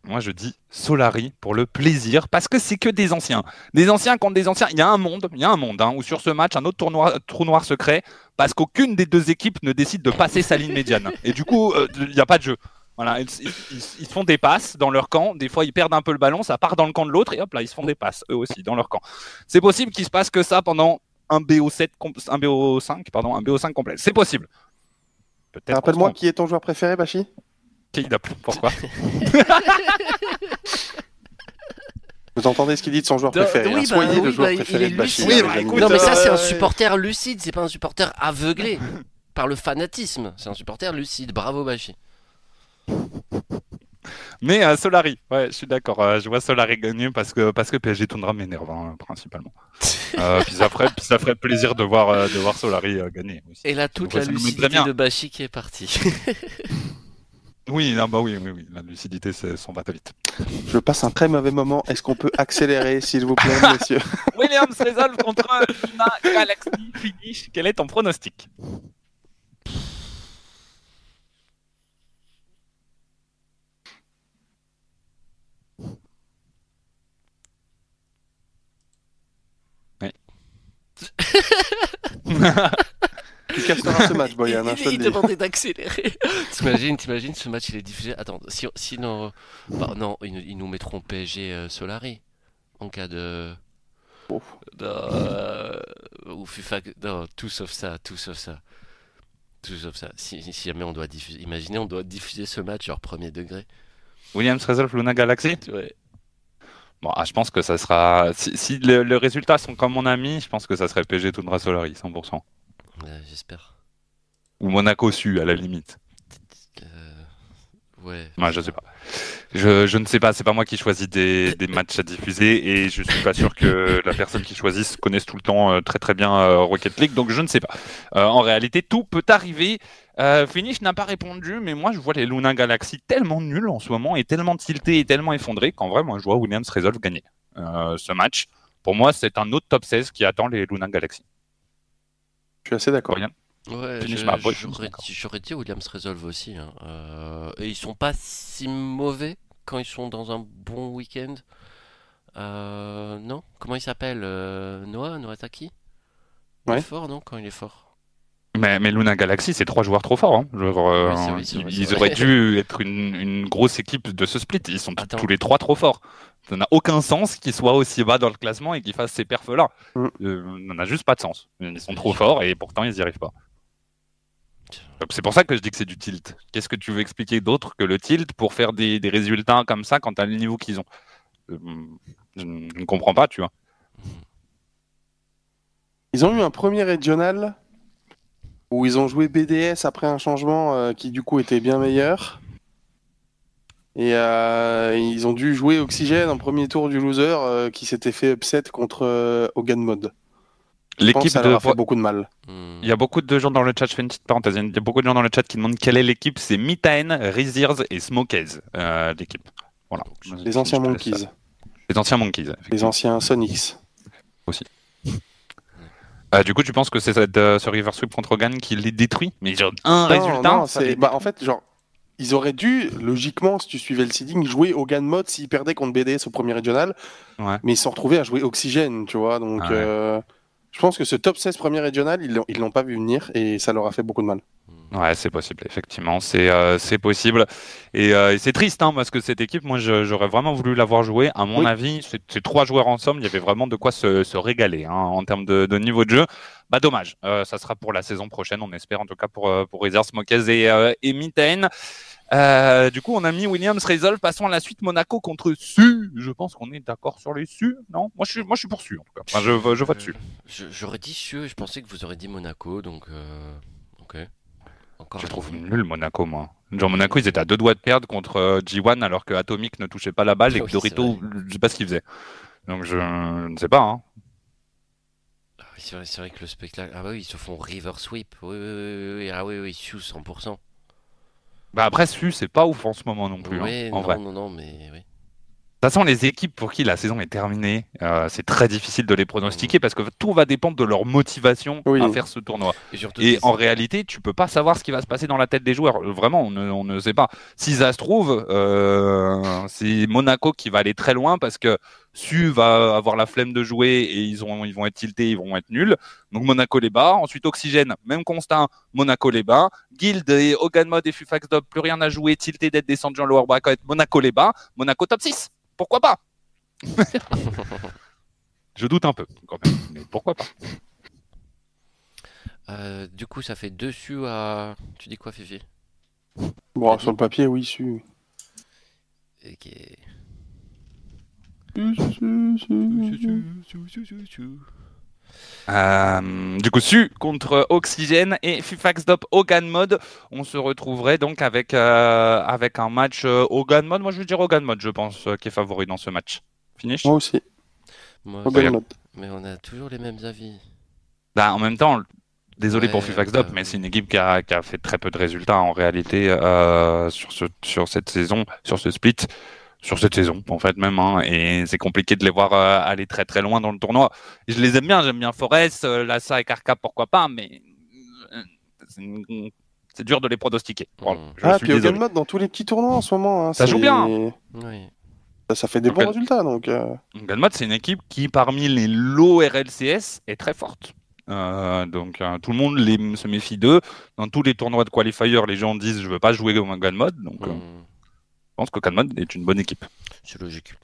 Moi, je dis Solari pour le plaisir, parce que c'est que des anciens. Des anciens contre des anciens. Il y a un monde, il y a un monde, hein, où sur ce match, un autre tournoi, trou noir secret, parce qu'aucune des deux équipes ne décide de passer sa ligne médiane. Et du coup, euh, il n'y a pas de jeu. Voilà, ils, ils- ils- ils se font des passes dans leur camp. Des fois, ils perdent un peu le ballon, ça part dans le camp de l'autre, et hop là, ils se font des passes, eux aussi, dans leur camp. C'est possible qu'il se passe que ça pendant un BO7, com- un BO5, pardon, un BO5 complet. C'est possible. Peut-être. Rappelle-moi qui est ton joueur préféré, Bashi trompe. K-Dap. Pourquoi? Vous entendez ce qu'il dit de son joueur De- préféré oui, hein. Soyez bah le oui, joueur bah, préféré de. Oui, bah, écoute, non, mais ça, c'est un euh, supporter lucide, c'est pas un supporter aveuglé par le fanatisme. C'est un supporter lucide. Bravo, Bashi. Mais euh, Solari, ouais, je suis d'accord. euh, je vois Solari gagner parce que parce que PSG Tundra m'énerve hein, principalement. Euh, puis ça ferait puis ça ferait plaisir de voir euh, de voir Solari euh, gagner aussi. Et là, toute la très lucidité bien. de Bashi qui est partie. Oui, non, bah oui, oui, oui. La lucidité, c'est son va vite. Je passe un très mauvais moment. Est-ce qu'on peut accélérer, s'il vous plaît, messieurs Williams résolve contre Galaxy Finish. Quel est ton pronostic? Tu casseras ce match, Boyan, hein, il dis. demandait d'accélérer. t'imagines, t'imagines, ce match il est diffusé. Attends, si, sinon, bah, non, ils, ils nous mettront PSG euh, Solari en cas de. Oh. de, euh, ou FIFA, non, tout sauf ça, tout sauf ça. Tout sauf ça. Si, si jamais on doit diffuser, imaginez, on doit diffuser ce match genre premier degré. Williams résolve Luna Galaxy Ouais. Bon, ah, je pense que ça sera. Si, si le, le résultat sont comme mon ami, je pense que ça serait PSG Tundra Solari, 100%. Ouais, J'espère. Ou Monaco Su, à la limite. Euh, ouais. Ouais, je sais pas. Je, je ne sais pas, c'est pas moi qui choisis des, des matchs à diffuser et je suis pas sûr que la personne qui choisisse connaisse tout le temps euh, très très bien euh, Rocket League, donc je ne sais pas. Euh, en réalité, tout peut arriver. Euh, Finish n'a pas répondu, mais moi je vois les Luna Galaxy tellement nuls en ce moment et tellement tiltés et tellement effondrés qu'en vrai, moi je vois Williams Resolve gagner euh, ce match. Pour moi, c'est un autre top 16 qui attend les Luna Galaxy. Je suis assez d'accord. Ouais, j'aurais dit, Williams Resolve aussi. hein. Euh, et ils sont pas si mauvais quand ils sont dans un bon week-end. Euh, non? Comment il s'appelle euh, Noah Noataki Il est fort, non Quand il est fort? Mais, mais Luna Galaxy, c'est trois joueurs trop forts. hein. Genre, euh, Oui, c'est vrai, c'est vrai, ils auraient dû être une, une grosse équipe de ce split. Ils sont Attends. tous les trois trop forts. Ça n'a aucun sens qu'il soit aussi bas dans le classement et qu'il fasse ces perfs-là. Mm. Euh, ça n'a juste pas de sens. Ils sont trop forts et pourtant ils n'y arrivent pas. C'est pour ça que je dis que c'est du tilt. Qu'est-ce que tu veux expliquer d'autre que le tilt pour faire des, des résultats comme ça quand tu as le niveau qu'ils ont? Euh, je, je ne comprends pas, tu vois. Ils ont eu un premier régional où ils ont joué BDS après un changement euh, qui du coup était bien meilleur. Et euh, ils ont dû jouer Oxygène en premier tour du loser euh, qui s'était fait upset contre euh, Hogan Mod. L'équipe ça de. leur a fait beaucoup de mal. Hmm. Il y a beaucoup de gens dans le chat, je fais une petite parenthèse, il y a beaucoup de gens dans le chat qui demandent quelle est l'équipe. C'est Mitaen, Riziers et Smokez, euh, l'équipe. Voilà. Les anciens Monkeys. Les anciens Monkeys. les anciens Sonics. Euh, du coup, tu penses que c'est euh, ce River Sweep contre Hogan qui les détruit Mais genre, un Non, résultat non, les- bah, en fait, genre, ils auraient dû, logiquement, si tu suivais le seeding, jouer Hogan Mod s'ils perdaient contre BDS au premier régional. Ouais. Mais ils se sont retrouvés à jouer Oxygène, tu vois. Donc, Ah ouais. euh, je pense que ce top 16 premier régional, ils ils l'ont pas vu venir et ça leur a fait beaucoup de mal. Ouais, c'est possible, effectivement, c'est euh, c'est possible. Et, euh, et c'est triste, hein, parce que cette équipe, moi, j'aurais vraiment voulu l'avoir jouée. À mon Oui. avis, c'est trois joueurs ensemble, il y avait vraiment de quoi se, se régaler hein, en termes de, de niveau de jeu. Bah, dommage, Euh, ça sera pour la saison prochaine, on espère, en tout cas pour, pour Reserve, Smokez et, et Mitten. Euh, du coup, on a mis Williams Resolve. Passons à la suite. Monaco contre Su. Je pense qu'on est d'accord sur les Su, non? Moi je, suis, moi, je suis pour Su, en tout cas. Enfin, je, je vote Su. J'aurais dit et je pensais que vous aurez dit Monaco, donc ok. Encore Je trouve nul. Monaco, moi. Genre Monaco, ils étaient à deux doigts de perdre contre euh, G1 alors que Atomic ne touchait pas la balle et que Oui, c'est Dorito, je sais pas ce qu'il faisait. Donc je, je ne sais pas. Hein. Ah oui, c'est vrai, vrai que le spectacle. Ah bah oui, ils se font river sweep. Oui, oui, oui, oui. Ah oui, oui, Cieux 100%. Bah après, Su, c'est pas ouf en ce moment non plus, hein, Oui, en non, vrai. non, non, mais oui. De toute façon, les équipes pour qui la saison est terminée, euh, c'est très difficile de les pronostiquer parce que tout va dépendre de leur motivation Oui. à faire ce tournoi. Et, surtout Et des- en réalité, tu peux pas savoir ce qui va se passer dans la tête des joueurs. Vraiment, on ne, on ne sait pas. Si ça se trouve, euh, c'est Monaco qui va aller très loin parce que Su va avoir la flemme de jouer et ils, ont, ils vont être tiltés, ils vont être nuls. Donc Monaco les bas. Ensuite Oxygène, même constat, Monaco les bas. Guild et Hogan Mod et Fufax Dub, plus rien à jouer, tilté d'être descendu en lower bracket, Monaco les bas. Monaco top 6. Pourquoi pas? Je doute un peu quand même, mais pourquoi pas? Euh, du coup, ça fait dessus à. Tu dis quoi, Fifi? Bon, sur le papier, oui, su. Ok. Euh, du coup, Su contre Oxygène et Fufax Dop Hogan Mode. On se retrouverait donc avec, euh, avec un match euh, Hogan Mode. Moi, je veux dire Hogan Mode, je pense, euh, qui est favori dans ce match. Finish Moi aussi. Moi, Hogan Regarde. Mod. mais on a toujours les mêmes avis. Bah, En même temps, désolé Ouais, pour Fufax bah, Dop, mais c'est une équipe qui a, qui a fait très peu de résultats en réalité euh, sur, ce, sur cette saison, sur ce split. Sur cette saison, en fait, même, hein, et c'est compliqué de les voir euh, aller très très loin dans le tournoi. Je les aime bien, j'aime bien Forest, euh, Lassa et Karka, pourquoi pas, mais euh, c'est dur de les pronostiquer. Voilà, Mm. je Ah, suis puis désolé. Hogan Mod dans tous les petits tournois en ce moment. hein, Ça joue bien. Oui. Ça, ça fait des bons résultats, donc. euh, c'est une équipe qui, parmi les low RLCS, est très forte. Euh, donc euh, tout le monde les, se méfie d'eux. Dans tous les tournois de qualifier, les gens disent je veux pas jouer comme Ganmod. Donc euh, Hmm, je pense que Ganmod est une bonne équipe. C'est logique.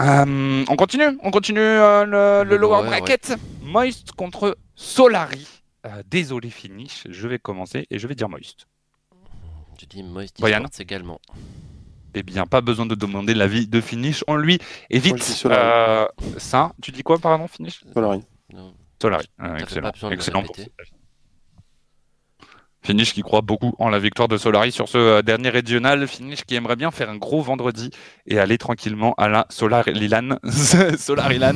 Euh, on continue, on continue euh, le, le Le lower lower, bracket. Moist contre Solari. Euh, désolé finish, je vais commencer et je vais dire Moist. Je dis Moist également. Eh bien, pas besoin de demander l'avis de finish. On lui évite je euh, ça. Tu dis quoi, pardon, finish Solari. Non. Solari. Euh, fait excellent. pas excellent. Finish qui croit beaucoup en la victoire de Solari sur ce euh, dernier régional. Finish qui aimerait bien faire un gros vendredi et aller tranquillement à la Solar Lilan. Solar Lilan.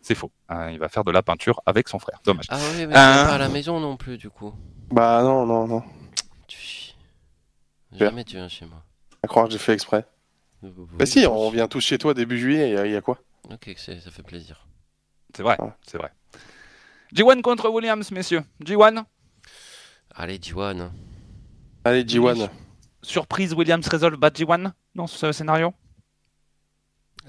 C'est faux. Euh, il va faire de la peinture avec son frère. Dommage. Ah oui, mais Euh. pas à la maison non plus, du coup. Bah non, non, non. Tu. Jamais tu viens chez moi. À croire que j'ai fait exprès. Oui, Bah si, on vient tous chez toi début juillet, il y, a- y a quoi? Ok, c'est- ça fait plaisir. C'est vrai. Ouais. C'est vrai. G1 contre Williams, messieurs. G1. Allez, Diwan. Allez, G1. Surprise, Williams résolve bat G1 dans ce scénario?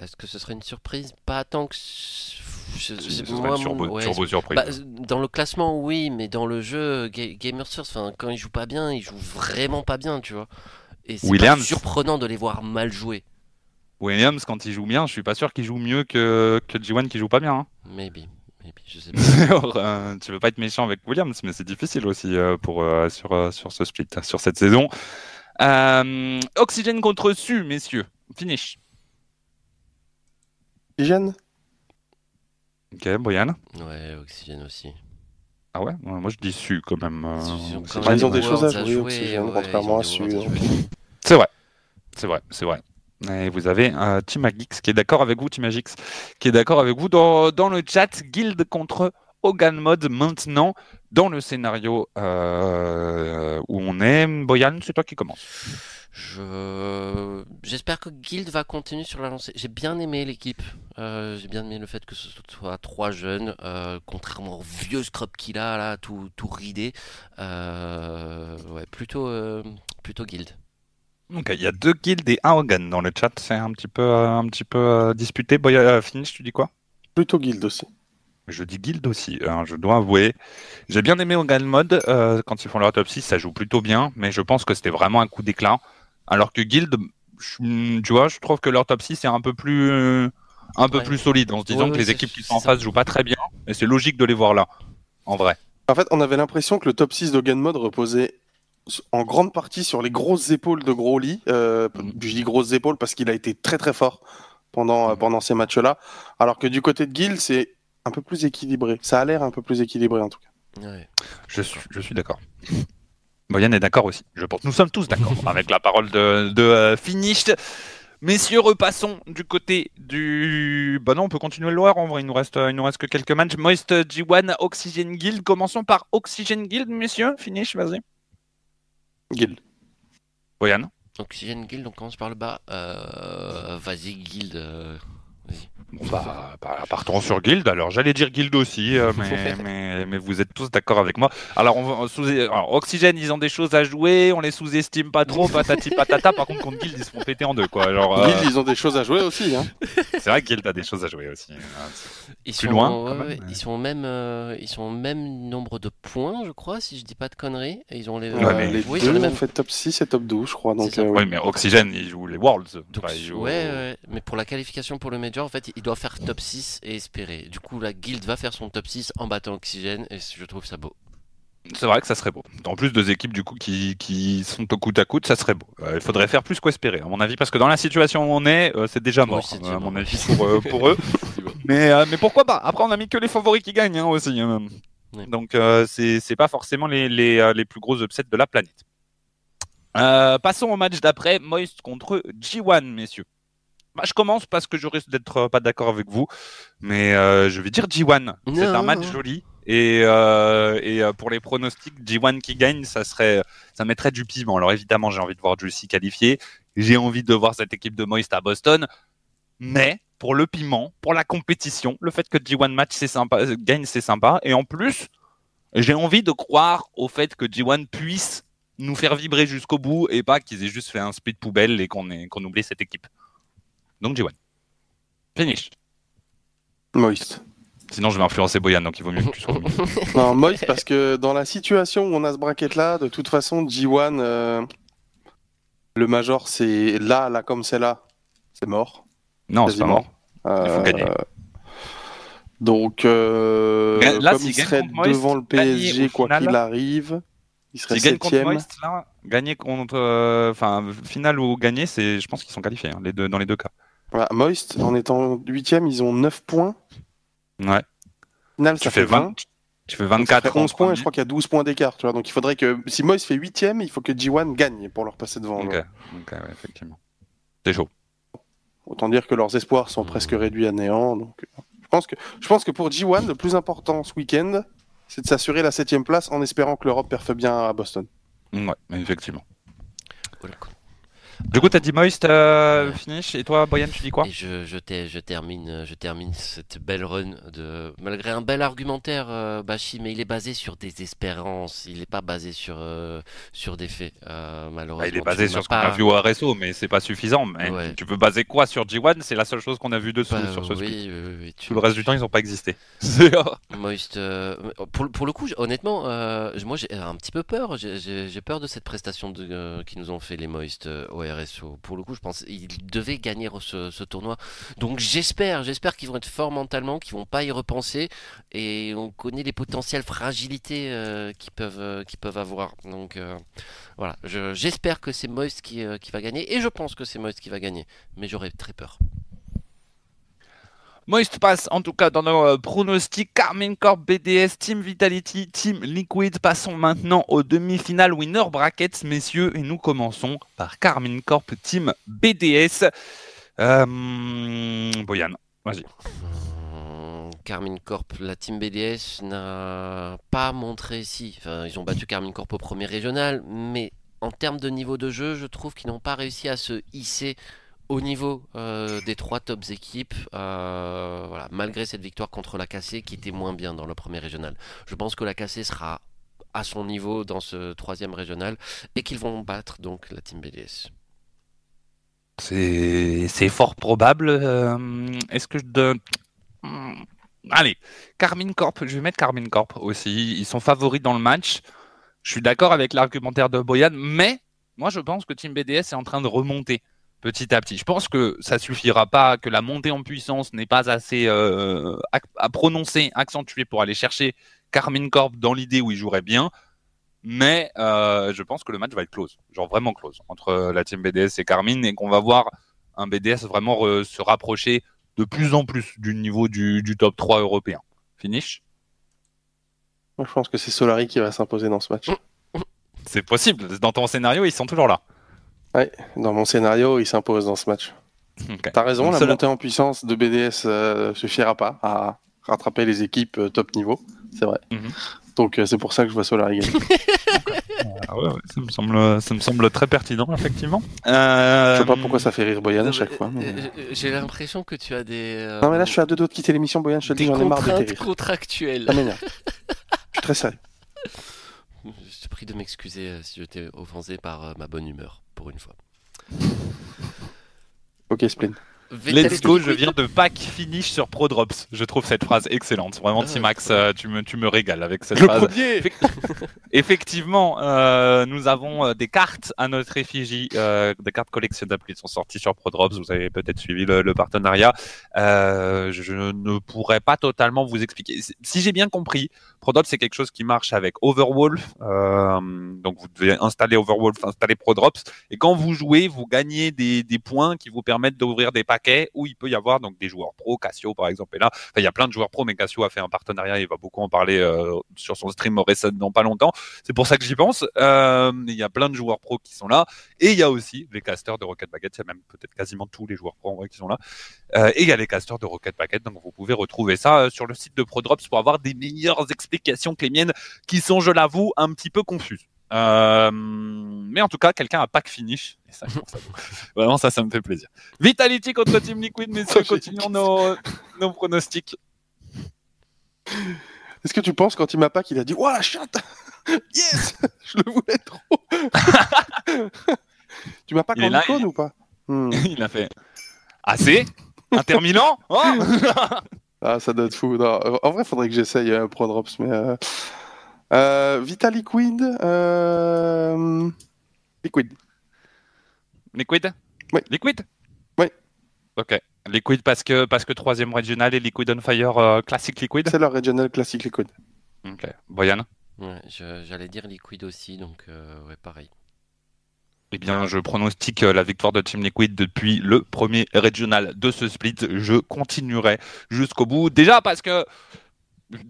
Est-ce que ce serait une surprise? Pas tant que. Je- Ce je- serait moi, une turbo, ouais, turbo surprise. Bah, dans le classement, oui, mais dans le jeu, Ga- Gamers First, quand ils jouent pas bien, ils jouent vraiment pas bien, tu vois. Et c'est surprenant de les voir mal jouer. Williams, quand il joue bien, je suis pas sûr qu'il joue mieux que, que G1 qui joue pas bien. hein. Maybe. Maybe. Je sais pas. Alors, euh, tu veux pas être méchant avec Williams, mais c'est difficile aussi euh, pour, euh, sur, euh, sur ce split, sur cette saison. Euh, oxygène contre Su, messieurs. Finish. Oxygène? Ok, Brian. Ouais, Oxygène aussi. Ah ouais, Ouais, moi je dis Su quand même. euh, Ils ont quand même ils ont des choses à jouer, Oxygène, contrairement à Su, hein. C'est vrai, c'est vrai, c'est vrai. Et vous avez euh, Timagix qui est d'accord avec vous, Timagix, qui est d'accord avec vous dans, le chat. Guild contre Hogan Mode maintenant dans le scénario euh, où on est. Boyan, c'est toi qui commence. Je... J'espère que Guild va continuer sur la lancée. J'ai bien aimé l'équipe. Euh, j'ai bien aimé le fait que ce soit trois jeunes, euh, contrairement au vieux scrub qu'il a là, tout, tout ridé. Ouais, plutôt Guild. Ok, il y a deux guilds et un Hogan dans le chat. C'est un petit peu, euh, un petit peu euh, disputé. Boyan, euh, Finish, tu dis quoi? Plutôt guild aussi. Je dis guild aussi, hein, je dois avouer. J'ai bien aimé Hogan Mode euh, quand ils font leur autopsie, ça joue plutôt bien, mais je pense que c'était vraiment un coup d'éclat. Alors que Guild, je- tu vois, je trouve que leur autopsie c'est un peu plus, euh, un peu Ouais. plus solide en se disant Ouais, que les équipes qui sont en face jouent pas très bien, et c'est logique de les voir là, en vrai. En fait, on avait l'impression que le top 6 de Mode reposait en grande partie sur les grosses épaules de Broly. Euh, Mhm. Je dis grosses épaules parce qu'il a été très très fort pendant, euh, Mhm. pendant ces matchs-là. Alors que du côté de Guild, c'est un peu plus équilibré. Ça a l'air un peu plus équilibré en tout cas. Ouais. Je suis, je suis d'accord. Boyan est d'accord aussi, je pense. Nous sommes tous d'accord avec la parole de, de euh, Finished. Messieurs, repassons du côté du. Bah non, on peut continuer le loir en vrai. Il nous reste, il nous reste que quelques matchs. Moist G1, Oxygen Guild. Commençons par Oxygen Guild, messieurs. Finish, vas-y. Guild. Oxygène Guild, on commence par le bas. Euh, Vas-y, Guild. euh, vas-y. Bon, bah, bah, partons sur Guild. Alors, j'allais dire Guild aussi, euh, mais, mais, mais vous êtes tous d'accord avec moi. Alors, on va sous alors, Oxygène, ils ont des choses à jouer. On les sous-estime pas trop. Patati patata. Par contre, contre Guild, ils se font péter en deux, quoi. Alors, euh, Guild, ils ont des choses à jouer aussi. Hein. c'est vrai que Guild a des choses à jouer aussi. Ils Plus sont, loin, ouais, ouais, ils sont au même, euh, ils sont au même nombre de points, je crois, si je dis pas de conneries. Et ils ont les, Ouais, Euh, mais- les oui, ils ont les fait top 6 et top 12, je crois. Donc, Oui, mais Oxygène, ils jouent les Worlds. Donc, Enfin, ils jouent- ouais, ouais, mais pour la qualification pour le Major, en fait, il doit faire top 6 et espérer. Du coup, la Guild va faire son top 6 en battant Oxygène et je trouve ça beau. C'est vrai que ça serait beau. En plus, deux équipes du coup qui, qui sont au coude à coude, ça serait beau. Euh, il faudrait faire plus qu'espérer, à mon avis, parce que dans la situation où on est, euh, c'est déjà mort, euh, déjà à mon avis, pour, euh, pour eux. Mais, mais pourquoi pas? Après, on a mis que les favoris qui gagnent hein, aussi. hein. Oui. Donc, c'est c'est pas forcément les, les, les plus gros upsets de la planète. Passons au match d'après, Moist contre G1, messieurs. Bah, je commence parce que je risque d'être euh, pas d'accord avec vous, mais euh, je vais dire G1. C'est un Non. match joli et, euh, et pour les pronostics, G1 qui gagne, ça serait, ça mettrait du piment. Alors évidemment, j'ai envie de voir Juicy qualifié, j'ai envie de voir cette équipe de Moist à Boston, mais pour le piment, pour la compétition, le fait que G1 match c'est sympa, gagne c'est sympa, et en plus, j'ai envie de croire au fait que G1 puisse nous faire vibrer jusqu'au bout et pas qu'ils aient juste fait un split poubelle et qu'on qu'on oublie cette équipe. Donc G1. Finish. Moist. Sinon, je vais influencer Boyan, donc il vaut mieux que tu sois. Non, Moist, parce que dans la situation où on a ce bracket-là, de toute façon, G1, euh, le Major, c'est là, là, comme c'est là, c'est mort. Non, c'est pas mort. Il faut Euh, gagner. Donc, euh, là, comme il serait Moist, devant le PSG, quoi qu'il arrive, il serait S'ils gagnent contre. Moist, là, gagner contre. euh, Enfin, finale ou gagner, c'est, je pense qu'ils sont qualifiés, hein, les deux, dans les deux cas. Voilà, Moist, en étant huitième, ils ont 9 points. Ouais. Finale, Tu ça fais fait 20. 20. Tu fais Donc, ça 24 fait 11 en points, et premier. je crois qu'il y a 12 points d'écart. Tu vois, donc il faudrait que si Moist fait huitième, il faut que G1 gagne pour leur passer devant. Ok, là. ok, ouais, effectivement. C'est chaud. Autant dire que leurs espoirs sont Mmh. presque réduits à néant. Donc, euh, je pense que je pense que pour G1, le plus important ce week-end, c'est de s'assurer la septième place en espérant que l'Europe perfe bien à Boston. Ouais, effectivement. Voilà, quoi. Du coup, t'as dit Moist, euh, finish, et toi, Boyan, tu dis quoi Et je, je, ter- je termine, euh, je termine cette belle run de malgré un bel argumentaire, euh, Bashi, mais il est basé sur des espérances. Il n'est pas basé sur euh, sur des faits. Malheureusement, Bah, Il est basé sur ce qu'on a vu au RSO, mais c'est pas suffisant. Mais Ouais. Tu peux baser quoi sur G1 C'est la seule chose qu'on a vu dessous Bah, sur ce split. oui, oui, oui, tu- Tout le reste du temps, ils n'ont pas existé. Moist, pour, pour le coup, honnêtement, moi j'ai un petit peu peur. J'ai- peur de cette prestation de, qu'ils nous ont fait les Moist au RSO. Pour le coup, je pense qu'ils devaient gagner ce, tournoi. Donc j'espère, j'espère qu'ils vont être forts mentalement, qu'ils vont pas y repenser. Et on connaît les potentielles fragilités euh, qu'ils peuvent, euh, qu'ils peuvent avoir. Donc euh, voilà, Je- j'espère que c'est Moist qui, qui va gagner. Et je pense que c'est Moist qui va gagner. Mais j'aurais très peur. Moist passe en tout cas dans nos euh, pronostics. Carmine Corp, BDS, Team Vitality, Team Liquid. Passons maintenant aux demi-finales winner brackets, messieurs. Et nous commençons par Carmine Corp, Team BDS. Euh, Boyan, vas-y. Hum, Carmine Corp, la team BDS n'a pas montré si. Enfin, ils ont battu Carmine Corp au premier régional, mais en termes de niveau de jeu, je trouve qu'ils n'ont pas réussi à se hisser au niveau euh, des trois tops équipes, euh, malgré cette victoire contre la KC qui était moins bien dans le premier régional. Je pense que la KC sera à son niveau dans ce troisième régional et qu'ils vont battre donc la team BDS. C'est c'est fort probable. euh, Est-ce que je donne. Hmm, Allez, Carmine Corp, je vais mettre Carmine Corp aussi. Ils sont favoris dans le match. Je suis d'accord avec l'argumentaire de Boyan, mais moi je pense que Team BDS est en train de remonter petit à petit. Je pense que ça suffira pas, que la montée en puissance n'est pas assez euh, à, à prononcer, accentuée pour aller chercher Carmine Corp dans l'idée où il jouerait bien. Mais euh, je pense que le match va être close, genre vraiment close, entre la team BDS et Carmine, et qu'on va voir un BDS vraiment re- se rapprocher de plus en plus du niveau du, du top 3 européen. Finish? Moi, je pense que c'est Solari qui va s'imposer dans ce match. C'est possible, dans ton scénario, ils sont toujours là. Dans mon scénario, il s'impose dans ce match. T'as raison, Donc, la montée en puissance de BDS euh, suffira pas à rattraper les équipes euh, top niveau, c'est vrai. Mhm. Donc euh, c'est pour ça que je vois Solari gagner. Ah ouais, ouais, ça, me semble, ça me semble très pertinent, effectivement. Euh, Je sais pas pourquoi ça fait rire Boyan à chaque fois. mais- Euh, euh, J'ai l'impression que tu as des. euh, Non mais là je suis à deux doigts de quitter l'émission Boyan, je te dis j'en ai marre de tes rires. contractuelles. M'énerve. Je suis très sérieux. Je te prie de m'excuser euh, si je t'ai offensé par euh, ma bonne humeur, pour une fois. Ok Splin. Let's go, je viens de pack finish sur Pro Drops. Je trouve cette phrase excellente. Vraiment, Ah, vrai. euh, tu me, tu me régales avec cette Le phrase. premier Effectivement, euh, nous avons euh, des cartes à notre effigie, euh, des cartes collectionnables qui sont sorties sur ProDrops. Vous avez peut-être suivi le, le partenariat. Euh, je ne pourrais pas totalement vous expliquer. Si j'ai bien compris, ProDrops c'est quelque chose qui marche avec Overwolf. Euh, donc vous devez installer Overwolf, installer ProDrops, et quand vous jouez, vous gagnez des, des points qui vous permettent d'ouvrir des où il peut y avoir donc des joueurs pro, Cassio par exemple. Et là, il y a plein de joueurs pro, mais Cassio a fait un partenariat. Il va beaucoup en parler euh, sur son stream récent dans pas longtemps. C'est pour ça que j'y pense. Euh, il y a plein de joueurs pro qui sont là. Et il y a aussi les casters de Rocket Baguette. Il y a même peut-être quasiment tous les joueurs pro en vrai qui sont là. Euh, et il y a les casters de Rocket Baguette. Donc vous pouvez retrouver ça euh, sur le site de ProDrops pour avoir des meilleures explications que les miennes qui sont, je l'avoue, un petit peu confuses. Euh, mais en tout cas, quelqu'un a pack finish. Et ça, je. Vraiment, ça, ça me fait plaisir. Vitality contre Team Liquid, messieurs, continuons nos, nos pronostics. Est-ce que tu penses quand il m'a pas qu'il a dit Ouah la chatte Yes Je le voulais trop Tu m'as pas quand icône ou pas? Hmm. Il a fait assez Inter Milan Oh Ah, ça doit être fou. Non, en vrai, faudrait que j'essaye euh, ProDrops, mais. Euh... Euh, Vita Liquid. Euh... Liquid. Liquid? Oui. Liquid? Oui. Ok. Liquid parce que, parce que troisième régional et Liquid on Fire euh, classique Liquid? C'est leur Regional Classic Liquid. Ok. Boyan Ouais, j'allais dire liquide aussi, donc euh, ouais, pareil. Eh bien, je pronostique la victoire de Team Liquid depuis le premier régional de ce split. Je continuerai jusqu'au bout. Déjà parce que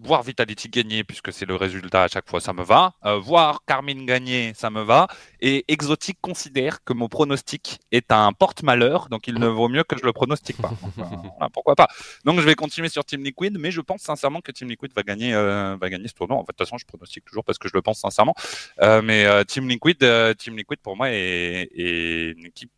voir Vitality gagner, puisque c'est le résultat à chaque fois, ça me va. Euh, voir Carmine gagner, ça me va. Et Exotic considère que mon pronostic est un porte-malheur, donc il ne vaut mieux que je le pronostique pas. Voilà, pourquoi pas Donc je vais continuer sur Team Liquid, mais je pense sincèrement que Team Liquid va gagner, euh, va gagner ce tournoi. En fait, de toute façon, je pronostique toujours parce que je le pense sincèrement. Euh, mais Team Liquid, Team Liquid pour moi est, est une équipe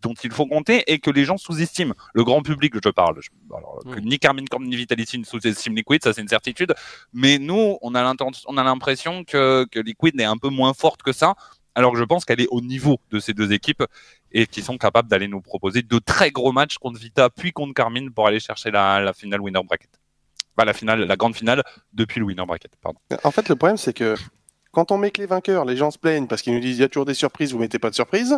dont il faut compter et que les gens sous-estiment. Le grand public, je parle. Je- alors, que ni Carmine Corp ni Vitality ne sous-estiment Liquid, ça c'est une certitude. Mais nous, on a l'intention, on a l'impression que, que Liquid est un peu moins forte que ça. Alors que je pense qu'elle est au niveau de ces deux équipes et qui sont capables d'aller nous proposer de très gros matchs contre Vita puis contre Carmine pour aller chercher la, la finale winner bracket. Pas la finale, la grande finale depuis le winner bracket. Pardon. En fait, le problème, c'est que quand on met que les vainqueurs, les gens se plaignent parce qu'ils nous disent il y a toujours des surprises, vous mettez pas de surprises.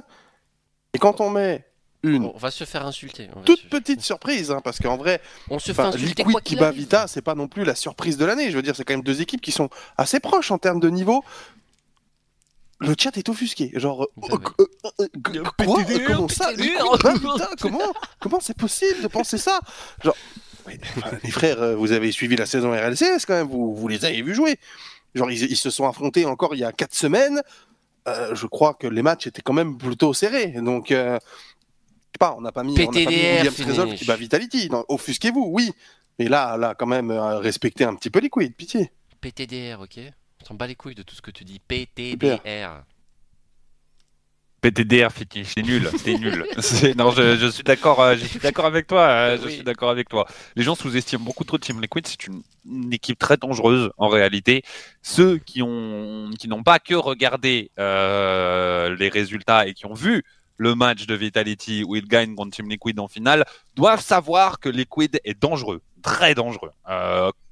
Et quand on met une On va se faire insulter. on va toute se- petite surprise, hein, parce qu'en vrai, On se fait enfin, insulter Liquid quoi qui bat. Vita, c'est pas non plus la surprise de l'année. Je veux dire, c'est quand même deux équipes qui sont assez proches en termes de niveau. Le chat est offusqué. Genre, euh, euh, euh, quoi Comment ça Comment Comment c'est possible de penser ça? Genre, mais, enfin, les frères, vous avez suivi la saison RLCS quand même, vous, vous les avez vus jouer. Genre, ils, ils se sont affrontés encore il y a quatre semaines. Euh, je crois que les matchs étaient quand même plutôt serrés. Donc, euh, je sais pas, on n'a pas mis, on n'a pas mis PTDR Williams Resolve qui bat Vitality. Non, Offusquez-vous, oui. Mais là, là, quand même, euh, respectez un petit peu Liquid, pitié. PTDR, ok On s'en bat les couilles de tout ce que tu dis. PTDR. PTDR finish, c'est nul, c'est nul. Non, je, je suis d'accord, euh, je suis d'accord avec toi. euh, je Oui. suis d'accord avec toi. Les gens sous-estiment beaucoup trop Team Liquid. C'est une, une équipe très dangereuse en réalité. Ceux qui ont, qui n'ont pas que regardé euh, les résultats et qui ont vu le match de Vitality où ils gagnent contre Team Liquid en finale doivent savoir que Liquid est dangereux, très dangereux.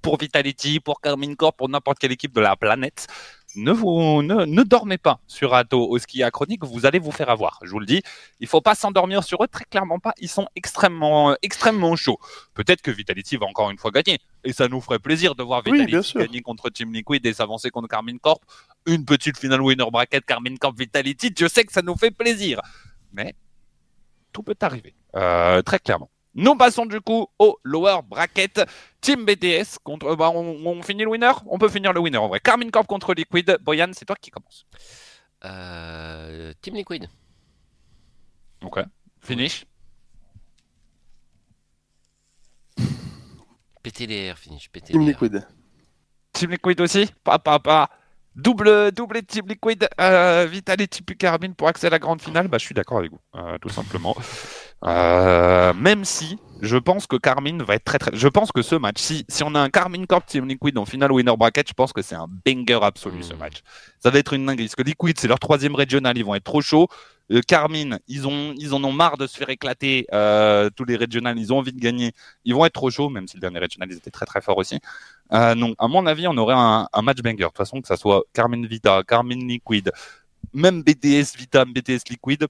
Pour Vitality, pour Carmine Corp, pour n'importe quelle équipe de la planète ne, vous, ne, ne dormez pas sur Atto au ski achronique, vous allez vous faire avoir. Je vous le dis, il faut pas s'endormir sur eux, très clairement pas. Ils sont extrêmement, euh, extrêmement chauds. Peut-être que Vitality va encore une fois gagner. Et ça nous ferait plaisir de voir Vitality gagner contre Team Liquid et s'avancer contre Carmine Corp. Une petite finale winner bracket Carmine Corp Vitality, je sais que ça nous fait plaisir. Mais tout peut arriver, euh, très clairement. Nous passons du coup au lower bracket. Team BDS contre. bah, on, on finit le winner? On peut finir le winner en vrai. Carmine Corp contre Liquid. Boyan, c'est toi qui commence. Euh, Team Liquid. Ok. Finish. PTDR, finish. PTDR. Team Liquid. Team Liquid aussi Pas, pas, pas. Double, double Team Liquid, euh, Vitality puis Carmine pour accéder à la grande finale. Bah, je suis d'accord avec vous, euh, tout simplement. Euh, même si je pense que Carmine va être très très. Je pense que ce match, si, si on a un Carmine Corp Team Liquid en finale winner bracket, je pense que c'est un banger absolu ce Mm. match. Ça va être une dinguerie. Parce que Liquid, c'est leur troisième régional, ils vont être trop chauds. Euh, Carmine, ils, ont, ils en ont marre de se faire éclater euh, tous les régionales, ils ont envie de gagner. Ils vont être trop chauds, même si le dernier régional, ils étaient très très forts aussi. Euh, donc, à mon avis, on aurait un, un match banger. De toute façon, que ça soit Carmine Vita, Carmine Liquid, même BDS Vita, BDS Liquid,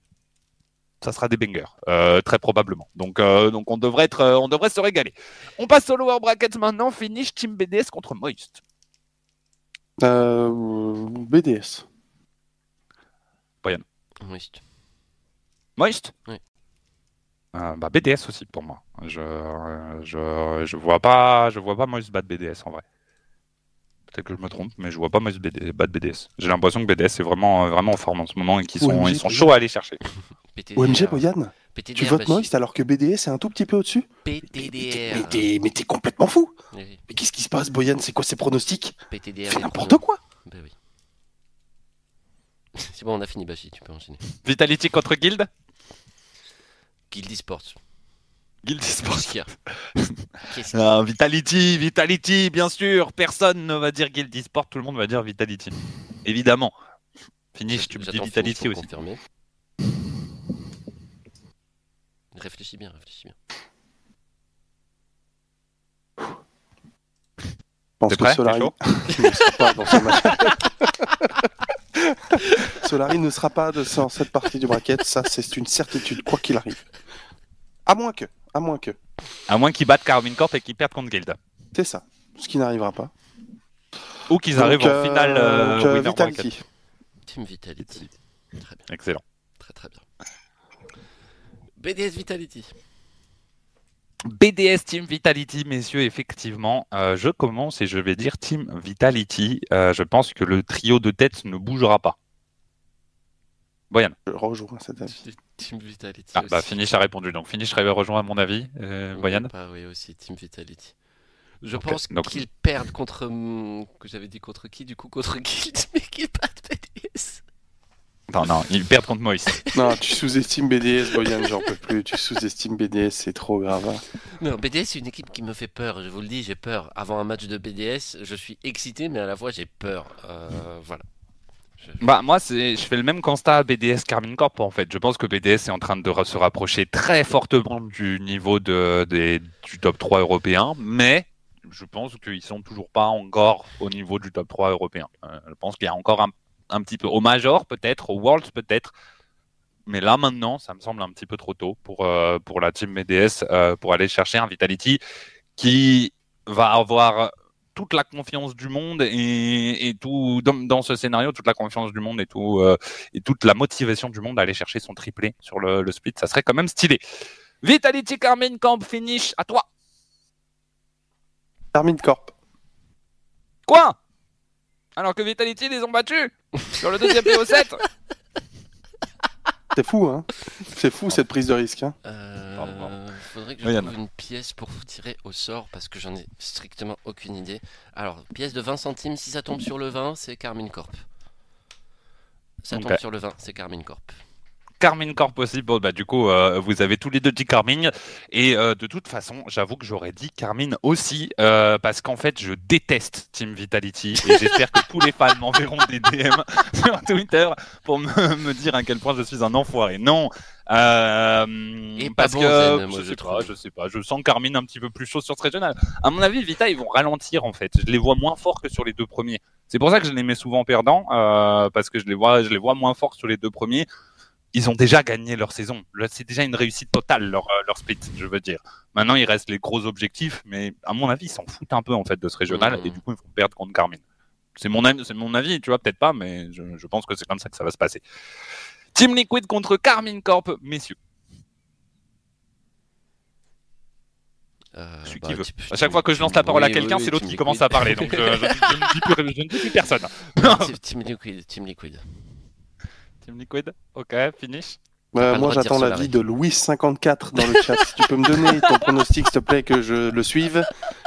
ça sera des bangers, euh, très probablement. Donc, euh, donc on devrait être, euh, on devrait se régaler. On passe au lower bracket maintenant. Finish Team BDS contre Moist. Euh, BDS. Moist. Moist. Oui. Euh, bah, BDS aussi pour moi. Je, je, je vois pas, je vois pas Moist battre BDS en vrai. Peut-être que je me trompe, mais je vois pas Moist BD battre BDS. J'ai l'impression que BDS est vraiment, euh, vraiment en forme en ce moment et qu'ils sont, OMG, ils sont chauds à aller chercher. OMG, Boyan, PTDR, tu votes. Moist alors que BDS est un tout petit peu au-dessus? Mais t'es- PTDR. mais t'es mais t'es complètement fou Oui, Mais qu'est-ce qui se passe, Boyan? C'est quoi ces pronostics? PTDR. Fais n'importe quoi Bah oui. C'est bon, on a fini, Bashi, tu peux enchaîner. Vitality contre Guild? Guild Esports. Guild Esports. Qu'est-ce qu'il y a Qu'est-ce qu'il y a Ah, Vitality, Vitality, bien sûr. Personne ne va dire Guild Esports, tout le monde va dire Vitality. Évidemment. Finish, tu me dis Vitality aussi. confirmer. Réfléchis bien, réfléchis bien. Je pense T'es que prêt Solari chaud ne sera pas dans ce match. Solari ne sera pas de, dans cette partie du bracket, ça c'est une certitude, quoi qu'il arrive. À moins que, à moins que, À moins qu'ils battent Carmine Corp et qu'ils perdent contre Guild. c'est ça, ce qui n'arrivera pas. Ou qu'ils arrivent en euh, finale euh, donc, euh. Vitality. Team Vitality. Très bien, Excellent. très très bien. BDS Vitality. BDS Team Vitality, messieurs, effectivement, euh, je commence et je vais dire Team Vitality. Euh, je pense que le trio de tête ne bougera pas. Boyan. Je rejoins cet avis. Team Vitality. Ah, bah. Finish a répondu. Donc Finish rejoint à mon avis. Euh, Boyan. bah oui, aussi, Team Vitality. Je pense donc- qu'ils perdent contre. hum, que j'avais dit contre qui Du coup, contre Guild, mais qu'ils battent BDS. Non, non, ils perdent contre Moïse. Non, tu sous-estimes BDS, Boyan, j'en peux plus. Tu sous-estimes BDS, c'est trop grave. Non, BDS, c'est une équipe qui me fait peur, je vous le dis, j'ai peur. Avant un match de BDS, je suis excité, mais à la fois, j'ai peur. Euh, voilà. Bah moi je fais le même constat à BDS Carmine Corp en fait. Je pense que BDS est en train de se rapprocher très fortement du niveau de, du top 3 européen, mais je pense qu'ils sont toujours pas encore au niveau du top 3 européen. Euh, je pense qu'il y a encore un, un petit peu au Major peut-être, au Worlds peut-être, Mais là, maintenant, ça me semble un petit peu trop tôt pour, euh, pour la team BDS euh, pour aller chercher un Vitality qui va avoir toute la confiance du monde et, et tout dans, dans, ce scénario, toute la confiance du monde et tout euh, et toute la motivation du monde à aller chercher son triplé sur le, le split. Ça serait quand même stylé. Vitality Carmine Camp finish à toi. Carmine Corp. Quoi? Alors que Vitality les ont battus sur le deuxième PO7 C'est fou, hein C'est fou cette prise de risque. Hein euh, faudrait que je Oui, trouve une pièce pour vous tirer au sort parce que j'en ai strictement aucune idée. Alors, pièce de 20 centimes, si ça tombe sur le 20, c'est Carmine Corp. Ça tombe sur le 20, c'est Carmine Corp. Carmine Corp aussi. Bon, bah, du coup, euh, vous avez tous les deux dit Carmine. Et euh, de toute façon, j'avoue que j'aurais dit Carmine aussi, euh, parce qu'en fait, je déteste Team Vitality. Et j'espère que tous les fans m'enverront des DM sur Twitter pour me, me dire à quel point je suis un enfoiré. Non. Euh, Et parce bon, que Zen, moi, je, je sais pas, je sais pas, je sens Carmine un petit peu plus chaud sur ce régional. À mon avis, Vita, ils vont ralentir en fait. Je les vois moins forts que sur les deux premiers. C'est pour ça que je les mets souvent perdants, euh, parce que je les vois, je les vois moins forts sur les deux premiers ils ont déjà gagné leur saison. C'est déjà une réussite totale leur, euh, leur split, je veux dire. Maintenant, il reste les gros objectifs, mais à mon avis, ils s'en foutent un peu en fait de ce régional Mhm. et du coup, ils vont perdre contre Carmine. C'est mon, mon avis, tu vois, peut-être pas, mais je, je pense que c'est comme ça que ça va se passer. Team Liquid contre Carmine Corp, messieurs. Euh, Celui bah, qui veut. tu- À chaque fois que je lance la parole à quelqu'un, oui, c'est l'autre Team qui commence Liquid. à parler. Donc, euh, je, je ne dis plus, je ne dis plus personne. Team- Liquid, Team Liquid. Team Liquid, ok, finish. Euh, le moi, j'attends l'avis de Louis54 dans le chat. si tu peux me donner ton pronostic, s'il te plaît, que je le suive.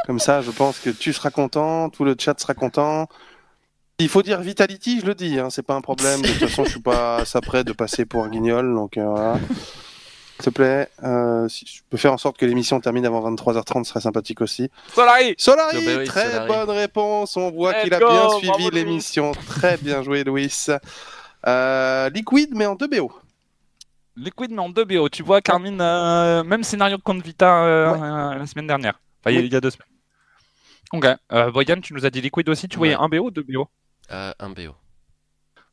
Comme ça, je pense que tu seras content, tout le chat sera content. Il faut dire Vitality, je le dis, hein, c'est pas un problème. De toute façon, je suis pas assez prêt de passer pour un guignol, donc. Euh, S'il te plaît, euh, si je peux faire en sorte que l'émission termine avant 23h30, ce serait sympathique aussi. Solari Solari Très bonne réponse, on voit qu'il a bien suivi l'émission. Très bien joué, Louis. Euh, Liquid, mais en 2BO. Liquid, mais en 2BO. Tu vois, Carmine, euh, même scénario de Conte Vita la semaine dernière. Enfin, il y a deux semaines. Ok. Boyan, tu nous as dit Liquid aussi, tu voyais ouais. 1BO ou 2BO un BO.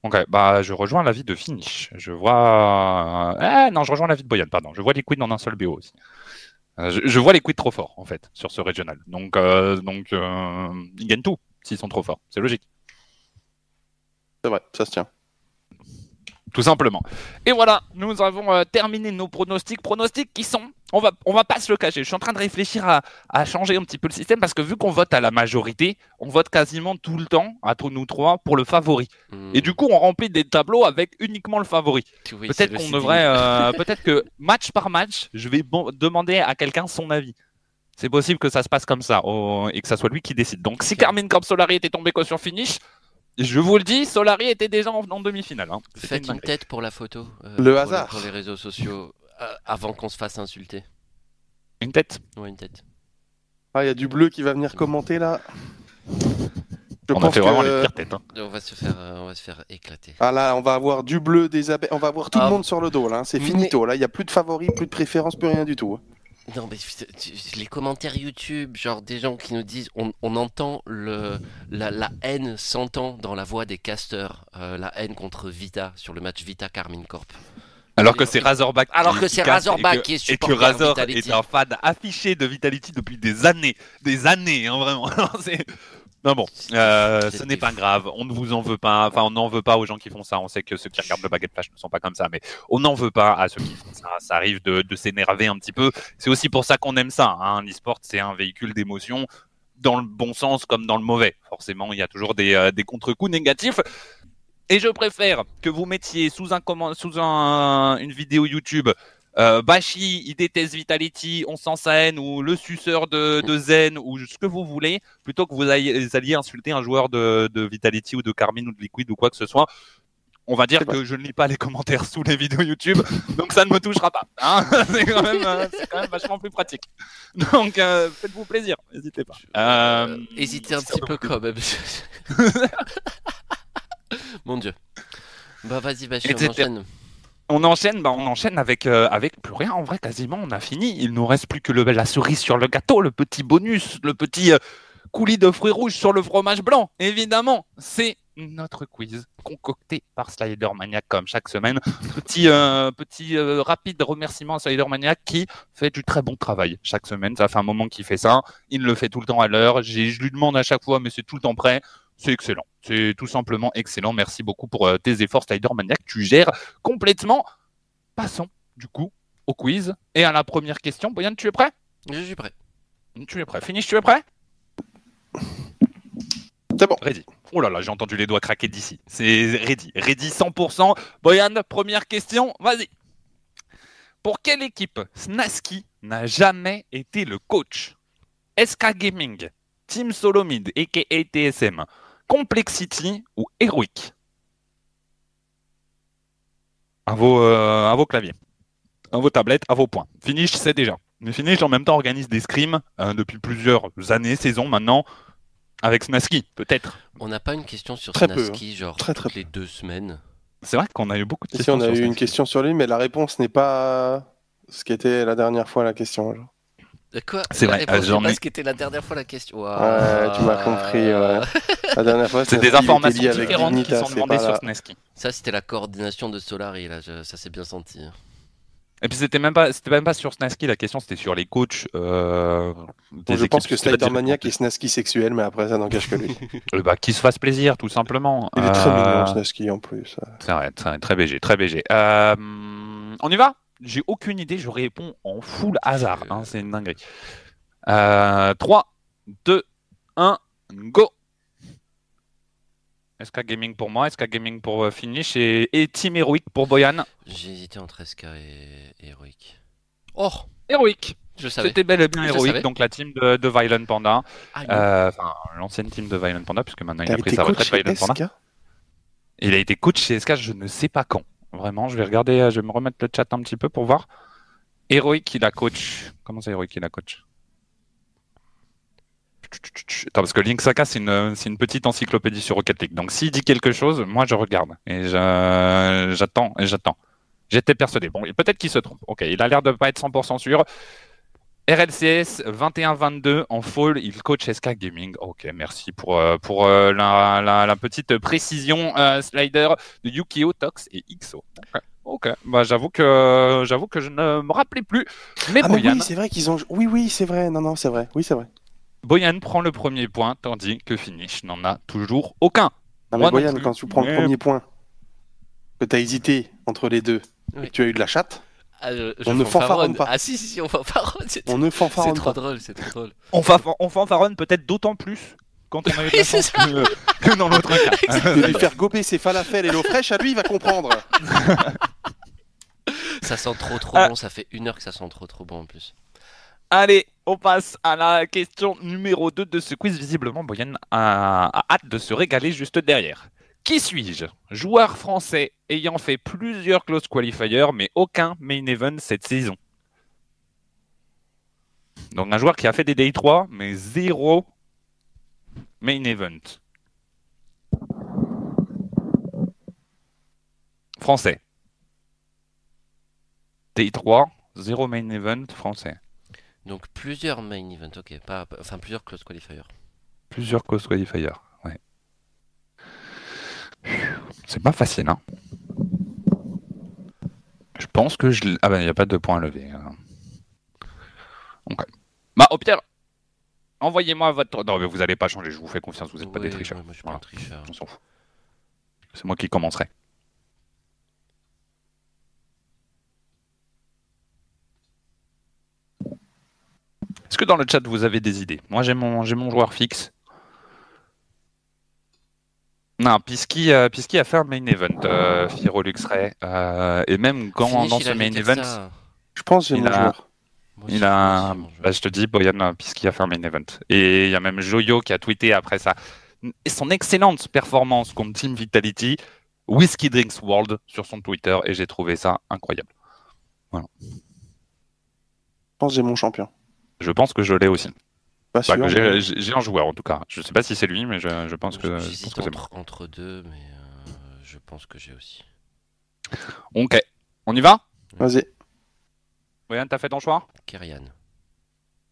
Ok, bah, je rejoins l'avis de Finish. Je vois. Ah non, je rejoins l'avis de Boyan, pardon. Je vois Liquid en un seul BO aussi. Euh, je, je, vois Liquid trop forts en fait, sur ce régional. Donc, euh, donc ils gagnent tout s'ils sont trop forts. C'est logique. C'est vrai, ça se tient tout simplement. Et voilà, nous avons euh, terminé nos pronostics. Pronostics qui sont, on va, on va pas se le cacher. Je suis en train de réfléchir à, à changer un petit peu le système parce que vu qu'on vote à la majorité, on vote quasiment tout le temps, à tous nous trois, pour le favori. Hmm. Et du coup, on remplit des tableaux avec uniquement le favori. Oui, peut-être qu'on devrait, euh, peut-être que match par match, je vais bon- demander à quelqu'un son avis. C'est possible que ça se passe comme ça et que ça soit lui qui décide. Donc, si. Carmine Corp Solari était tombé que sur finish, je vous le dis, Solari était déjà en, en demi-finale. hein. Faites une tête pour la photo. euh, Le pour hasard. Pour les réseaux sociaux, euh, avant qu'on se fasse insulter. Une tête. Ouais, une tête. Ah, il y a du bleu qui va venir commenter là. Je on a fait vraiment que- les pires têtes. hein. On va se faire, euh, on va se faire éclater. Ah là, on va avoir du bleu, des abeilles, on va avoir tout Ah, le monde sur le dos là. hein. C'est mais- finito là. Il y a plus de favoris, plus de préférences, plus rien du tout. Non, mais les commentaires YouTube, genre des gens qui nous disent, on, on entend le, la, la haine s'entend dans la voix des casteurs, euh, la haine contre Vita sur le match Vita Carmine Corp. Alors que c'est Razorback. Alors qui- que c'est casse et Razorback que- qui est Et que supporter Razor Vitality. est un fan affiché de Vitality depuis des années. Des années, hein, vraiment. Non bon, euh, ce n'est pas grave. On ne vous en veut pas. Enfin, on n'en veut pas aux gens qui font ça. On sait que ceux qui regardent le Baguette Flash ne sont pas comme ça, mais on n'en veut pas à ceux qui font ça. Ça arrive de, de s'énerver un petit peu. C'est aussi pour ça qu'on aime ça. Hein. L'e-sport, c'est un véhicule d'émotion dans le bon sens comme dans le mauvais. Forcément, il y a toujours des, euh, des contre-coups négatifs. Et je préfère que vous mettiez sous, un sous un, une vidéo YouTube euh, Bashi, il déteste Vitality, on sent sa haine, ou le suceur de, de Zen, ou ce que vous voulez, plutôt que vous alliez, alliez insulter un joueur de, de Vitality ou de Carmine ou de Liquid ou quoi que ce soit. On va dire que je ne lis pas les commentaires sous les vidéos YouTube, donc ça ne me touchera pas. hein. c'est quand, même, euh, c'est quand même vachement plus pratique. Donc euh, faites-vous plaisir, n'hésitez pas. Euh, Euh, hésitez un petit peu quand même. Mon dieu. Bah vas-y, Etc. on enchaîne. On enchaîne, bah on enchaîne avec, euh, avec plus rien. En vrai, quasiment, on a fini. Il nous reste plus que le, la cerise sur le gâteau, le petit bonus, le petit euh, coulis de fruits rouges sur le fromage blanc. Évidemment, c'est notre quiz concocté par Slider Maniac comme chaque semaine. Petit, euh, petit rapide remerciement à Slider Maniac qui fait du très bon travail chaque semaine. Ça fait un moment qu'il fait ça. Il le fait tout le temps à l'heure. Je lui demande à chaque fois, mais c'est tout le temps prêt. C'est excellent. C'est tout simplement excellent. Merci beaucoup pour euh, tes efforts, Slider Maniac. Tu gères complètement. Passons du coup au quiz et à la première question. Boyan, tu es prêt? Je suis prêt. Tu es prêt. Finish, tu es prêt? C'est bon. Ready. Oh là là, j'ai entendu les doigts craquer d'ici. C'est ready. Ready 100%. Boyan, première question, vas-y. Pour quelle équipe Snaski n'a jamais été le coach? SK Gaming, Team Solomid, aka TSM, Complexity ou Heroic à vos, euh, à vos claviers, à vos tablettes, à vos points. Finish, c'est déjà. Mais Finish, en même temps, organise des scrims euh, depuis plusieurs années, saisons maintenant, avec Snaski, peut-être. On n'a pas une question sur Très peu, Snaski, genre Très, très toutes les deux semaines. C'est vrai qu'on a eu beaucoup de Ici, questions. on a sur eu une question sur lui, mais la réponse n'est pas ce qui était la dernière fois la question. genre. De quoi C'est vrai, euh, j'en ai- ce qui était la dernière fois la question. Ouais, tu m'as compris, ouais. La dernière fois, C'est des informations différentes qui sont demandées sur Snaski. Ça, c'était la coordination de Solari, là, je- ça s'est bien senti. Et puis c'était même pas, c'était même pas sur Snaski la question, c'était sur les coachs. Euh, des Je pense que Slider Maniac est. Snaski sexuel, mais après, ça n'engage que lui. Euh, bah, qui se fasse plaisir, tout simplement. Il est très Euh, mignon, Snaski, en plus. C'est vrai, très, très BG, très BG. Euh, on y va? J'ai aucune idée, je réponds en full hasard. hein, c'est une dinguerie. Euh, 3, 2, 1, go SK Gaming pour moi, SK Gaming pour euh, Finish et, et Team Heroic pour Boyan? J'ai hésité entre SK et, et Heroic. Oh Heroic Je savais. C'était bel et bien Heroic, donc la team de, de Violent Panda. Ah. Euh, Enfin, l'ancienne team de Violent Panda, puisque maintenant il a pris sa retraite, Violent Panda. Il a été coach chez SK, je ne sais pas quand. Vraiment, je vais regarder, euh, je vais me remettre le chat un petit peu pour voir. Heroic, il a coach. Comment ça, Heroic, il a coach? Attends, parce que Link Saka, c'est une, c'est une petite encyclopédie sur Rocket League. Donc, s'il dit quelque chose, moi, je regarde. Et j'attends, et j'attends. J'étais persuadé. Bon, peut-être qu'il se trompe. Ok, il a l'air de pas être 100% sûr. RLCS 21-22 en fall, il coach SK Gaming. Ok, merci pour, euh, pour euh, la, la- la petite précision euh, slider de Yukio, Tox et XO. Ok. Bah, j'avoue que j'avoue que je ne me rappelais plus. Mais Ah, mais Boyan, oui, c'est vrai qu'ils ont. Oui, oui, c'est vrai. Non, non, c'est vrai. Oui, c'est vrai. Boyan prend le premier point, tandis que Finish n'en a toujours aucun. Non, Moi mais non Boyan, quand tu prends Mais- le premier point, que t'as hésité entre les deux, et Oui. que tu as eu de la chatte, Ah, je- je on ne fanfaronne. pas. Ah si, si, si, on fanfaronne. C'est on ne c'est fanfaronne trop pas. drôle, c'est trop drôle. On, fa on fanfaronne peut-être d'autant plus quand on a eu la c'est chance que, que dans l'autre cas. De lui faire gober ses falafels et l'eau fraîche, à lui, il va comprendre. Ça sent trop trop Ah. bon, ça fait une heure que ça sent trop trop bon en plus. Allez, on passe à la question numéro 2 de ce quiz. Visiblement, Boyan a, a hâte de se régaler juste derrière. Qui suis-je? Joueur français ayant fait plusieurs close qualifiers, mais aucun main event cette saison. Donc un joueur qui a fait des Day 3, mais zéro main event. Français. Day 3, zéro main event français. Donc plusieurs main events, ok, pas, enfin plusieurs close qualifiers. Plusieurs cause qualifiers. C'est pas facile, hein. Je pense que je... Ah ben, il n'y a pas de point à lever. hein. Ok. Bah, au pire, envoyez-moi votre... Non, mais vous allez pas changer, je vous fais confiance, vous n'êtes pas des tricheurs. ouais, moi je suis Voilà. pas un tricheur. On s'en fout. C'est moi qui commencerai. Est-ce que dans le chat vous avez des idées? Moi j'ai mon, j'ai mon joueur fixe. Non, Pisky, euh, Pisky a fait un main event, euh, Firo Luxray. euh, et même quand Finish, dans ce a main event, ça. Je pense que j'ai Il mon a- il a, bah, je te dis, Boyan, euh, Pisky a fait un main event. Et il y a même Joyo qui a tweeté après ça. Et son excellente performance contre Team Vitality, Whiskey Drinks World sur son Twitter, et j'ai trouvé ça incroyable. Je pense que j'ai mon champion. Je pense que je l'ai aussi. Pas Enfin, sûr. que j'ai un joueur en tout cas. Je sais pas si c'est lui, mais je, je pense que, je pense que moi. entre, entre deux, mais euh, je pense que j'ai aussi. Ok, on y va? Vas-y. Boyan, t'as fait ton choix? Kyrian.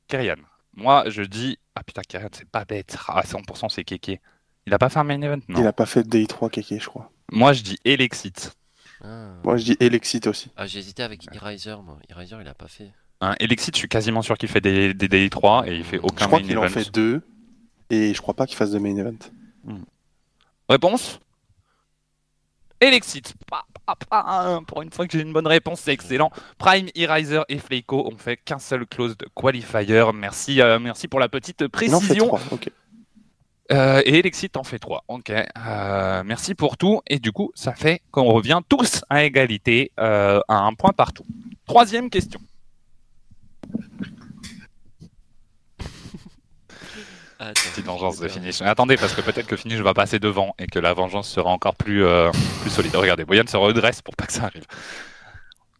Kyrian. Moi, je dis. Ah putain, Kyrian, c'est pas bête. Ah, 100% c'est Kéké. Il a pas fait un main event? Non. Il a pas fait de Day 3 Keke, je crois. Moi, je dis Elexit. Ah, Moi, je dis Elexit aussi. Ah, j'ai hésité avec Eraser, moi. Eraser, il a pas fait. Hein, Elexit, je suis quasiment sûr qu'il fait des, des Day 3 et il fait aucun Je crois main qu'il event. en fait deux. Et je crois pas qu'il fasse de main event. Réponse? Elexit. Pa. Pour une fois que j'ai une bonne réponse, c'est excellent. Prime, Eraser et Fleiko ont fait qu'un seul close de qualifier. Merci, euh, merci pour la petite fait précision. Euh, et Elexit en fait 3. Ok. Euh, merci pour tout. Et du coup, ça fait qu'on revient tous à égalité euh, à un point partout. Troisième question. Ah, Petite vengeance de finish. Attendez, parce que peut-être que finish va passer devant et que la vengeance sera encore plus, euh, plus solide. Regardez, Boyan se redresse pour pas que ça arrive.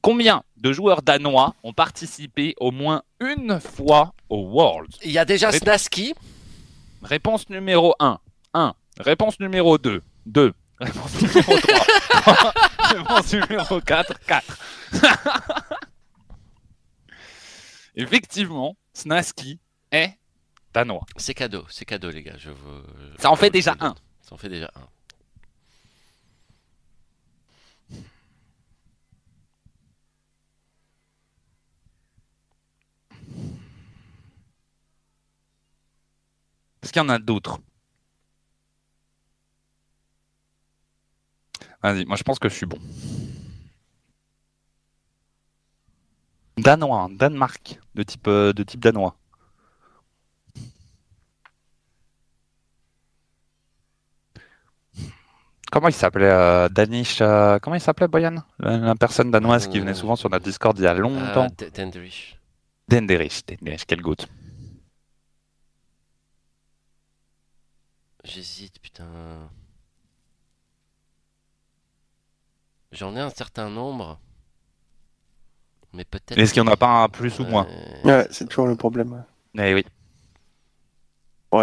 Combien de joueurs danois ont participé au moins une fois au Worlds? Il y a déjà Réponse. Snasky. Réponse numéro 1. 1. Réponse numéro 2. 2. Réponse numéro 3. Réponse numéro 4. 4. Effectivement, Snaski est danois. C'est cadeau, c'est cadeau, les gars. Je veux... Ça en fait déjà un. Ça en fait déjà un. Est-ce qu'il y en a d'autres? Vas-y, moi je pense que je suis bon. Danois, hein, Danemark, de type, euh, de type danois. Comment il s'appelait euh, Danish euh, Comment il s'appelait Boyan la, la personne danoise qui venait souvent sur notre Discord il y a longtemps. Denderich. Denderich, Denderich, quel goût. J'hésite, putain. J'en ai un certain nombre. Mais peut-être. Est-ce qu'il n'y en a pas un plus ou moins Euh, Ouais, c'est toujours le problème. Eh oui.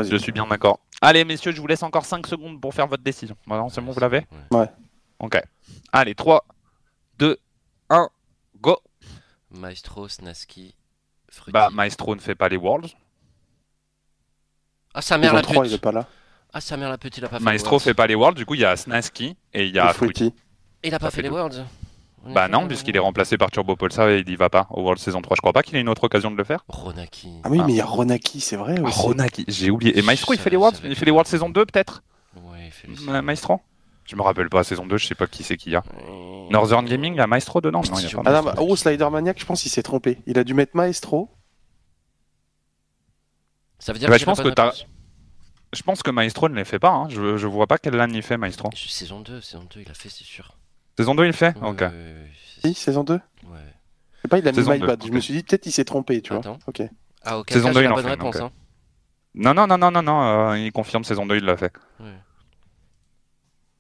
Je suis bien d'accord. Allez, messieurs, je vous laisse encore 5 secondes pour faire votre décision. Voilà, c'est bon, vous l'avez ouais. Ok. Allez, 3, 2, 1, go Maestro, Snaski, Fruity. Bah, Maestro ne fait pas les Worlds. Ah, sa mère la pute. il est pas là. Ah, sa mère la pute, il a pas fait Maestro les Worlds. fait pas les Worlds, du coup, il y a Snaski et il y a Et Fruity. Fruity. Il a pas Ça fait fait les. Worlds. Bah non, puisqu'il est remplacé par Turbo Polsa et il y va pas au World saison 3. Je crois pas qu'il ait une autre occasion de le faire. Ronaki. Ah oui, Ah. mais il y a Ronaki, c'est vrai Ah, aussi. Ronaki, j'ai oublié. Et Maestro, il fait les Worlds Il fait les Worlds saison 2 peut-être? Ouais, il fait les Ma- Maestro? Je me rappelle pas, saison 2, je sais pas qui c'est qui y a. Northern Gaming, il y a Maestro dedans Non, il y a pas Ah non, bah, oh, Slider Maniac, je pense qu'il s'est trompé. Il a dû mettre Maestro. Ça veut dire Bah, que je pense que. Je pense que Maestro ne les fait pas. hein. Je, je vois pas quelle lane il fait, Maestro. Saison 2, saison 2, il a fait, c'est sûr. Saison 2, il fait Ouais, Ok. ouais, ouais, Si, saison 2 ouais. C'est pas, il a mis Saison My deux, Bad. Je me suis dit, peut-être il s'est trompé, tu vois. Attends. Ok. Ah, ok, Saison là, deux, j'ai il la en bonne fait, réponse. donc, Hein. Non, non, non, non, non, non, euh, il confirme saison 2, il l'a fait. Ouais.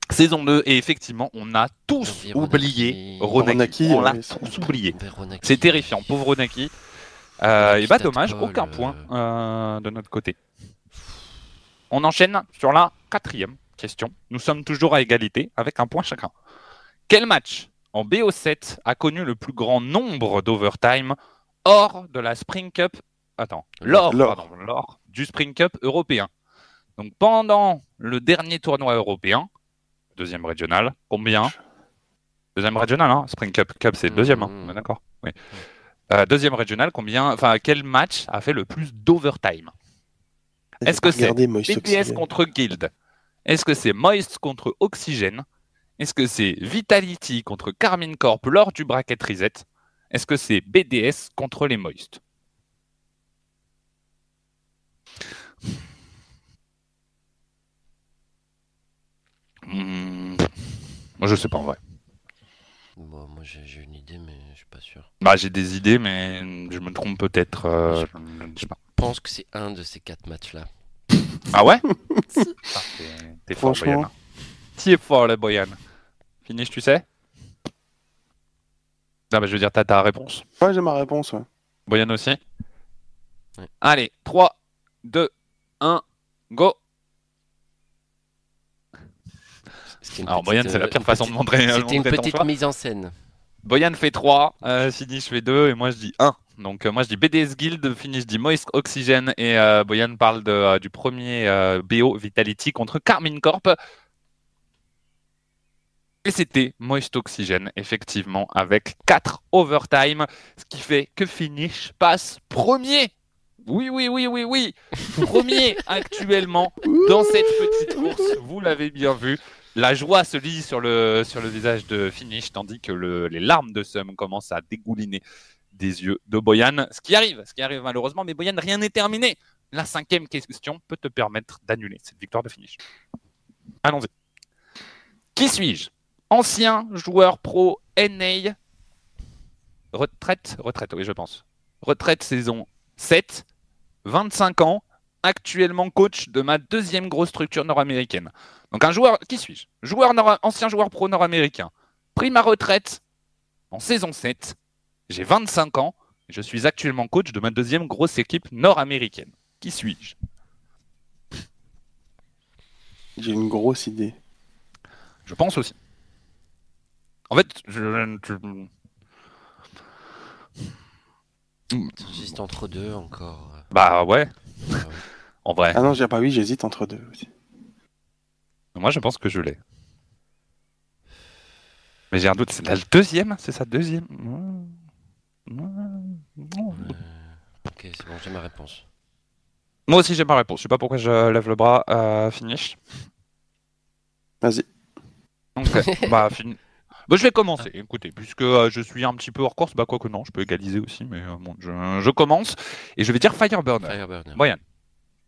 Saison 2, et effectivement, on a tous Oublié oublié Ronaki. On l'a ouais, c'est- tous oublié. Ronaki. C'est terrifiant, pauvre Ronaki. Euh, et bah dommage, aucun point euh, de notre côté. On enchaîne sur la quatrième question. Nous sommes toujours à égalité avec un point chacun. Quel match en BO7 a connu le plus grand nombre d'overtime hors de la Spring Cup? Attends, lors, Lors. pardon, lors du Spring Cup européen. Donc pendant le dernier tournoi européen, deuxième régional, combien? Deuxième régional, hein Spring Cup, Cup c'est le deuxième, hein est d'accord? Oui. Euh, deuxième régional, combien Enfin, quel match a fait le plus d'overtime? Est-ce que c'est BTS contre Guild? Est-ce que c'est Moist contre Oxygène? Est-ce que c'est Vitality contre Carmine Corp lors du bracket reset? Est-ce que c'est BDS contre les Moist? Hmm, Moi je sais pas en vrai. Bon, moi j'ai une idée, mais je suis pas sûr. Bah j'ai des idées mais je me trompe peut-être. euh, je pense que c'est un de ces quatre matchs-là. Ah ouais? Ah, t'es- T'es fort, Franchement. T'es fort, le Boyan. Finish, tu sais? Non, mais je veux dire, t'as ta réponse. Ouais, j'ai ma réponse, ouais. Boyan aussi? Ouais. Allez, 3, 2, 1, go Alors, Boyan, c'est la euh, pire façon de petite- montrer, C'était une petite choix. mise en scène. Boyan fait 3, euh, Finish fait 2, et moi je dis 1. Donc euh, moi je dis BDS Guild, Finish je dis Moist Oxygen et euh, Boyan parle de, euh, du premier euh, BO Vitality contre Carmine Corp. Et c'était Moist Oxygen, effectivement, avec 4 overtime, ce qui fait que Finish passe premier. Oui, oui, oui, oui, oui. Premier actuellement dans cette petite course. Vous l'avez bien vu. La joie se lit sur le, sur le visage de Finish, tandis que le- les larmes de Sum commencent à dégouliner des yeux de Boyan. Ce qui arrive, ce qui arrive malheureusement, mais Boyan, rien n'est terminé. La cinquième question peut te permettre d'annuler cette victoire de Finish. Allons-y. Qui suis-je? Ancien joueur pro NA. Retraite Retraite, oui, je pense. Retraite saison 7. 25 ans. Actuellement coach de ma deuxième grosse structure nord-américaine. Donc un joueur, qui suis-je? Joueur nord- ancien joueur pro nord-américain. Pris ma retraite en saison 7. J'ai 25 ans. Je suis actuellement coach de ma deuxième grosse équipe nord-américaine. Qui suis-je? J'ai une grosse idée. Je pense aussi. En fait, je, je- J'hésite entre deux encore. bah ouais, Euh, en vrai. Ah non, j'ai pas oui, j'hésite entre deux aussi. Moi, je pense que je l'ai. Mais j'ai un doute. C'est la deuxième C'est sa deuxième. Non. ok, c'est bon, j'ai ma réponse. Moi aussi, j'ai ma réponse. Je sais pas pourquoi je lève le bras. Euh, finish. Vas-y. Ok. bah, fin- Bah, je vais commencer. Écoutez, puisque euh, je suis un petit peu hors course, bah quoi que non, je peux égaliser aussi, mais euh, bon, je, je commence et je vais dire Fireburner. Fireburner. Boyan.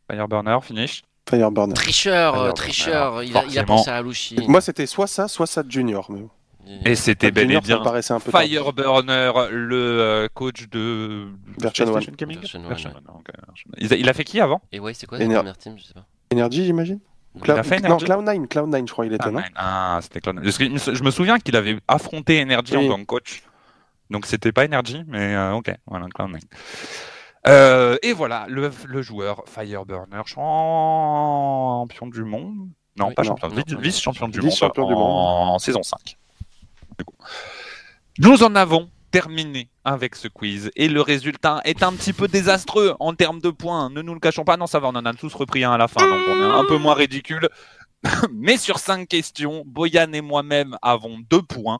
Fireburner, finish. Fireburner. Tricheur, euh, Alors, tricheur, il, a, il a forcément. pensé à Alushi. Moi, c'était soit ça, soit ça de Junior. Mais... Et c'était bel et bien. Fireburner, le coach de Version PlayStation One. Gaming Version One. One. Il a, il a fait qui avant? Et ouais, c'est quoi Ener- la première team Je sais pas. Energy, j'imagine? Il Cloud... a fait Non, Energy Cloud9, Cloud9, je crois, il était, Ah, non nine. Ah, c'était Cloud9. Parce que il me sou- je me souviens qu'il avait affronté Energy Oui. en tant que coach. Donc c'était pas Energy, mais euh, ok, voilà, Cloud9. Euh, et voilà, le, le joueur Fireburner, champion du monde. Non, Oui, pas non, champion, vice- vice-champion du monde, vice-champion du en, monde. en saison 5. Du coup. Nous en avons terminé avec ce quiz et le résultat est un petit peu désastreux en termes de points. Ne nous le cachons pas, non ça va, on en a tous repris un à la fin, donc on est un peu moins ridicule. Mais sur 5 questions, Boyan et moi-même avons 2 points.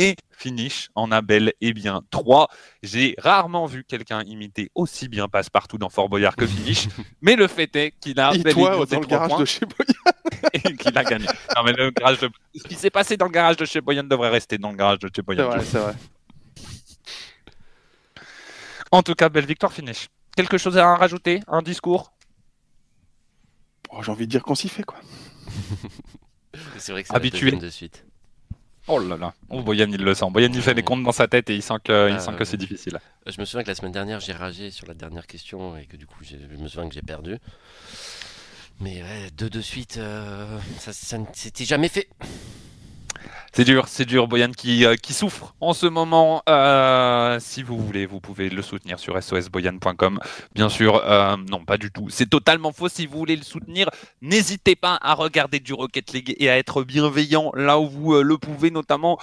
Et Finish en a bel et bien 3. J'ai rarement vu quelqu'un imiter aussi bien Passe-Partout dans Fort Boyard que Finish. mais le fait est qu'il a Et bel et toi, bien dans ses le trois garage points de chez et qu'il a gagné. Non, mais le garage de... Ce qui s'est passé dans le garage de chez Boyan devrait rester dans le garage de chez C'est Boyan. vrai, c'est vrai. En tout cas, belle victoire Finish. Quelque chose à rajouter? Un discours? Oh, J'ai envie de dire qu'on s'y fait, quoi. C'est vrai que c'est Habitué. de suite. Oh là là. Oh, Boyan, il le sent. Boyan, il fait les comptes dans sa tête et il sent que, il sent que c'est difficile. Euh, Je me souviens que la semaine dernière, j'ai ragé sur la dernière question et que du coup, je me souviens que j'ai perdu. Mais ouais, deux de suite, euh, ça, ça ne s'était jamais fait. C'est dur, c'est dur. Boyan qui, euh, qui souffre en ce moment. Euh, si vous voulez, vous pouvez le soutenir sur sosboyan.com. Bien sûr, euh, non, pas du tout. C'est totalement faux. Si vous voulez le soutenir, n'hésitez pas à regarder du Rocket League et à être bienveillant là où vous le pouvez, notamment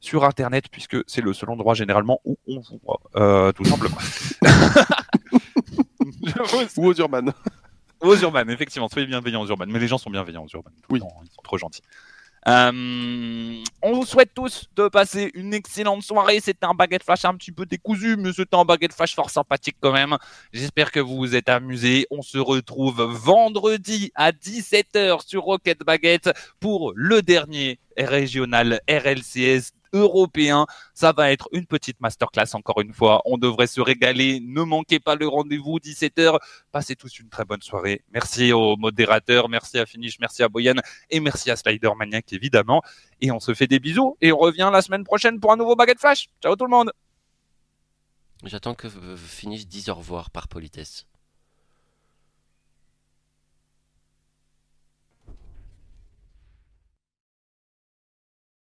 sur Internet, puisque c'est le seul endroit généralement où on vous voit, tout simplement. Ou aux Urban. aux Urban, effectivement, soyez bienveillants aux Urban. Mais les gens sont bienveillants aux Urban. tout Oui. temps, ils sont trop gentils. Euh, on vous souhaite tous de passer une excellente soirée. C'était un baguette flash un petit peu décousu, mais c'était un baguette flash fort sympathique quand même. J'espère que vous vous êtes amusés. On se retrouve vendredi à 17h sur Rocket Baguette pour le dernier régional RLCS européen. Ça va être une petite masterclass encore une fois. On devrait se régaler. Ne manquez pas le rendez-vous 17h. Passez tous une très bonne soirée. Merci aux modérateurs, merci à Finish, merci à Boyan et merci à Slider Maniac évidemment. Et on se fait des bisous et on revient la semaine prochaine pour un nouveau Baguette Flash. Ciao tout le monde J'attends que euh, finisse 10 au revoir par politesse.